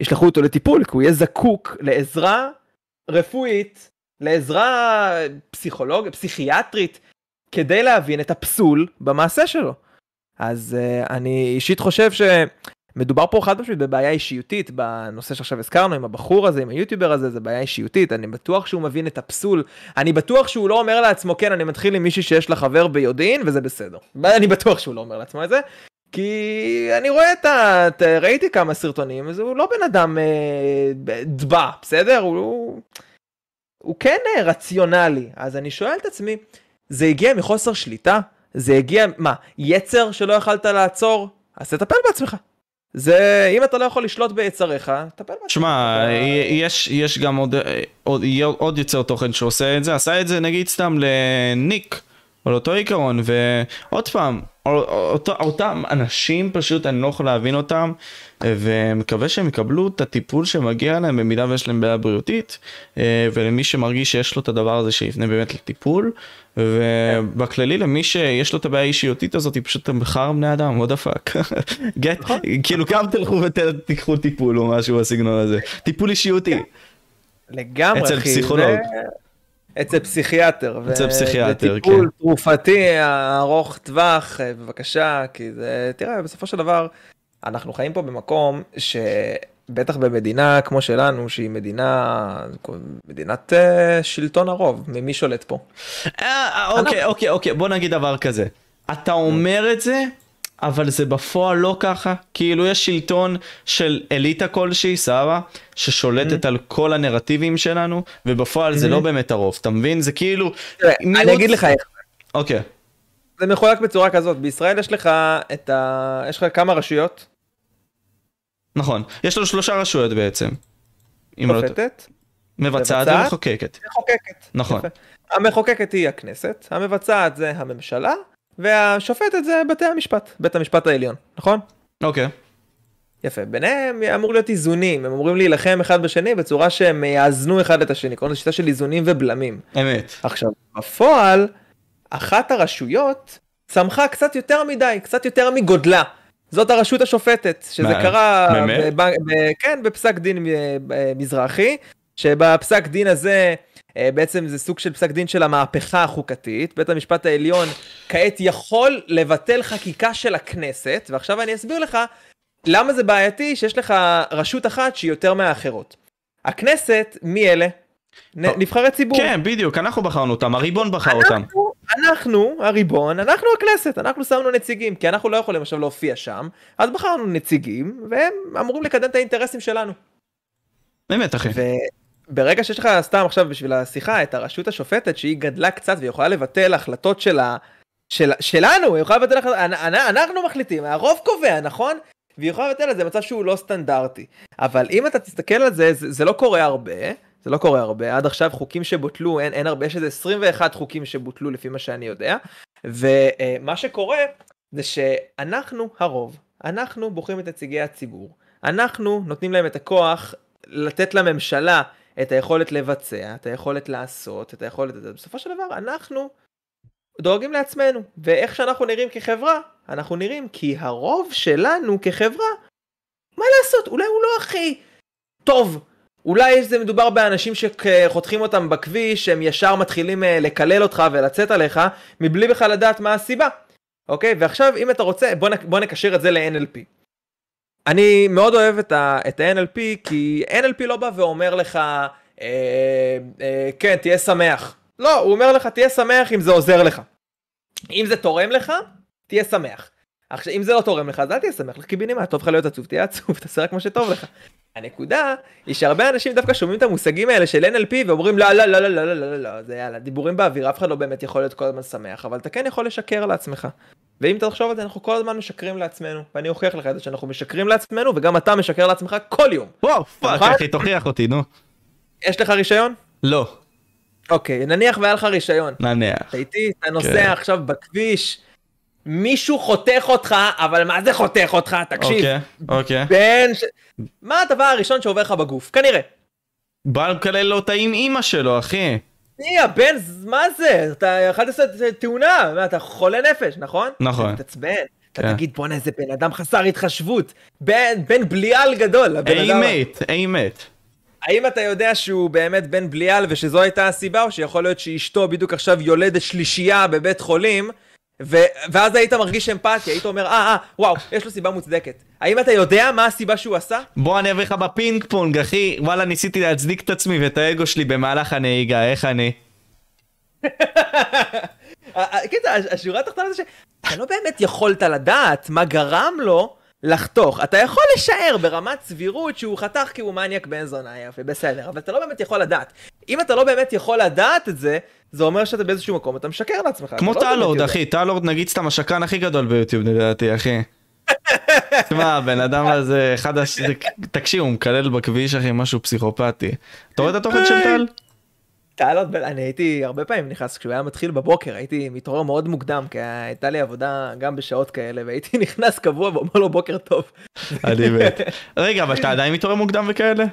ישלחו אותו לטיפול כי הוא יהיה זקוק לעזרה רפואית, לעזרה פסיכולוגית, פסיכיאטרית, כדי להבין את הפסול במעשה שלו. אז uh, אני אישית חושב שמדובר פה חד משמעית בבעיה אישיותית, בנושא שעכשיו הזכרנו עם הבחור הזה, עם היוטיובר הזה, זה בעיה אישיותית, אני בטוח שהוא מבין את הפסול, אני בטוח שהוא לא אומר לעצמו, כן, אני מתחיל עם מישהי שיש לה חבר ביודעין, וזה בסדר. אני בטוח שהוא לא אומר לעצמו את זה. כי אני רואה את ה... את- ראיתי כמה סרטונים, אז הוא לא בן אדם אה, דבע, בסדר? הוא, הוא, כן אה, רציונלי. אז אני שואל את עצמי, זה הגיע מחוסר שליטה? זה הגיע, מה, יצר שלא יכלת לעצור? אז תטפל בעצמך. זה, אם אתה לא יכול לשלוט ביצריך, תטפל בעצמך. שמע, יש, יש גם עוד, עוד, עוד יוצר תוכן שעושה את זה, עשה את זה נגיד סתם לניק, או לאותו עיקרון, ועוד פעם, אותו, אותם אנשים פשוט אני לא יכול להבין אותם, ומקווה שהם יקבלו את הטיפול שמגיע להם במידה ויש להם בעיה בריאותית, אה, ולמי שמרגיש שיש לו את הדבר הזה שיפנה באמת לטיפול, ובכללי למי שיש לו את הבעיה האישיותית הזאת, פשוט בחר בני אדם, what the fuck. *laughs* Get, כאילו גם תלכו ותיקחו טיפול או משהו בסגנון הזה, טיפול אישיותי. לגמרי, אצל פסיכולוג. זה- אצל פסיכיאטר. אצל ו- פסיכיאטר, וטיפול כן. תרופתי ארוך טווח, אה, בבקשה, כי זה, תראה, בסופו של דבר, אנחנו חיים פה במקום שבטח במדינה כמו שלנו, שהיא מדינה, מדינת אה, שלטון הרוב, מי שולט פה? אה, אה, אוקיי, אוקיי, אוקיי, בוא נגיד דבר כזה. אתה אומר את זה, אבל זה בפועל לא ככה. כאילו יש שלטון של אליטה כלשהי, סבבה? ששולטת על כל הנרטיבים שלנו, ובפועל זה לא באמת הרוב, אתה מבין? זה כאילו... תראה, מיעוט- אני אגיד לך איך. אוקיי. זה מחולק בצורה כזאת, בישראל יש לך את ה... יש לך כמה רשויות? נכון. יש לנו שלושה רשויות בעצם. לא- שופטת, מבצעת מבצעת? ומחוקקת. מחוקקת. נכון. יפה. המחוקקת היא הכנסת, המבצעת זה הממשלה, והשופטת זה בתי המשפט, בית המשפט העליון, נכון? אוקיי. יפה, ביניהם אמור להיות איזונים, הם אמורים להילחם אחד בשני בצורה שהם יאזנו אחד את השני, קוראים לזה שיטה של איזונים ובלמים. אמת. עכשיו, בפועל, אחת הרשויות צמחה קצת יותר מדי, קצת יותר מגודלה. זאת הרשות השופטת, שזה מה, קרה, באמת? ב- ב- כן, בפסק דין אה, מזרחי, שבפסק דין הזה, אה, בעצם זה סוג של פסק דין של המהפכה החוקתית. בית המשפט העליון כעת יכול לבטל חקיקה של הכנסת, ועכשיו אני אסביר לך למה זה בעייתי שיש לך רשות אחת שהיא יותר מהאחרות. הכנסת, מי אלה? נבחרי ציבור. כן, בדיוק, אנחנו בחרנו אותם, הריבון בחר אותם. אנחנו, אנחנו הריבון, אנחנו הכנסת, אנחנו שמנו נציגים, כי אנחנו לא יכולים עכשיו להופיע שם, אז בחרנו נציגים, והם אמורים לקדם את האינטרסים שלנו. באמת, אחי. וברגע שיש לך סתם עכשיו בשביל השיחה את הרשות השופטת שהיא גדלה קצת ויכולה לבטל החלטות של ה... של... שלנו, היא יכולה לבטל החלטות, אנ- אנ- אנחנו מחליטים, הרוב קובע, נכון? והיא יכולה לבטל את זה מצב שהוא לא סטנדרטי. אבל אם אתה תסתכל על זה, זה, זה לא קורה הרבה, זה לא קורה הרבה, עד עכשיו חוקים שבוטלו, אין, אין הרבה, יש איזה 21 חוקים שבוטלו לפי מה שאני יודע, ומה שקורה זה שאנחנו הרוב, אנחנו בוחרים את נציגי הציבור, אנחנו נותנים להם את הכוח לתת לממשלה את היכולת לבצע, את היכולת לעשות, את היכולת, בסופו של דבר אנחנו דואגים לעצמנו, ואיך שאנחנו נראים כחברה, אנחנו נראים כי הרוב שלנו כחברה, מה לעשות, אולי הוא לא הכי טוב. אולי זה מדובר באנשים שחותכים אותם בכביש, הם ישר מתחילים אה, לקלל אותך ולצאת עליך, מבלי בכלל לדעת מה הסיבה. אוקיי? ועכשיו, אם אתה רוצה, בוא, נק, בוא נקשר את זה ל-NLP. אני מאוד אוהב את ה-NLP, כי NLP לא בא ואומר לך, אה, אה, כן, תהיה שמח. לא, הוא אומר לך, תהיה שמח אם זה עוזר לך. אם זה תורם לך, תהיה שמח. עכשיו, אם זה לא תורם לך, אז אל תהיה שמח, לך קיבינימה, טוב לך להיות עצוב, תהיה עצוב, *laughs* תעשה רק מה שטוב לך. הנקודה היא שהרבה אנשים דווקא שומעים את המושגים האלה של NLP ואומרים לא לא לא לא לא לא לא לא זה יאללה דיבורים באוויר אף אחד לא באמת יכול להיות כל הזמן שמח אבל אתה כן יכול לשקר לעצמך. ואם תחשוב על זה אנחנו כל הזמן משקרים לעצמנו ואני אוכיח לך את זה שאנחנו משקרים לעצמנו וגם אתה משקר לעצמך כל יום. וואו, fuck, נכון? אחי, תוכיח אותי, נו. יש לך רישיון? לא, אוקיי נניח והיה לך רישיון. נניח. אתה איתי אתה נוסע כן. עכשיו בכביש מישהו חותך אותך אבל מה זה חותך אותך תקשיב. אוקיי, אוקיי. בן ש... מה הדבר הראשון שעובר לך בגוף? כנראה. בא לקלל לו אותה עם אימא שלו, אחי. מי הבן, מה זה? אתה יכול לעשות תאונה, אתה חולה נפש, נכון? נכון. אתה תתעצבן. אתה כן. תגיד בואנה איזה בן אדם חסר התחשבות. בן, בן בליעל גדול. הבן אדם- אמת, אמת. האם אתה יודע שהוא באמת בן בליעל ושזו הייתה הסיבה, או שיכול להיות שאשתו בדיוק עכשיו יולדת שלישייה בבית חולים, ו- ואז היית מרגיש אמפתיה, היית אומר, אה, אה, וואו, יש לו סיבה מוצדקת. האם אתה יודע מה הסיבה שהוא עשה? בוא אני אביא לך בפינג פונג, אחי. וואלה, ניסיתי להצדיק את עצמי ואת האגו שלי במהלך הנהיגה, איך אני? *laughs* קיצר, השורה התחתונה זה שאתה לא באמת יכולת לדעת מה גרם לו לחתוך. אתה יכול לשער ברמת סבירות שהוא חתך כי הוא מניאק בן זונה יפה, בסדר, אבל אתה לא באמת יכול לדעת. אם אתה לא באמת יכול לדעת את זה, זה אומר שאתה באיזשהו מקום, אתה משקר לעצמך. כמו לא טלורד. אחי. טלורד נגיד סתם השקרן הכי גדול ביוטיוב לדעתי, אחי. *laughs* תשמע, הבן אדם הזה, אחד הש... תקשיב, הוא מקלל בכביש, אחי, משהו פסיכופתי. אתה רואה את התוכן של טל? טל, בן- אני הייתי הרבה פעמים נכנס, כשהוא היה מתחיל בבוקר, הייתי מתעורר מאוד מוקדם, כי הייתה לי עבודה גם בשעות כאלה, והייתי *laughs* נכנס קבוע ואומר לו בוקר טוב. אני *laughs* מת. רגע, אבל אתה עדיין מתעורר מוקדם וכאלה?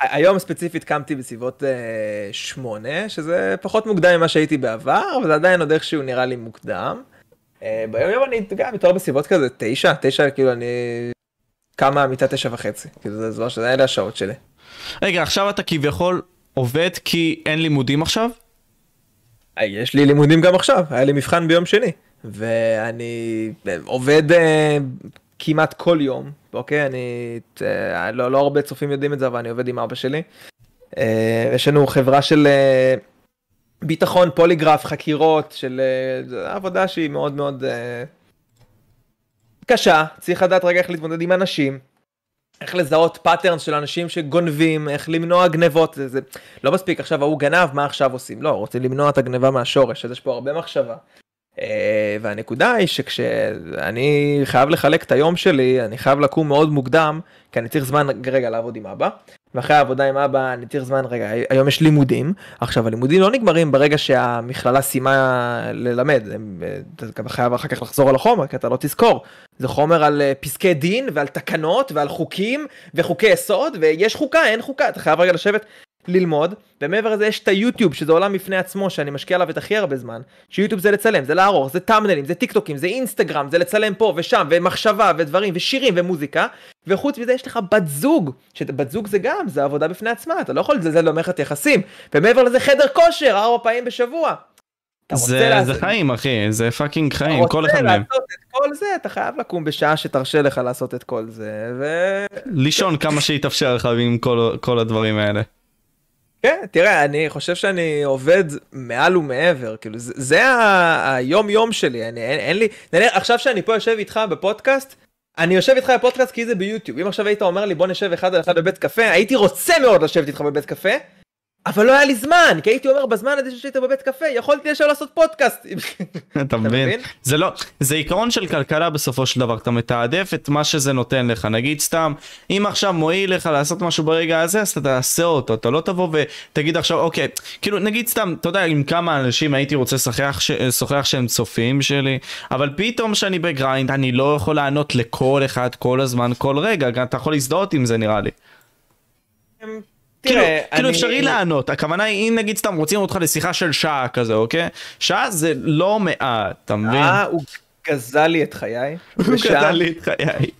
היום ספציפית קמתי בסביבות אה, שמונה, שזה פחות מוקדם ממה שהייתי בעבר, אבל זה עדיין עוד איכשהו נראה לי מוקדם. אה, ביום יום אני גם מתעורר בסביבות כזה תשע, תשע כאילו אני קם מהמיטה תשע וחצי, כאילו זה זמן שזה אלה השעות שלי. רגע, עכשיו אתה כביכול עובד כי אין לימודים עכשיו? אה, יש לי לימודים גם עכשיו, היה לי מבחן ביום שני, ואני אה, עובד אה, כמעט כל יום, אוקיי? אני, אה, לא, לא הרבה צופים יודעים את זה, אבל אני עובד עם אבא שלי. אה, יש לנו חברה של אה, ביטחון, פוליגרף, חקירות, של אה, עבודה שהיא מאוד מאוד אה, קשה, צריך לדעת רגע איך להתמודד עם אנשים. איך לזהות patterns של אנשים שגונבים, איך למנוע גנבות, זה, זה לא מספיק עכשיו ההוא גנב, מה עכשיו עושים? לא, רוצים למנוע את הגניבה מהשורש, אז יש פה הרבה מחשבה. Uh, והנקודה היא שכשאני חייב לחלק את היום שלי, אני חייב לקום מאוד מוקדם, כי אני צריך זמן רגע לעבוד עם אבא, ואחרי העבודה עם אבא אני צריך זמן, רגע, היום יש לימודים, עכשיו הלימודים לא נגמרים ברגע שהמכללה סיימה ללמד, אה, אתה גם חייב אחר כך לחזור על החומר, כי אתה לא תזכור. זה חומר על אה, פסקי דין ועל תקנות ועל חוקים וחוקי יסוד, ויש חוקה, אין חוקה, אתה חייב רגע לשבת ללמוד, ומעבר לזה יש את היוטיוב, שזה עולם בפני עצמו, שאני משקיע עליו את הכי הרבה זמן, שיוטיוב זה לצלם, זה לערוך, זה thumbnail ים, זה טיק טוקים, זה אינסטגרם, זה לצלם פה ושם, ומחשבה, ודברים, ושירים, ומוזיקה, וחוץ מזה יש לך בת זוג, שבת זוג זה גם, זה עבודה בפני עצמה, אתה לא יכול לזלזל במערכת יחסים, ומעבר לזה חדר כושר, ארבע פעמים בשבוע. אתה רוצה זה, לעשות- זה חיים אחי, זה fucking אתה חיים, כל אחד רוצה מהם. לעשות את כל זה, אתה חייב לקום בשעה שתרשה לך לעשות את כל זה, ו... לישון כמה שיתאפשר לך עם כל, כל הדברים האלה. כן, תראה, אני חושב שאני עובד מעל ומעבר, כאילו, זה, זה היום-יום שלי, אני, אין, אין לי, נניח, עכשיו שאני פה יושב איתך בפודקאסט, אני יושב איתך בפודקאסט כי זה ביוטיוב, אם עכשיו היית אומר לי בוא נשב אחד על אחד בבית קפה, הייתי רוצה מאוד לשבת איתך בבית קפה, אבל לא היה לי זמן, כי הייתי אומר בזמן הזה שהיית בבית קפה, יכולתי לשבת לעשות פודקאסט. *laughs* אתה מבין? זה לא, זה עיקרון של כלכלה בסופו של דבר, אתה מתעדף את מה שזה נותן לך, נגיד סתם, אם עכשיו מועיל לך לעשות משהו ברגע הזה, אז אתה תעשה אותו, אתה לא תבוא ותגיד עכשיו, אוקיי, כאילו נגיד סתם, אתה יודע, עם כמה אנשים הייתי רוצה לשוחח שהם צופים שלי, אבל פתאום שאני ב grind, אני לא יכול לענות לכל אחד כל הזמן, כל רגע, אתה יכול להזדהות עם זה נראה לי. כאילו, תראה, כאילו אני- אפשרי לענות, הכוונה היא אם נגיד סתם רוצים אותך לשיחה של שעה כזה, אוקיי? שעה זה לא מעט, אתה מבין? אה, הוא גזל לי את חיי. הוא. גדל לי את חיי.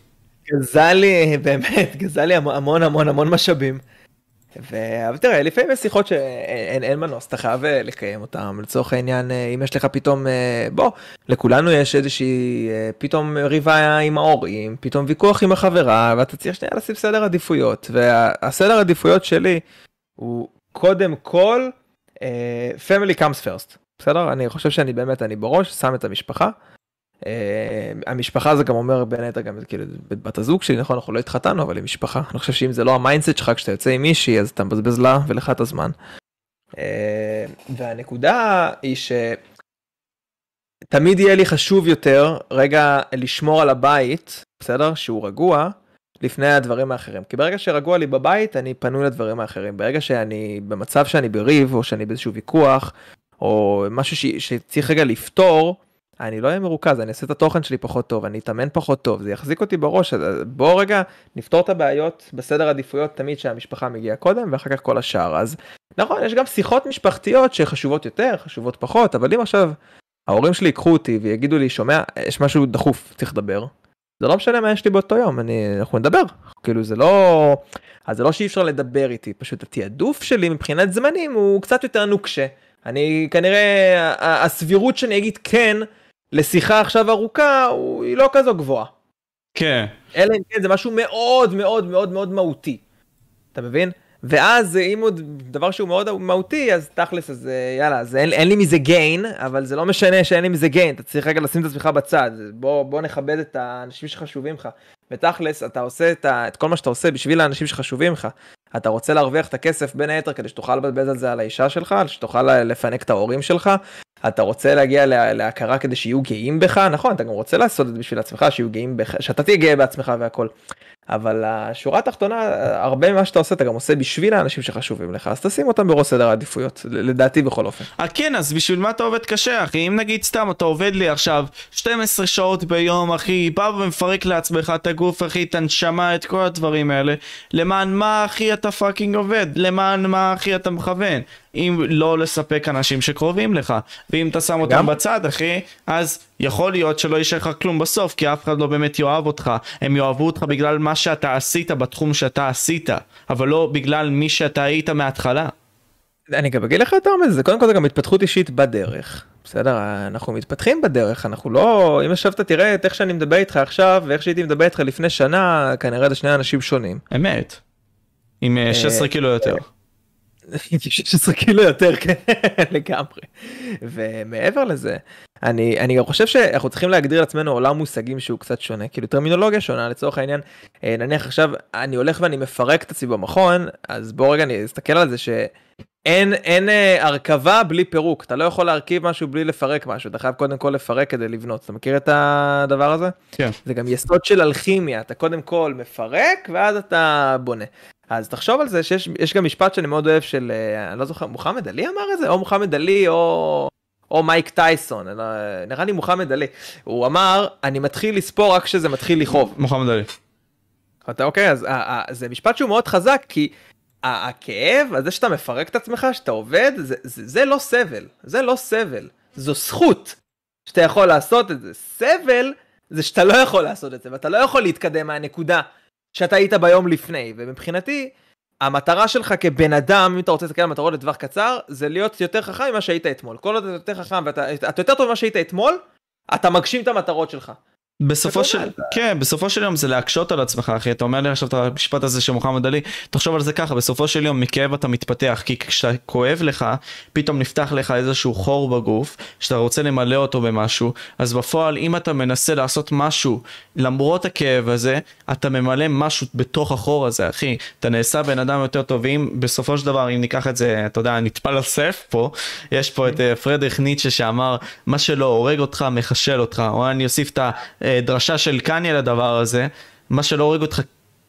גזל לי, באמת, גזל לי המון המון המון משאבים. ו... אבל תראה, לפעמים יש שיחות שאין אין מנוס, אתה חייב אה, לקיים אותם. לצורך העניין, אה, אם יש לך פתאום, אה, בוא, לכולנו יש איזושהי, פתאום ריבה עם ההורים, פתאום ויכוח עם החברה, ואתה צריך שנייה לשים סדר עדיפויות. והסדר עדיפויות שלי הוא קודם כל, אה, family comes first, בסדר? אני חושב שאני באמת, אני בראש, שם את המשפחה. Uh, המשפחה זה גם אומר בין היתר גם כאילו בת הזוג שלי נכון אנחנו לא התחתנו אבל היא משפחה אני חושב שאם זה לא ה mindset שלך כשאתה יוצא עם מישהי אז אתה מבזבז לה ולך את הזמן. Uh, והנקודה היא שתמיד יהיה לי חשוב יותר רגע לשמור על הבית בסדר שהוא רגוע לפני הדברים האחרים כי ברגע שרגוע לי בבית אני פנוי לדברים האחרים ברגע שאני במצב שאני בריב או שאני באיזשהו ויכוח או משהו ש... שצריך רגע לפתור. אני לא אהיה מרוכז, אני אעשה את התוכן שלי פחות טוב, אני אתאמן פחות טוב, זה יחזיק אותי בראש, אז בוא רגע נפתור את הבעיות בסדר עדיפויות תמיד שהמשפחה מגיעה קודם ואחר כך כל השאר. אז נכון, יש גם שיחות משפחתיות שחשובות יותר, חשובות פחות, אבל אם עכשיו ההורים שלי ייקחו אותי ויגידו לי, שומע, יש משהו דחוף, צריך לדבר, זה לא משנה מה יש לי באותו יום, אני, אנחנו נדבר, כאילו זה לא, אז זה לא שאי אפשר לדבר איתי, פשוט התעדוף שלי מבחינת זמנים הוא קצת יותר נוקשה. אני כנראה, הסבירות שאני אגיד כן, לשיחה עכשיו ארוכה הוא- היא לא כזו גבוהה. כן. אלא אם כן זה משהו מאוד מאוד מאוד מאוד מהותי. אתה מבין? ואז אם עוד דבר שהוא מאוד מהותי אז תכלס אז אה, יאללה אז אין, אין לי מזה גיין אבל זה לא משנה שאין לי מזה גיין אתה צריך רגע לשים את עצמך בצד בוא בוא נכבד את האנשים שחשובים לך ותכלס אתה עושה את, ה, את כל מה שאתה עושה בשביל האנשים שחשובים לך. אתה רוצה להרוויח את הכסף בין היתר כדי שתוכל לבזבז על זה על האישה שלך שתוכל לפנק את ההורים שלך אתה רוצה להגיע לה, להכרה כדי שיהיו גאים בך נכון אתה גם רוצה לעשות את זה בשביל עצמך שיהיו גאים בך שאתה תהיה גאה בעצמך והכל. אבל השורה התחתונה הרבה ממה שאתה עושה אתה גם עושה בשביל האנשים שחשובים לך אז תשים אותם בראש סדר העדיפויות לדעתי בכל אופן. אה כן, אז בשביל מה אתה עובד קשה, אחי? אם נגיד סתם אתה עובד לי עכשיו 12 שעות ביום, אחי, בא ומפרק לעצמך את הגוף, אחי, את הנשמה, את כל הדברים האלה, למען מה, אחי, אתה פאקינג עובד? למען מה, אחי, אתה מכוון? אם לא לספק אנשים שקרובים לך, ואם אתה שם אותם גם. בצד, אחי, אז יכול להיות שלא יישאר לך כלום בסוף, כי אף אחד לא באמת יאהב אותך. הם יאהבו אותך בגלל מה שאתה עשית בתחום שאתה עשית, אבל לא בגלל מי שאתה היית מההתחלה. אני גם אגיד לך יותר מזה קודם כל זה גם התפתחות אישית בדרך בסדר אנחנו מתפתחים בדרך אנחנו לא אם ישבת תראה את איך שאני מדבר איתך עכשיו ואיך שהייתי מדבר איתך לפני שנה כנראה זה שני אנשים שונים. אמת. עם אה, 16 קילו יותר. 16 קילו יותר כן לגמרי ומעבר לזה אני אני גם חושב שאנחנו צריכים להגדיר לעצמנו עולם מושגים שהוא קצת שונה כאילו טרמינולוגיה שונה לצורך העניין אה, נניח עכשיו אני הולך ואני מפרק את עצמי במכון אז בוא רגע אני אסתכל על זה שאין אין אה, הרכבה בלי פירוק אתה לא יכול להרכיב משהו בלי לפרק משהו אתה חייב קודם כל לפרק כדי לבנות אתה מכיר את הדבר הזה כן. זה גם יסוד של אלכימיה אתה קודם כל מפרק ואז אתה בונה. אז תחשוב על זה שיש יש גם משפט שאני מאוד אוהב של אה, אני לא זוכר מוחמד עלי אמר את זה או מוחמד עלי או או מייק טייסון לא, נראה לי מוחמד עלי הוא אמר אני מתחיל לספור רק כשזה מתחיל לכאוב. מוחמד עלי. אתה אוקיי אז אה, אה, זה משפט שהוא מאוד חזק כי הכאב הזה שאתה מפרק את עצמך שאתה עובד זה, זה, זה לא סבל זה לא סבל זו זכות שאתה יכול לעשות את זה סבל זה שאתה לא יכול לעשות את זה ואתה לא יכול להתקדם מהנקודה שאתה היית ביום לפני ומבחינתי המטרה שלך כבן אדם, אם אתה רוצה להסתכל על מטרות לטווח קצר, זה להיות יותר חכם ממה שהיית אתמול. כל עוד אתה יותר חכם ואתה אתה יותר טוב ממה שהיית אתמול, אתה מגשים את המטרות שלך. בסופו של, כן, בסופו של יום זה להקשות על עצמך, אחי. אתה אומר לי עכשיו את המשפט הזה של מוחמד עלי, תחשוב על זה ככה, בסופו של יום מכאב אתה מתפתח, כי כשאתה כואב לך, פתאום נפתח לך איזשהו חור בגוף, שאתה רוצה למלא אותו במשהו, אז בפועל, אם אתה מנסה לעשות משהו למרות הכאב הזה, אתה ממלא משהו בתוך החור הזה, אחי. אתה נעשה בן אדם יותר טוב, ואם בסופו של דבר, אם ניקח את זה, אתה יודע, נטפל לסף פה, יש פה את אה, פרדריך ניטשה שאמר, מה שלא הורג אותך, מחשל אותך, או אני אוסיף את ה... דרשה של קניה לדבר הזה, מה שלא הורג אותך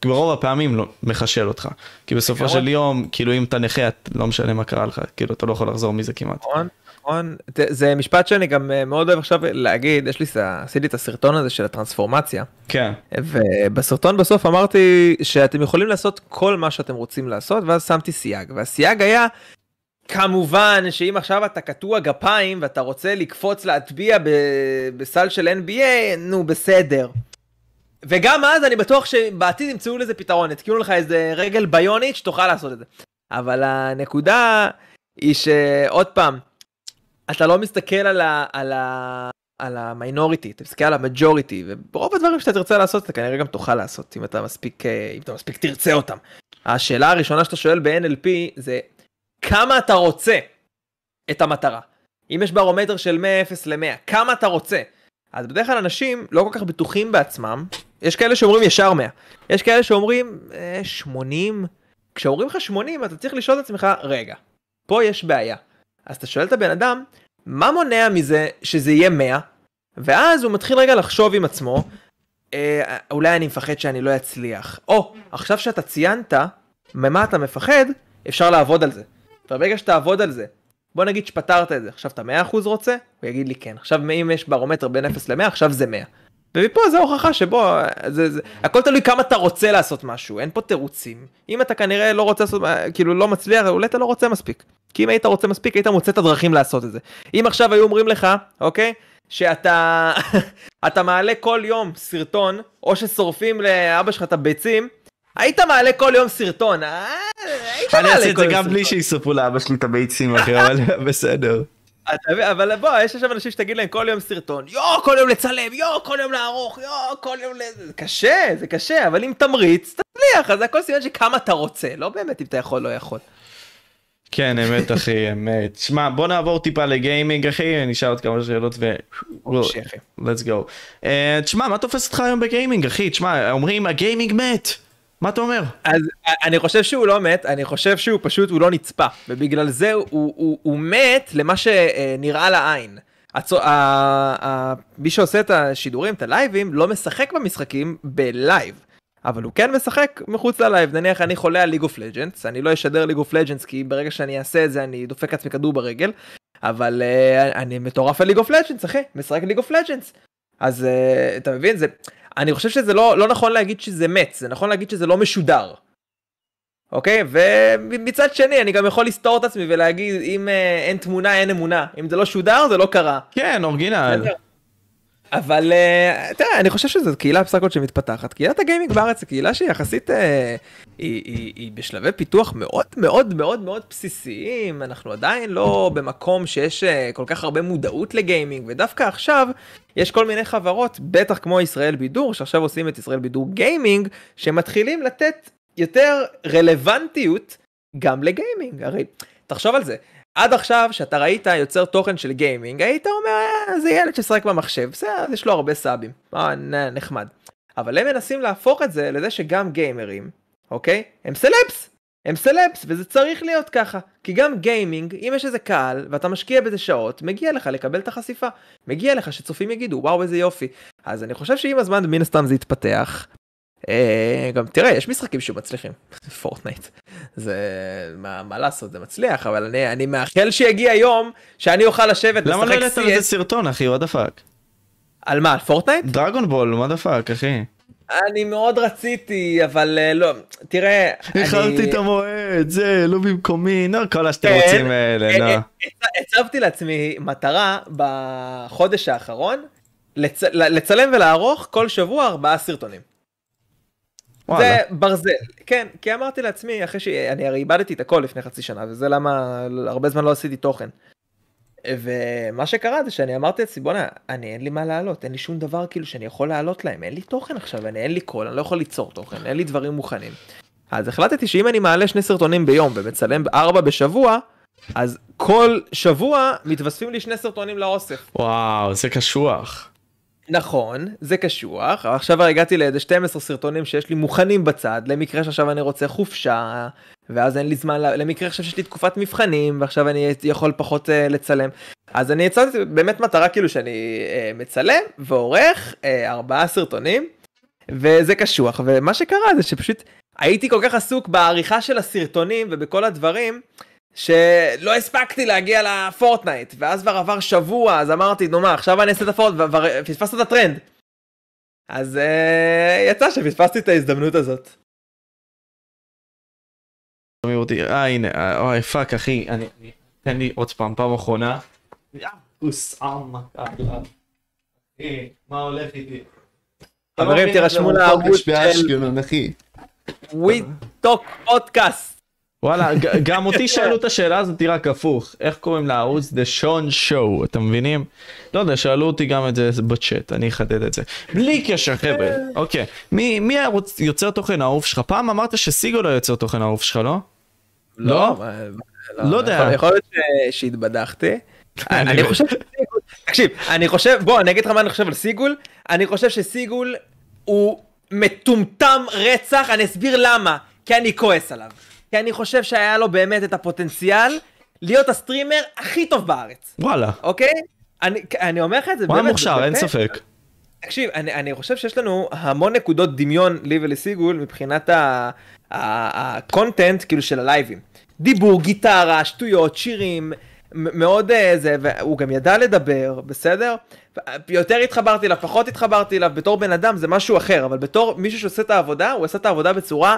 ברוב הפעמים לא מחשל אותך. כי בסופו של יום, כאילו אם אתה נכה, לא משנה מה קרה לך, כאילו אתה לא יכול לחזור מזה כמעט. נכון, נכון. זה משפט שאני גם אה, מאוד אוהב עכשיו להגיד, יש לי, עשיתי את הסרטון הזה של הטרנספורמציה. כן. ובסרטון בסוף אמרתי שאתם יכולים לעשות כל מה שאתם רוצים לעשות, ואז שמתי סייג. והסייג היה כמובן שאם עכשיו אתה קטוע גפיים ואתה רוצה לקפוץ להטביע בסל של NBA, נו בסדר. וגם אז אני בטוח שבעתיד ימצאו לזה פתרון, יתקיעו לך איזה רגל ביונית שתוכל לעשות את זה. אבל הנקודה היא שעוד פעם, אתה לא מסתכל על ה... על ה... על המיינוריטי, אתה מסתכל על המג'וריטי, וברוב הדברים שאתה תרצה לעשות, אתה כנראה גם תוכל לעשות, אם אתה מספיק, אה, אם אתה מספיק תרצה אותם. השאלה הראשונה שאתה שואל ב-NLP זה, כמה אתה רוצה את המטרה. אם יש ברומטר של 100-0 ל-100, כמה אתה רוצה. אז בדרך כלל אנשים לא כל כך בטוחים בעצמם, יש כאלה שאומרים ישר 100, יש כאלה שאומרים אה, 80, כשאומרים לך 80 אתה צריך לשאול את עצמך, רגע, פה יש בעיה. אז אתה שואל את הבן אדם, מה מונע מזה שזה יהיה 100? ואז הוא מתחיל רגע לחשוב עם עצמו, אה, אולי אני מפחד שאני לא אצליח. או, עכשיו שאתה ציינת, ממה אתה מפחד, אפשר לעבוד על זה. וברגע שתעבוד על זה, בוא נגיד שפתרת את זה, עכשיו אתה 100% רוצה? הוא יגיד לי כן. עכשיו אם יש ברומטר בין 0 ל-100, עכשיו זה 100. ומפה זה הוכחה שבו, זה, זה, הכל תלוי כמה אתה רוצה לעשות משהו, אין פה תירוצים. אם אתה כנראה לא רוצה לעשות, כאילו לא מצליח, אולי אתה לא רוצה מספיק. כי אם היית רוצה מספיק, היית מוצא את הדרכים לעשות את זה. אם עכשיו היו אומרים לך, אוקיי, שאתה *laughs* אתה מעלה כל יום סרטון, או ששורפים לאבא שלך את הביצים, היית מעלה כל יום סרטון, אה? היית מעלה כל יום סרטון. אני אעשה את זה גם בלי שישרפו לאבא שלי את הביצים אחי, אבל *laughs* בסדר. אבל בוא, יש עכשיו אנשים שתגיד להם כל יום סרטון, יואו, כל יום לצלם, יואו, כל יום לערוך, יואו, כל יום ל... זה קשה, זה קשה, אבל אם תמריץ, תצליח, אז הכל סימן שכמה אתה רוצה, לא באמת אם אתה יכול, לא יכול. כן, אמת אחי, אמת. שמע, בוא נעבור טיפה לגיימינג אחי, נשאל עוד כמה שאלות ו... let's go. אה, תשמע, מה תופס אותך היום בגיימינג אחי? תשמע, אומרים הגיימינג מת. מה אתה אומר? אז אני חושב שהוא לא מת, אני חושב שהוא פשוט, הוא לא נצפה, ובגלל זה הוא, הוא, הוא מת למה שנראה לעין. הצ... ה... ה... מי שעושה את השידורים, את הלייבים, לא משחק במשחקים בלייב. אבל הוא כן משחק מחוץ ללייב, נניח אני חולה על League of Legends, אני לא אשדר League of Legends כי ברגע שאני אעשה את זה אני דופק עצמי כדור ברגל, אבל uh, אני מטורף על League of Legends אחי, משחק League of Legends. אז uh, אתה מבין, זה, אני חושב שזה לא, לא נכון להגיד שזה מת, זה נכון להגיד שזה לא משודר. אוקיי? ומצד שני, אני גם יכול לסתור את עצמי ולהגיד, אם אה, אין תמונה, אין אמונה. אם זה לא שודר, זה לא קרה. כן, original. אבל תראה, אני חושב שזו קהילה בסך הכל שמתפתחת. קהילת הגיימינג בארץ זו קהילה שהיא יחסית, uh, היא, היא, היא בשלבי פיתוח מאוד מאוד מאוד מאוד בסיסיים. אנחנו עדיין לא במקום שיש uh, כל כך הרבה מודעות לגיימינג, ודווקא עכשיו יש כל מיני חברות, בטח כמו ישראל בידור, שעכשיו עושים את ישראל בידור גיימינג, שמתחילים לתת יותר רלוונטיות גם לגיימינג. הרי תחשוב על זה, עד עכשיו שאתה ראית יוצר תוכן של גיימינג היית אומר אה, זה ילד ששחק במחשב בסדר יש לו הרבה סאבים. אה, נחמד. אבל הם מנסים להפוך את זה לזה שגם גיימרים אוקיי? הם סלבס! הם סלבס וזה צריך להיות ככה. כי גם גיימינג אם יש איזה קהל ואתה משקיע בזה שעות מגיע לך לקבל את החשיפה. מגיע לך שצופים יגידו וואו איזה יופי. אז אני חושב שעם הזמן מן הסתם זה יתפתח גם תראה יש משחקים שמצליחים Fortnite זה מה, מה לעשות זה מצליח אבל אני אני מאחל שיגיע יום שאני אוכל לשבת למה לא העלית לזה סרטון אחי what fuck. על מה Fortnite? Dragon Ball what fuck אחי. אני מאוד רציתי אבל אה, לא תראה איחרתי את המועד זה לא במקומי נו כל התירוצים כן, האלה נו. הצבתי לעצמי מטרה בחודש האחרון לצלם ולערוך כל שבוע ארבעה סרטונים. זה ברזל, כן, כי אמרתי לעצמי, אחרי שאני הרי איבדתי את הכל לפני חצי שנה, וזה למה הרבה זמן לא עשיתי תוכן. ומה שקרה זה שאני אמרתי לעצמי, בואנה, אני אין לי מה לעלות, אין לי שום דבר כאילו שאני יכול לעלות להם, אין לי תוכן עכשיו, אני אין לי קול, אני לא יכול ליצור תוכן, אין לי דברים מוכנים. אז החלטתי שאם אני מעלה שני סרטונים ביום ומצלם ארבע בשבוע, אז כל שבוע מתווספים לי שני סרטונים לאוסף. וואו, זה קשוח. נכון, זה קשוח, אבל עכשיו הגעתי לאיזה 12 סרטונים שיש לי מוכנים בצד, למקרה שעכשיו אני רוצה חופשה, ואז אין לי זמן, למקרה עכשיו שיש לי תקופת מבחנים, ועכשיו אני יכול פחות uh, לצלם. אז אני יצאתי באמת מטרה כאילו שאני uh, מצלם ועורך uh, ארבעה סרטונים, וזה קשוח, ומה שקרה זה שפשוט הייתי כל כך עסוק בעריכה של הסרטונים ובכל הדברים, שלא הספקתי להגיע לפורטנייט, ואז כבר עבר שבוע, אז אמרתי, נו מה, עכשיו אני אעשה את הפורט, וכבר פספסת את הטרנד. אז uh, יצא שפספסתי את ההזדמנות הזאת. שומעים אותי, אה הנה, אה, אוי fuck אחי, אני, תן לי עוד פעם, פעם אחרונה. אמק, מה הולך איתי? לא חברים, תירשמו לערוץ של. We Talk פודקאסט. וואלה, גם אותי שאלו את השאלה הזאת רק הפוך, איך קוראים לערוץ The Shon Show, אתם מבינים? לא יודע, שאלו אותי גם את זה בצ'אט, אני אחדד את זה. בלי קשר חבר'ה, אוקיי. מי מי הערוץ יוצר תוכן האהוב שלך? פעם אמרת שסיגו לא יוצר תוכן האהוב שלך, לא? לא? מה- לא יודע. יכול- להיות שהתבדחתי. *laughs* אני חושב שסיגול, תקשיב, אני חושב, בוא, אני אגיד לך מה אני חושב על סיגול. אני חושב שסיגול הוא מטומטם רצח, אני אסביר למה. כי אני כועס עליו. כי אני חושב שהיה לו באמת את הפוטנציאל להיות ה streamer הכי טוב בארץ, וואלה. אוקיי? אני, אני אומר לך את זה הוא היה באמת, מוכשר, אין. ספק. תקשיב, אני, אני חושב שיש לנו המון נקודות דמיון, לי ולסיגול, מבחינת ה content, כאילו, של הלייבים. דיבור, גיטרה, שטויות, שירים, מאוד אה, זה, והוא גם ידע לדבר, בסדר? יותר התחברתי אליו, פחות התחברתי אליו, בתור בן אדם זה משהו אחר, אבל בתור מישהו שעושה את העבודה, הוא עשה את העבודה בצורה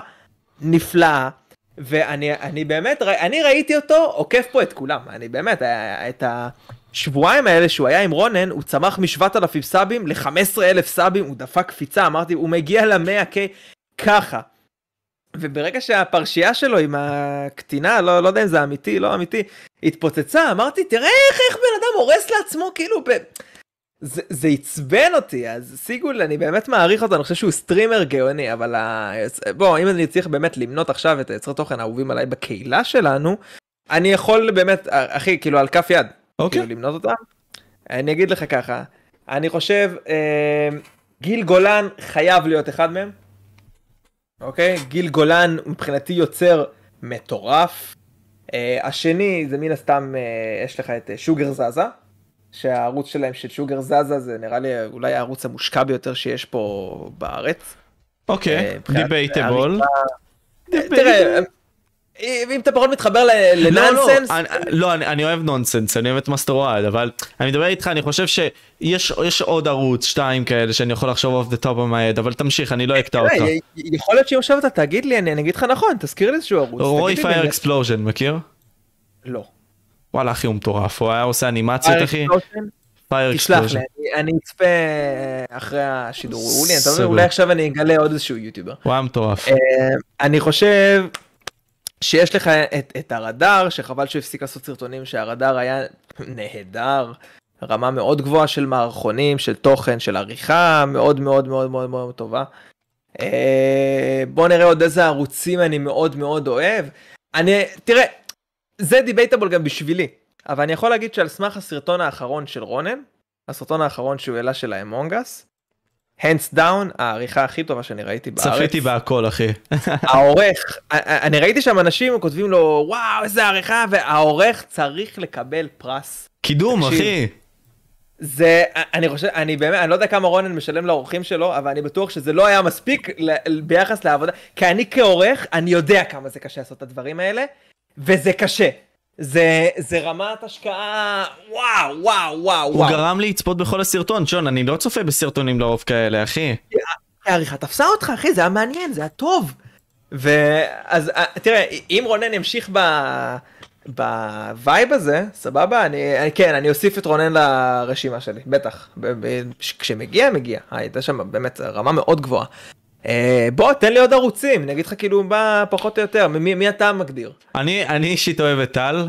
נפלאה. ואני אני באמת, אני ראיתי אותו עוקף פה את כולם, אני באמת, אה, את השבועיים האלה שהוא היה עם רונן, הוא צמח מ-7,000 sub ים ל-15,000 sub ים, הוא דפק קפיצה, אמרתי, הוא מגיע ל-100K ככה. וברגע שהפרשייה שלו עם הקטינה, לא, לא יודע אם זה אמיתי, לא אמיתי, התפוצצה, אמרתי, תראה איך, איך בן אדם הורס לעצמו, כאילו, ב... זה, זה עצבן אותי, אז סיגול, אני באמת מעריך אותו, אני חושב שהוא streamer גאוני, אבל ה... בוא, אם אני צריך באמת למנות עכשיו את היוצרי תוכן האהובים עליי בקהילה שלנו, אני יכול באמת, אחי, כאילו, על כף יד, אוקיי. כאילו, למנות אותם. אני אגיד לך ככה, אני חושב, אה, גיל גולן חייב להיות אחד מהם, אוקיי? גיל גולן מבחינתי יוצר מטורף. אה, השני זה מן הסתם, אה, יש לך את אה, שוגר זזה, שהערוץ שלהם של שוגר זזה זה נראה לי אולי הערוץ המושקע ביותר שיש פה בארץ. אה, אוקיי, debatable. תראה, אה, אם אתה פחות מתחבר לא, לא, ל nonsense, אני- לא, אני אוהב nonsense, אני אוהב את מאסטר אוהד, אבל אני מדבר איתך, אני חושב שיש יש עוד ערוץ, שתיים כאלה, שאני יכול לחשוב off the top of my head, אבל תמשיך, אני לא אקטע אותך. תראה, יכול להיות שאם עכשיו אתה תגיד לי, אני אגיד לך נכון, תזכיר לי איזשהו ערוץ. רוי פייר. Explosion, מכיר? לא. וואלה אחי הוא מטורף, הוא היה עושה אנימציות אחי? פייר תשלח. לי, אני- אצפה אה, אחרי השידור. אולי, אתה סגור. אולי עכשיו אני אגלה עוד איזשהו יוטיובר. הוא היה מטורף. אה, אני חושב שיש לך את, את הרדאר, שחבל שהוא הפסיק לעשות סרטונים, שהרדאר היה נהדר, רמה מאוד גבוהה של מערכונים, של תוכן, של עריכה, מאוד מאוד מאוד מאוד מאוד טובה. אה, בוא נראה עוד איזה ערוצים אני מאוד מאוד אוהב. אני, תראה, זה דיבייטבול גם בשבילי, אבל אני יכול להגיד שעל סמך הסרטון האחרון של רונן, הסרטון האחרון שהוא העלה של האמונגס, hands down, העריכה הכי טובה שאני ראיתי בארץ. צפיתי בהכל אחי. *laughs* העורך, אני ראיתי שם אנשים כותבים לו וואו איזה עריכה והעורך צריך לקבל פרס. קידום תקשיב. אחי. זה אני חושב אני באמת אני לא יודע כמה רונן משלם לאורחים שלו אבל אני בטוח שזה לא היה מספיק ל- ביחס לעבודה כי אני כעורך אני יודע כמה זה קשה לעשות את הדברים האלה וזה קשה. זה זה רמת השקעה וואו וואו וואו הוא וואו. גרם לי לצפות בכל הסרטון, שון, אני לא צופה בסרטונים לרוב כאלה אחי. העריכה תפסה אותך אחי זה היה מעניין זה היה טוב. ואז אה, תראה אם רונן ימשיך ב... ב vibe הזה סבבה אני, אני כן אני אוסיף את רונן לרשימה שלי בטח ב, ב, כשמגיע מגיע אה, הייתה שם באמת רמה מאוד גבוהה. אה, בוא, תן לי עוד ערוצים, אני אגיד לך כאילו מה פחות או יותר, מי, מי אתה מגדיר? אני, אני אישית אוהב את טל,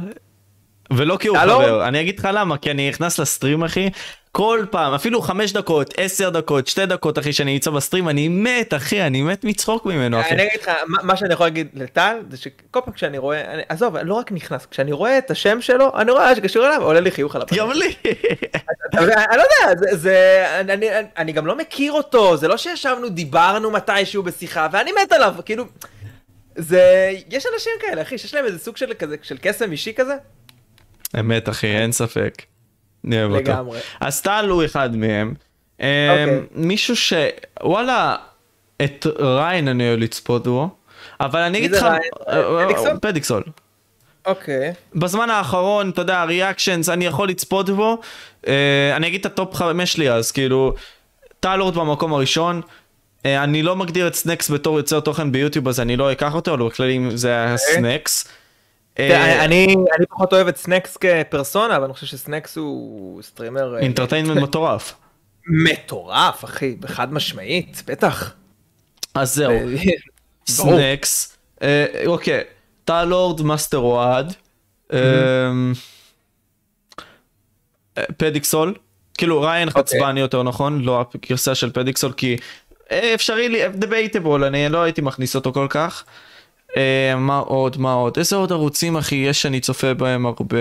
ולא כי הוא? חבר, אני אגיד לך למה, כי אני נכנס לסטרים אחי, כל פעם, אפילו חמש דקות, עשר דקות, שתי דקות אחי, שאני נמצא בסטרים, אני מת אחי, אני מת מצחוק ממנו אחי. אני אגיד לך, מה, שאני יכול להגיד לטל, זה שכל פעם כשאני רואה, אני, עזוב, לא רק נכנס, כשאני רואה את השם שלו, אני רואה שקשור אליו, עולה לי חיוך על הפנים. גם לי. אני לא יודע, זה, זה אני, אני, אני גם לא מכיר אותו, זה לא שישבנו, דיברנו מתישהו בשיחה, ואני מת עליו, כאילו, זה, יש אנשים כאלה, אחי, שיש להם איזה סוג של כזה, של קסם אישי כזה, אמת אחי, אין ספק. אני אוהב אותו. לגמרי. אז טל הוא אחד מהם. אמ, אוקיי. מישהו ש... וואלה, את ריין אני אוהב לצפות בו, אבל אני אגיד לך... ריין? אה, פדיקסול? אוקיי, בזמן האחרון, אתה יודע, reactions, אני יכול לצפות בו. אה, אני אגיד את ה top 5 שלי אז, כאילו, טלורד במקום הראשון. אה, אני לא מגדיר את סנקס בתור יוצר תוכן ביוטיוב אז אני לא אקח אותו, אבל בכללי זה היה סנקס. אה, אני אני פחות אוהב את סנקס כפרסונה, אבל אני חושב שסנקס הוא streamer אה, entertainment *laughs* מטורף. מטורף, אחי, בחד משמעית, בטח. אז זהו, אה. *laughs* סנקס. אה, אוקיי, טלורד, מאסטר אוהד. אמ, אה, פדיקסול. כאילו ריין אוקיי. חצבני יותר נכון, לא הגרסה של פדיקסול כי אה, אפשרי לי, debatable, אני לא הייתי מכניס אותו כל כך. אה, מה עוד, מה עוד, איזה עוד ערוצים אחי יש שאני צופה בהם הרבה.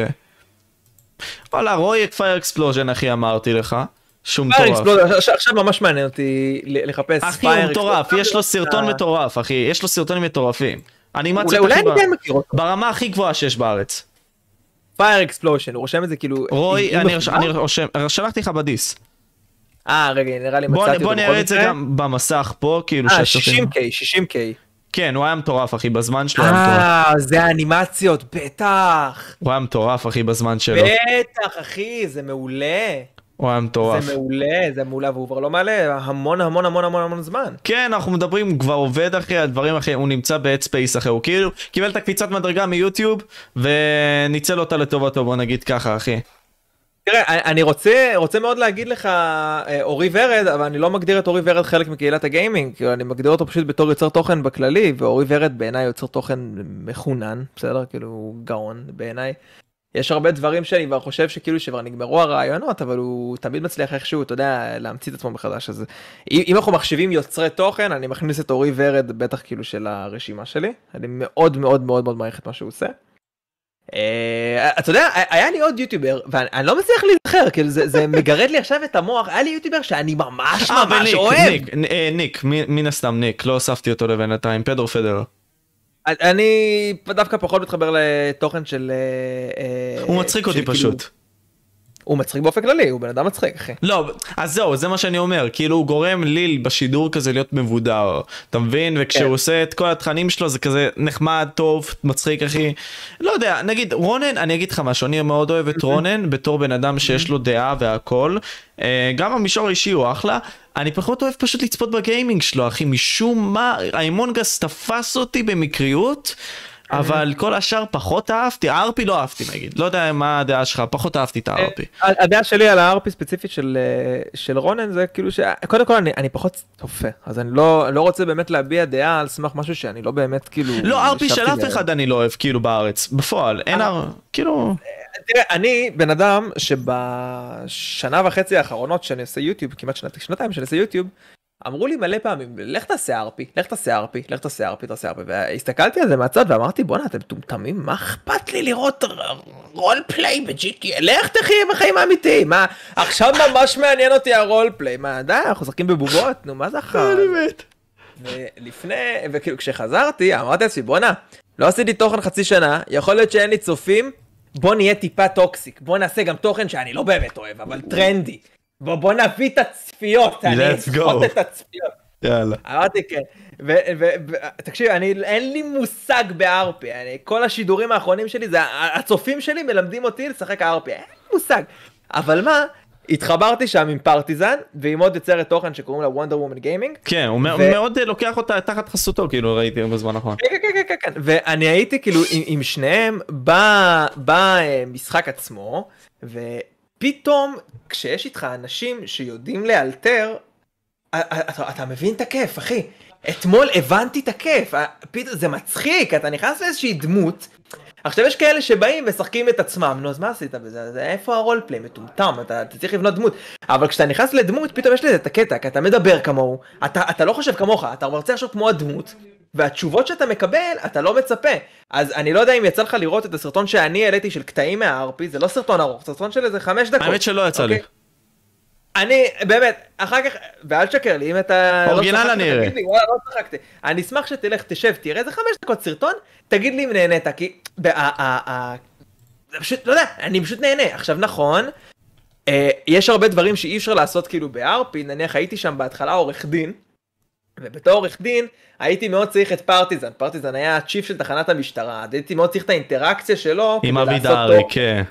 וואלה רוי פייר אקספלוז'ן אחי אמרתי לך. פייר מטורף. אקספלוז'ן, עכשיו- ממש מעניין אותי לחפש אחי הוא פייר מטורף, אקספלוז'ן. יש לו סרטון מטורף אחי, יש לו סרטונים מטורפים. אולי אנימציות הכי אני. ברמה הכי גבוהה שיש בארץ. פייר אקספלושן, הוא רושם את זה כאילו... רוי, אני? אני רושם, שלחתי לך בדיס. אה, רגע, נראה לי מצאתי אותו. בוא נראה את זה. גם במסך פה, כאילו אה, שהצופים- 60K, 60K. כן, הוא היה מטורף אחי, בזמן שלו היה מטורף. אה, זה האנימציות, בטח. הוא היה מטורף אחי בזמן שלו. בטח, אחי, זה מעולה. הוא היה מטורף. זה מעולה, זה מעולה, והוא כבר לא מעלה המון המון המון המון המון זמן. כן, אנחנו מדברים, הוא כבר עובד אחי על דברים אחי, הוא נמצא ב-Headspace אחי, הוא כאילו קיבל את הקפיצת מדרגה מיוטיוב וניצל אותה לטובתו, בוא נגיד ככה אחי. תראה, אני- רוצה, רוצה מאוד להגיד לך אה, אורי ורד, אבל אני לא מגדיר את אורי ורד חלק מקהילת הגיימינג, אני מגדיר אותו פשוט בתור יוצר תוכן בכללי, ואורי ורד בעיניי יוצר תוכן מחונן, בסדר? כאילו הוא גאון בעיניי. יש הרבה דברים שאני כבר חושב שכאילו שכבר נגמרו הרעיונות, אבל הוא תמיד מצליח איכשהו, אתה יודע, להמציא את עצמו מחדש. אז אם אנחנו מחשיבים יוצרי תוכן, אני מכניס את אורי ורד בטח כאילו של הרשימה שלי. אני מאוד מאוד מאוד מאוד מעריך את מה שהוא עושה. אה, אתה יודע, היה לי עוד יוטיובר, ואני אני לא מצליח להיזכר, כאילו זה מגרד לי עכשיו את המוח, היה לי יוטיובר שאני ממש אה, ממש אוהב. ניק, אה, מן הסתם ניק, לא הוספתי אותו לבינתיים, פדרו פדר. אני דווקא פחות מתחבר לתוכן של... הוא מצחיק אותי כאילו- פשוט. הוא מצחיק באופן כללי, הוא בן אדם מצחיק, אחי. לא, אז זהו, זה מה שאני אומר, כאילו הוא גורם לי בשידור כזה להיות מבודר, אתה מבין? וכשהוא כן. עושה את כל התכנים שלו זה כזה נחמד, טוב, מצחיק אחי. לא יודע, נגיד רונן, אני אגיד לך משהו, אני מאוד אוהב את רונן בתור בן אדם שיש לו דעה והכל. אה, גם במישור האישי הוא אחלה. אני פחות אוהב פשוט לצפות בגיימינג שלו, אחי, משום מה, האמונגס תפס אותי במקריות. אבל כל השאר פחות אהבתי, הארפי לא אהבתי נגיד, לא יודע מה הדעה שלך, פחות אהבתי את הארפי. ה- הדעה שלי על הארפי ספציפית של אה, של רונן זה כאילו שקודם כל אני אני פחות צופה אז אני לא לא רוצה באמת להביע דעה על סמך משהו שאני לא באמת כאילו לא ארפי של אף אחד אני לא אוהב כאילו בארץ בפועל אין אה. הר... כאילו תראה אני בן אדם שבשנה וחצי האחרונות שאני עושה יוטיוב כמעט שנת, שנתיים שאני עושה יוטיוב. אמרו לי מלא פעמים לך תעשה ארפי לך תעשה ארפי לך תעשה ארפי תעשה ארפי והסתכלתי על זה מהצד ואמרתי בואנה אתם מטומטמים? מה אכפת לי לראות רול פליי ב-GTA לך תחי בחיים האמיתיים. מה עכשיו ממש מעניין אותי הרול פליי מה די אנחנו משחקים בבובות? נו מה זה אחר. ולפני וכאילו כשחזרתי אמרתי לעצמי בואנה לא עשיתי תוכן חצי שנה יכול להיות שאין לי צופים בוא נהיה טיפה toxic. בוא נעשה גם תוכן שאני לא באמת אוהב אבל טרנדי בוא בוא נביא את הצפיות אני go. את הצפיות יאללה. אמרתי כן ותקשיב אין לי מושג ב RP אני כל השידורים האחרונים שלי זה הצופים שלי מלמדים אותי לשחק RP אין לי מושג אבל מה התחברתי שם עם פרטיזן ועם עוד יוצרת תוכן שקוראים לה וונדר וומן גיימינג כן הוא ו- מאוד אה, לוקח אותה תחת חסותו כאילו ראיתי בזמן האחרון. כן, כן, כן, כן, כן, ואני הייתי כאילו עם, עם שניהם במשחק עצמו, ופתאום כשיש איתך אנשים שיודעים לאלתר, אתה, אתה מבין את הכיף, אחי. אתמול הבנתי את הכיף, פתאום זה מצחיק, אתה נכנס לאיזושהי דמות, עכשיו יש כאלה שבאים ומשחקים את עצמם, נו אז מה עשית בזה, זה איפה הרולפליי, מטומטם, אתה, אתה צריך לבנות דמות, אבל כשאתה נכנס לדמות, פתאום יש לזה את הקטע, כי אתה מדבר כמוהו, אתה, אתה לא חושב כמוך, אתה רוצה לחשוב כמו הדמות, והתשובות שאתה מקבל, אתה לא מצפה. אז אני לא יודע אם יצא לך לראות את הסרטון שאני העליתי של קטעים מהארפי, זה לא סרטון ארוך, סרטון של איזה חמש דקות. האמת שלא יצא לי. אוקיי? אני, באמת, אחר כך, ואל תשקר לי, אם אתה... לא אורגינל אני אראה. וואלה, לא צחקתי. אני אשמח שתלך, תשב, תראה איזה חמש דקות סרטון, תגיד לי אם נהנית, כי... פשוט, לא יודע, אני פשוט נהנה. עכשיו, נכון, אה, יש הרבה דברים שאי אפשר לעשות כאילו בארפי, נניח הייתי שם בהתחלה עורך דין, ובתור עורך דין הייתי מאוד צריך את פרטיזן, פרטיזן היה הצ'יף של תחנת המשטרה, הייתי מאוד צריך את האינטראקציה שלו, עם אבי דהרי. כן.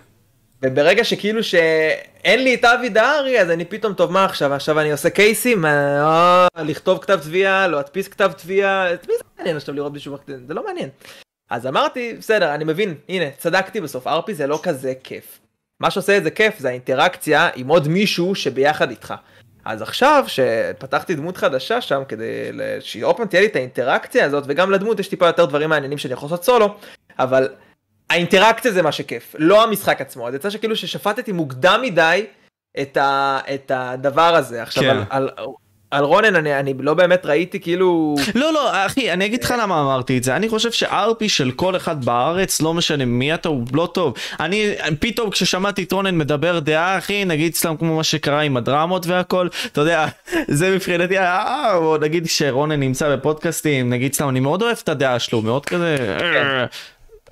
וברגע שכאילו שאין לי את אבי דהרי אז אני פתאום טוב מה עכשיו עכשיו אני עושה קייסים אה, אה, לכתוב כתב תביעה לא להדפיס כתב תביעה את מי זה מעניין עכשיו לראות מישהו מחתן זה לא מעניין. אז אמרתי בסדר אני מבין הנה צדקתי בסוף ארפי זה לא כזה כיף. מה שעושה את זה כיף זה האינטראקציה עם עוד מישהו שביחד איתך. אז עכשיו שפתחתי דמות חדשה שם כדי ל- שעוד פעם תהיה לי את האינטראקציה הזאת וגם לדמות יש טיפה יותר דברים מעניינים שאני יכול לעשות סולו אבל האינטראקציה זה מה שכיף, לא המשחק עצמו. אז יצא שכאילו ששפטתי מוקדם מדי את, ה, את הדבר הזה. עכשיו כן. על, על, על רונן אני, אני לא באמת ראיתי כאילו... לא לא אחי אני אגיד לך למה אמרתי את זה. אני חושב שארפי של כל אחד בארץ לא משנה מי אתה הוא לא טוב. אני פתאום כששמעתי את רונן מדבר דעה אחי נגיד סתם כמו מה שקרה עם הדרמות והכל אתה יודע *laughs* זה מבחינתי אה, או נגיד שרונן נמצא בפודקאסטים נגיד סתם אני מאוד אוהב את הדעה שלו מאוד כזה אה,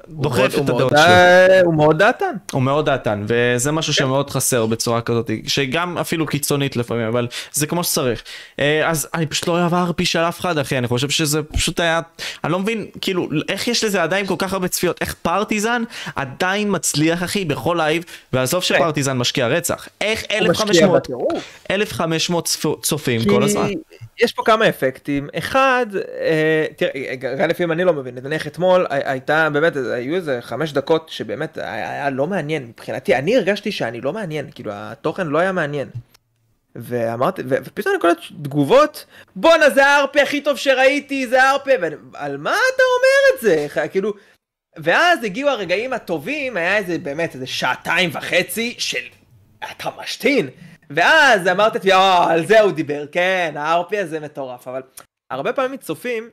דוחף את הדעות שלו. הוא מאוד דעתן. הוא מאוד דעתן וזה משהו שמאוד חסר בצורה כזאת שגם אפילו קיצונית לפעמים אבל זה כמו שצריך. אה, אז אני פשוט לא אוהב ארפי של אף אחד אחי אני חושב שזה פשוט היה אני לא מבין כאילו איך יש לזה עדיין כל כך הרבה צפיות? איך פרטיזן עדיין מצליח אחי בכל לייב ועזוב שפרטיזן משקיע רצח. איך הוא משקיע 1500 בטירוף. 1500 צפו- צופים כל הזמן יש פה כמה אפקטים. אחד, אה, תראה, גם לפעמים אני לא מבין, נניח אתמול הי- הייתה באמת, היו איזה חמש דקות שבאמת היה, לא מעניין מבחינתי, אני הרגשתי שאני לא מעניין, כאילו התוכן לא היה מעניין. ואמרתי, ופתאום אני קולט תגובות, בואנה זה ה RP הכי טוב שראיתי, זה ה RP, ועל מה אתה אומר את זה? כאילו, ואז הגיעו הרגעים הטובים, היה איזה באמת איזה שעתיים וחצי של אתה משתין. ואז אמרת, אה, על זה הוא דיבר, כן, הארפי הזה מטורף, אבל הרבה פעמים צופים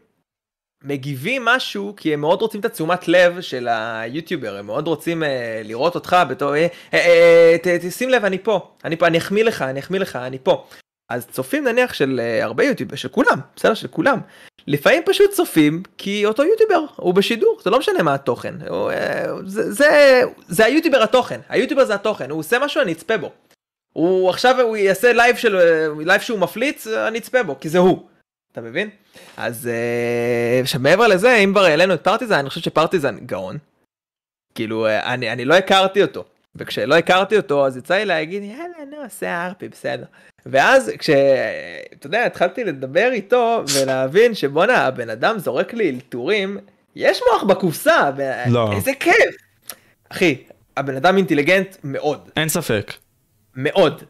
מגיבים משהו כי הם מאוד רוצים את התשומת לב של היוטיובר, הם מאוד רוצים אה, לראות אותך בתור, אה, אה, אה, ת, תשים לב, אני פה, אני פה, אני אחמיא לך, אני אחמיא לך, אני פה. אז צופים נניח של אה, הרבה יוטיובר, של כולם, בסדר, של כולם. לפעמים פשוט צופים כי אותו יוטיובר הוא בשידור, זה לא משנה מה התוכן, הוא, אה, זה, זה, זה היוטיובר התוכן, היוטיובר זה התוכן, הוא עושה משהו אני אצפה בו. הוא עכשיו הוא יעשה לייב של לייב שהוא מפליץ אני אצפה בו כי זה הוא. אתה מבין? אז אה, עכשיו מעבר לזה אם כבר העלינו את פרטיזן אני חושב שפרטיזן גאון. כאילו אה, אני אני לא הכרתי אותו וכשלא הכרתי אותו אז יצא לי להגיד יאללה נו עושה RP בסדר. ואז כשאתה יודע התחלתי לדבר איתו ולהבין שבואנה הבן אדם זורק לי אלתורים יש מוח בקופסה ו- לא. איזה כיף. אחי הבן אדם אינטליגנט מאוד אין ספק. מאוד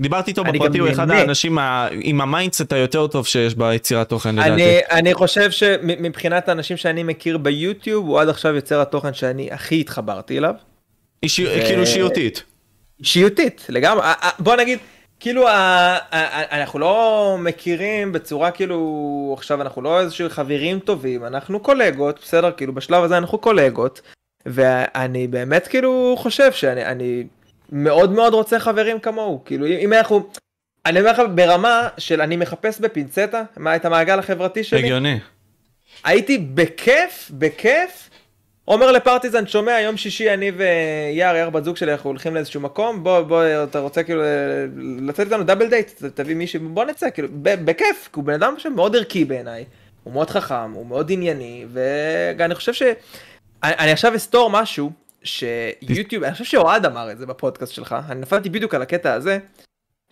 דיברתי איתו בפרטי הוא אחד. האנשים ה- עם ה mindset היותר טוב שיש ביצירת תוכן לדעתי. אני, חושב שמבחינת האנשים שאני מכיר ביוטיוב הוא עד עכשיו יוצר התוכן שאני הכי התחברתי אליו. אישי- ו- כאילו אישיותית. אישיותית לגמרי בוא נגיד כאילו ה- אנחנו לא מכירים בצורה כאילו עכשיו אנחנו לא איזשהו חברים טובים אנחנו קולגות בסדר כאילו בשלב הזה אנחנו קולגות ואני באמת כאילו חושב שאני אני מאוד מאוד רוצה חברים כמוהו כאילו אם אנחנו. אני אומר לך ברמה של אני מחפש בפינצטה מה את המעגל החברתי שלי הגיוני. הייתי בכיף, בכיף, אומר לפרטיזן, שומע, יום שישי אני ויער, יער בת זוג שלי, אנחנו הולכים לאיזשהו מקום, בוא, בוא, אתה רוצה כאילו לצאת איתנו דאבל דייט, תביא מישהי, בוא נצא, כאילו, ב- בכיף, כי הוא בן אדם שמאוד ערכי בעיניי, הוא מאוד חכם, הוא מאוד ענייני, ואני חושב ש... אני, אני עכשיו אסתור משהו, שיוטיוב, אני חושב שאוהד אמר את זה בפודקאסט שלך, אני נפלתי בדיוק על הקטע הזה,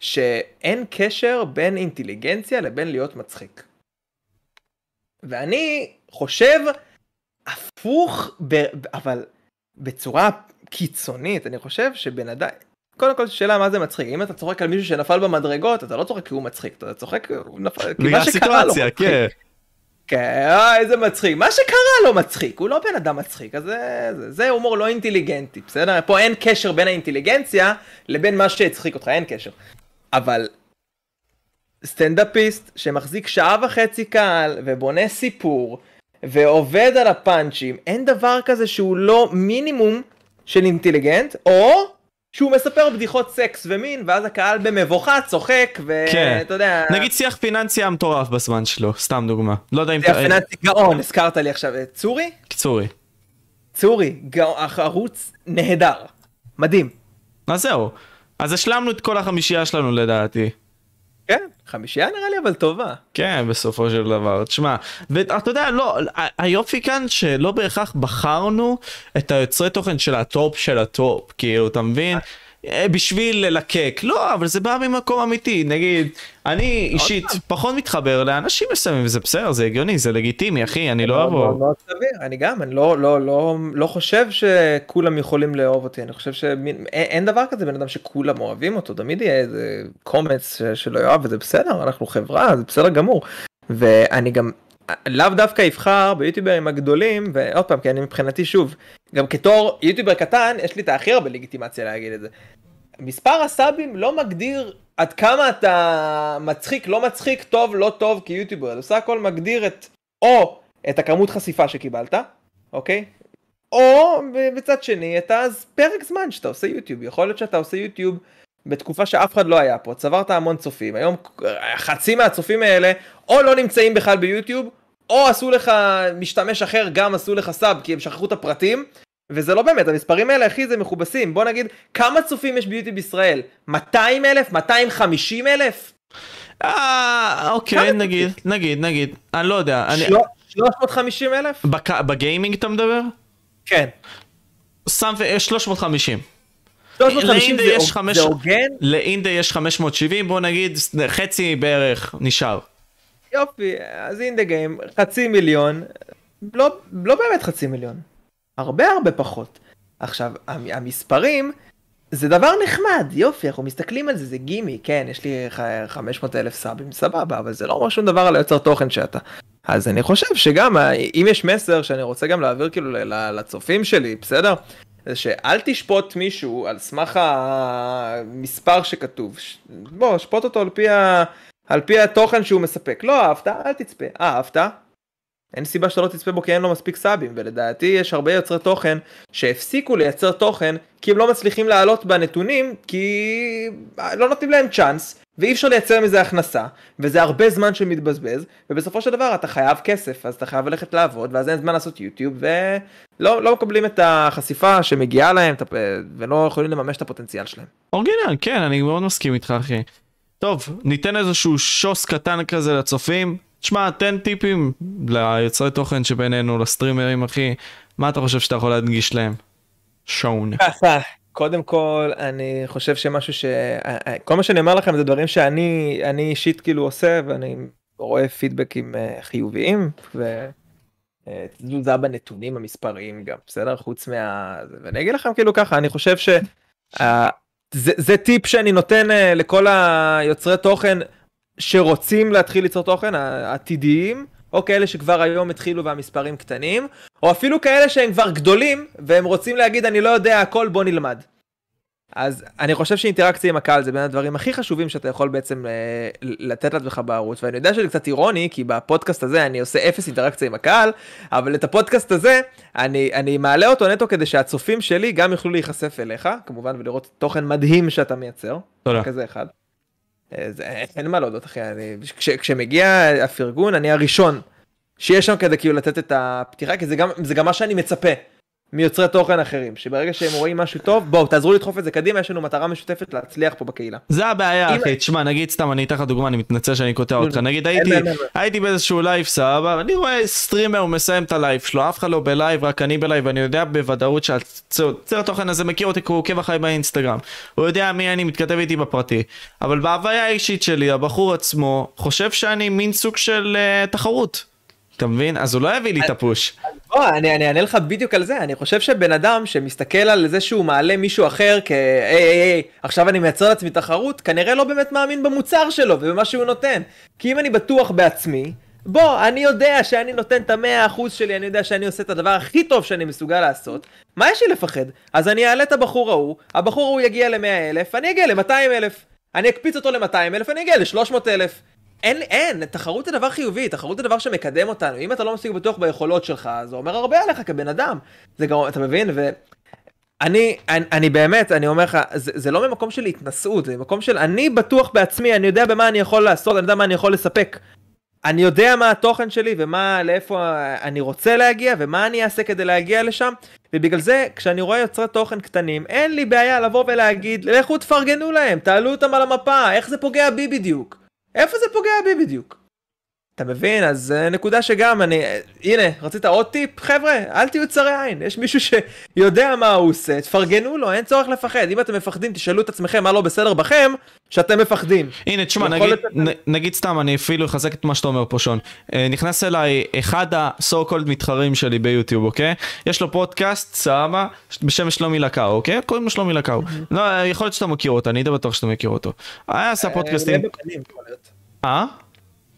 שאין קשר בין אינטליגנציה לבין להיות מצחיק. ואני חושב הפוך, ב, אבל בצורה קיצונית, אני חושב שבן אדם, קודם כל שאלה מה זה מצחיק, אם אתה צוחק על מישהו שנפל במדרגות, אתה לא צוחק כי הוא מצחיק, אתה צוחק הוא נפל, כי מה שקרה לו מצחיק. כן. כן, אה, איזה מצחיק. מה שקרה לא מצחיק, הוא לא בן אדם מצחיק, אז זה, זה, זה הומור לא אינטליגנטי, בסדר? פה אין קשר בין האינטליגנציה לבין מה שהצחיק אותך, אין קשר. אבל סטנדאפיסט שמחזיק שעה וחצי קהל ובונה סיפור ועובד על הפאנצ'ים, אין דבר כזה שהוא לא מינימום של אינטליגנט, או שהוא מספר בדיחות סקס ומין, ואז הקהל במבוכה צוחק, ואתה כן. יודע... נגיד שיח פיננסי היה מטורף בזמן שלו, סתם דוגמה. לא יודע אם... זה הפיננסי גאון, הזכרת לי עכשיו, צורי? צורי, גאון, ערוץ נהדר, מדהים. אז זהו. אז השלמנו את כל החמישייה שלנו לדעתי. כן, חמישייה נראה לי אבל טובה. כן, בסופו של דבר. תשמע, ואתה יודע, לא, היופי כאן שלא בהכרח בחרנו את היוצרי תוכן של הטופ של הטופ, כאילו, אתה מבין? אה, בשביל ללקק, לא, אבל זה בא ממקום אמיתי, נגיד, אני אישית פעם. פחות מתחבר לאנשים מסוימים, וזה בסדר, זה הגיוני, זה לגיטימי, אחי, אני לא מאוד סביר, אני גם, אני לא, לא, לא, לא חושב שכולם יכולים לאהוב אותי, אני חושב שאין אין דבר כזה בן אדם שכולם אוהבים אותו, תמיד יהיה איזה קומץ שלא יאהב וזה בסדר, אנחנו חברה, זה בסדר גמור. ואני גם לאו דווקא אבחר ביוטיוברים הגדולים, ועוד פעם, כי אני מבחינתי שוב, גם כתור יוטיובר קטן, יש לי את הכי הרבה לגיטימציה להגיד את זה. מספר הסאבים לא מגדיר עד כמה אתה מצחיק, לא מצחיק, טוב, לא טוב כיוטיובר, זה בסך הכל מגדיר את, או את הכמות חשיפה שקיבלת, אוקיי? או בצד שני את הפרק זמן שאתה עושה יוטיוב, יכול להיות שאתה עושה יוטיוב בתקופה שאף אחד לא היה פה, צברת המון צופים, היום חצי מהצופים האלה או לא נמצאים בכלל ביוטיוב, או עשו לך משתמש אחר גם עשו לך סאב כי הם שכחו את הפרטים, וזה לא באמת, המספרים האלה אחי זה מכובסים, בוא נגיד כמה צופים יש ביוטיוב בישראל? 200 אלף? 250 אלף? אה, אוקיי, נגיד, נגיד, נגיד, אני לא יודע, אני... 350 אלף? בק- בגיימינג אתה מדבר? כן. שם ו- 350. 350 לאינדה זה יש הוג- חמש- זה הוגן? לאינדה יש 570, בוא נגיד חצי בערך נשאר. יופי, אז אין דה גיים, חצי מיליון, לא, לא באמת חצי מיליון, הרבה הרבה פחות. עכשיו, המ- המספרים זה דבר נחמד, יופי, אנחנו מסתכלים על זה, זה גימי, כן, יש לי ח- 500 אלף סאבים, סבבה, אבל זה לא אומר שום דבר על היוצר תוכן שאתה. אז אני חושב שגם, אם יש מסר שאני רוצה גם להעביר כאילו לצופים שלי, בסדר? זה שאל תשפוט מישהו על סמך המספר שכתוב. בוא, שפוט אותו על פי, ה... על פי התוכן שהוא מספק. לא אהבת, אל תצפה. אהבת? אין סיבה שאתה לא תצפה בו כי אין לו מספיק סאבים, ולדעתי יש הרבה יוצרי תוכן שהפסיקו לייצר תוכן כי הם לא מצליחים לעלות בנתונים כי לא נותנים להם צ'אנס ואי אפשר לייצר מזה הכנסה וזה הרבה זמן שמתבזבז ובסופו של דבר אתה חייב כסף אז אתה חייב ללכת לעבוד ואז אין זמן לעשות יוטיוב ולא לא מקבלים את החשיפה שמגיעה להם ולא יכולים לממש את הפוטנציאל שלהם. אורגינל, כן, אני מאוד מסכים איתך, אחי. טוב, ניתן איזשהו שוס קטן כזה לצופים. תשמע, תן טיפים ליוצרי תוכן שבינינו, לסטרימרים, אחי. מה אתה חושב שאתה יכול להדגיש להם? שון. ככה, קודם כל אני חושב שמשהו ש... כל מה שאני אומר לכם זה דברים שאני אני אישית כאילו עושה ואני רואה פידבקים אה, חיוביים ו... אה, תזוזה בנתונים המספריים גם בסדר חוץ מה... ואני אגיד לכם כאילו ככה אני חושב ש... זה, זה טיפ שאני נותן אה, לכל היוצרי תוכן שרוצים להתחיל ליצור תוכן העתידיים או כאלה שכבר היום התחילו והמספרים קטנים או אפילו כאלה שהם כבר גדולים והם רוצים להגיד אני לא יודע הכל בוא נלמד. אז אני חושב שאינטראקציה עם הקהל זה בין הדברים הכי חשובים שאתה יכול בעצם אה, לתת לעצמך בערוץ ואני יודע שזה קצת אירוני כי בפודקאסט הזה אני עושה אפס אינטראקציה עם הקהל אבל את הפודקאסט הזה אני, אני מעלה אותו נטו כדי שהצופים שלי גם יוכלו להיחשף אליך כמובן ולראות תוכן מדהים שאתה מייצר. תודה. כזה אחד. אה, זה, אין מה להודות אחי, אני, כש, כשמגיע הפרגון אני הראשון שיש שם כדי כאילו לתת את הפתיחה כי זה גם, זה גם מה שאני מצפה מיוצרי תוכן אחרים שברגע שהם רואים משהו טוב בואו תעזרו לדחוף את זה קדימה יש לנו מטרה משותפת להצליח פה בקהילה. זה הבעיה אם- אחי, תשמע נגיד סתם אני אתן לך דוגמה אני מתנצל שאני קוטע אותך. נגיד הייתי. הייתי באיזשהו לייב סבבה אני רואה streamer הוא מסיים את הלייב שלו אף אחד לא בלייב רק אני בלייב ואני יודע בוודאות שיוצר התוכן הזה מכיר אותי כי הוא עוקב אחריי באינסטגרם. הוא יודע מי אני מתכתב איתי בפרטי. אבל בהוויה האישית שלי הבחור עצמו חושב שאני מין סוג של uh, תחרות. אתה מבין? אז הוא לא יביא לי את ה push אני, אני אענה לך בדיוק על זה, אני חושב שבן אדם שמסתכל על זה שהוא מעלה מישהו אחר כ... היי היי היי, עכשיו אני מייצר לעצמי תחרות, כנראה לא באמת מאמין במוצר שלו ובמה שהוא נותן. כי אם אני בטוח בעצמי, בוא, אני יודע שאני נותן את המאה אחוז שלי, אני יודע שאני עושה את הדבר הכי טוב שאני מסוגל לעשות. מה יש לי לפחד? אז אני אעלה את הבחור ההוא, הבחור ההוא יגיע ל-100 אלף, אני אגיע ל-200 אלף. אני אקפיץ אותו ל-200 אלף, אני אגיע ל-300 אלף. אין, אין, תחרות זה דבר חיובי, תחרות זה דבר שמקדם אותנו. אם אתה לא מספיק בטוח ביכולות שלך, זה אומר הרבה עליך כבן אדם. זה גם, אתה מבין? ו... אני, אני, אני באמת, אני אומר לך, זה, זה לא ממקום של התנשאות, זה ממקום של אני בטוח בעצמי, אני יודע במה אני יכול לעשות, אני יודע מה אני יכול לספק. אני יודע מה התוכן שלי ומה, לאיפה אני רוצה להגיע ומה אני אעשה כדי להגיע לשם ובגלל זה כשאני רואה יוצרי תוכן קטנים אין לי בעיה לבוא ולהגיד לכו תפרגנו להם, תעלו אותם על המפה, איך זה פוגע בי בדיוק? איפה זה פוגע בי בדיוק? אתה מבין? אז uh, נקודה שגם אני, uh, הנה, רצית עוד טיפ? חבר'ה, אל תהיו צרי עין, יש מישהו שיודע מה הוא עושה, תפרגנו לו, אין צורך לפחד. אם אתם מפחדים, תשאלו את עצמכם מה לא בסדר בכם, שאתם מפחדים. הנה, תשמע, נגיד, נ, נגיד סתם, אני אפילו אחזק את מה שאתה אומר פה, שון. Uh, נכנס אליי אחד ה-so called מתחרים שלי ביוטיוב, אוקיי? יש לו פודקאסט, סבבה, בשם שלומי לקאו, אוקיי? קוראים לו שלומי לקאו. לא, יכול להיות שאתה מכיר אותו, אני די בטוח שאתה מכיר אותו. היה עשה פודקאסטים. אה?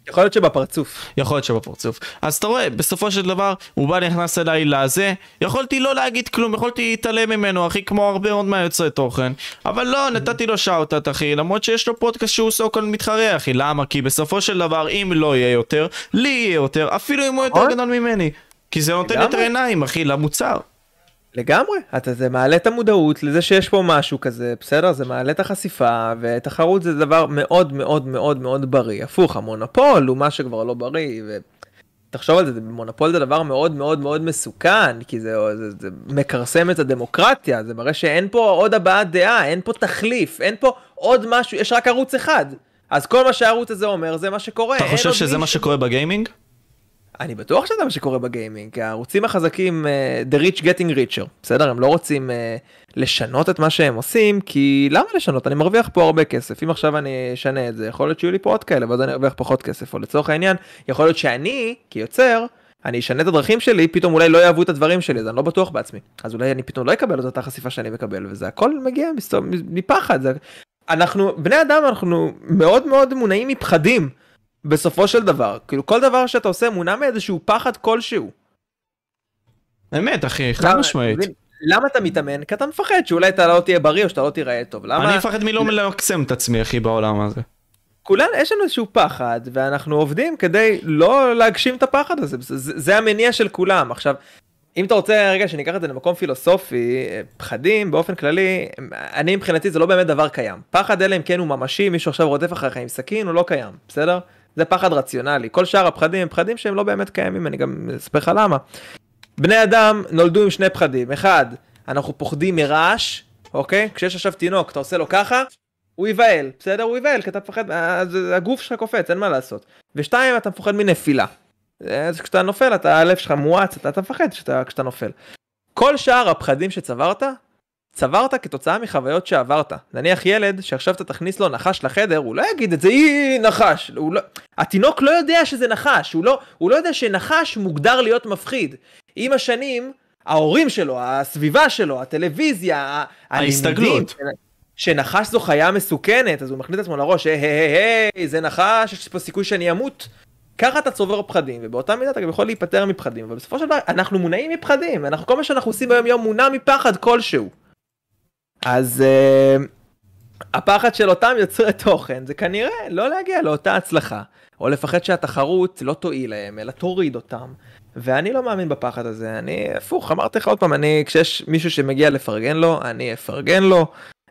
יכול להיות שבפרצוף. יכול להיות שבפרצוף. אז אתה רואה, בסופו של דבר, הוא בא נכנס אליי לזה, יכולתי לא להגיד כלום, יכולתי להתעלם ממנו, אחי, כמו הרבה מאוד מהיוצרי תוכן. אבל לא, נתתי לו שאוטת, אחי, למרות שיש לו פודקאסט שהוא סוקול מתחרה, אחי. למה? כי בסופו של דבר, אם לא יהיה יותר, לי יהיה יותר, אפילו אם הוא יותר גדול ממני. כי זה נותן יותר עיניים, אחי, למוצר. לגמרי, אתה זה מעלה את המודעות לזה שיש פה משהו כזה, בסדר? זה מעלה את החשיפה, ותחרות זה דבר מאוד מאוד מאוד מאוד בריא. הפוך, המונופול הוא מה שכבר לא בריא, ותחשוב על זה, מונופול זה דבר מאוד מאוד מאוד מסוכן, כי זה, זה, זה מכרסם את הדמוקרטיה, זה מראה שאין פה עוד הבעת דעה, אין פה תחליף, אין פה עוד משהו, יש רק ערוץ אחד. אז כל מה שהערוץ הזה אומר זה מה שקורה. אתה חושב שזה מה שקורה בגיימינג? אני בטוח שזה מה שקורה בגיימינג, כי הערוצים החזקים, uh, the rich getting richer, בסדר? הם לא רוצים uh, לשנות את מה שהם עושים, כי למה לשנות? אני מרוויח פה הרבה כסף, אם עכשיו אני אשנה את זה, יכול להיות שיהיו לי פה עוד כאלה, ואז אני ארוויח פחות כסף, או לצורך העניין, יכול להיות שאני, כיוצר, אני אשנה את הדרכים שלי, פתאום אולי לא יאהבו את הדברים שלי, אז אני לא בטוח בעצמי. אז אולי אני פתאום לא אקבל את אותה חשיפה שאני מקבל, וזה הכל מגיע מפחד. זה... אנחנו, בני אדם, אנחנו מאוד מאוד מונעים מפחדים. בסופו של דבר, כאילו כל דבר שאתה עושה מונע מאיזשהו פחד כלשהו. אמת אחי, חד משמעית. למה אתה מתאמן? כי אתה מפחד שאולי אתה לא תהיה בריא או שאתה לא תיראה טוב. למה... אני מפחד מלא למקסם את עצמי אחי בעולם הזה. כולנו, יש לנו איזשהו פחד ואנחנו עובדים כדי לא להגשים את הפחד הזה, זה, זה המניע של כולם. עכשיו, אם אתה רוצה רגע שניקח את זה למקום פילוסופי, פחדים באופן כללי, אני מבחינתי זה לא באמת דבר קיים. פחד אלא אם כן הוא ממשי, מישהו עכשיו רודף אחריך עם סכין, הוא לא קיים, בסדר? זה פחד רציונלי. כל שאר הפחדים הם פחדים שהם לא באמת קיימים, אני גם אספר לך למה. בני אדם נולדו עם שני פחדים. אחד, אנחנו פוחדים מרעש, אוקיי? כשיש עכשיו תינוק, אתה עושה לו ככה, הוא ייבהל, בסדר? הוא ייבהל, כי אתה מפחד, הגוף שלך קופץ, אין מה לעשות. ושתיים, אתה מפחד מנפילה. אז כשאתה נופל, אתה, הלב שלך מואץ, אתה, אתה מפחד כשאתה, כשאתה נופל. כל שאר הפחדים שצברת, צברת כתוצאה מחוויות שעברת. נניח ילד שעכשיו אתה תכניס לו נחש לחדר, הוא לא יגיד את זה, אי נחש. לא... התינוק לא יודע שזה נחש, הוא לא, הוא לא יודע שנחש מוגדר להיות מפחיד. עם השנים, ההורים שלו, הסביבה שלו, הטלוויזיה, ההסתגלות. שנחש זו חיה מסוכנת, אז הוא מכניס את עצמו לראש, היי היי היי, זה נחש, יש פה סיכוי שאני אמות. ככה אתה צובר פחדים, ובאותה מידה אתה גם יכול להיפטר מפחדים, אבל בסופו של דבר אנחנו מונעים מפחדים, אנחנו, כל מה שאנחנו עושים ביום יום מונע מפחד כלשהו. אז uh, הפחד של אותם יוצרי תוכן זה כנראה לא להגיע לאותה הצלחה, או לפחד שהתחרות לא תועיל להם, אלא תוריד אותם. ואני לא מאמין בפחד הזה, אני הפוך, אמרתי לך עוד פעם, אני, כשיש מישהו שמגיע לפרגן לו, אני אפרגן לו,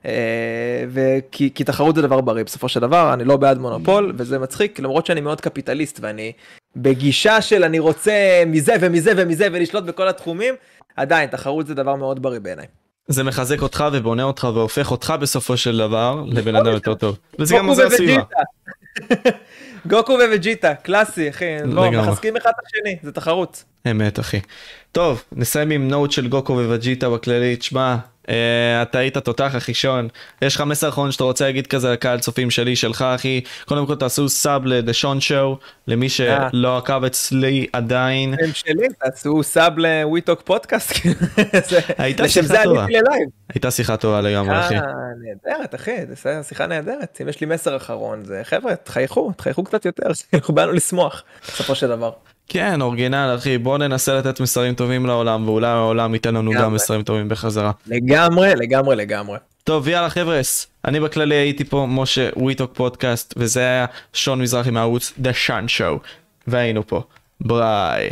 אה, וכי כי תחרות זה דבר בריא בסופו של דבר, אני לא בעד מונופול, וזה מצחיק, למרות שאני מאוד קפיטליסט ואני בגישה של אני רוצה מזה ומזה ומזה ולשלוט בכל התחומים, עדיין תחרות זה דבר מאוד בריא בעיניי. זה מחזק אותך ובונה אותך והופך אותך בסופו של דבר לבן אדם יותר טוב. וזה גם עוזר סביבה. *laughs* גוקו וווג'יטה, קלאסי אחי, לא, מחזקים אחד את השני, זה תחרות. אמת אחי. טוב, נסיים עם נוט של גוקו ווג'יטה בכללי, תשמע, אתה היית תותח אחי שון. יש לך מסר אחרון שאתה רוצה להגיד כזה לקהל צופים שלי, שלך אחי. קודם כל תעשו סאב ל"דה שון שואו", למי אה. שלא עקב אצלי עדיין. הם שלי, תעשו sub לוויטוק פודקאסט. הייתה לשם שיחה טובה. הייתה שיחה טובה לגמרי אחי. אה, נהדרת, אחי, זו שיחה נהדרת. אם יש לי מסר אחרון, זה חבר'ה, תחייכו, תחייכו קצת יותר, *laughs* אנחנו באנו לשמוח, בסופו של דבר. כן, original אחי, בוא ננסה לתת מסרים טובים לעולם, ואולי העולם ייתן לנו גם לגמרי. מסרים טובים בחזרה. לגמרי, לגמרי, לגמרי. טוב יאללה חבר'ס, אני בכללי הייתי פה משה וויטוק פודקאסט, וזה היה שון מזרחי מהערוץ The Shun Show, והיינו פה. ביי.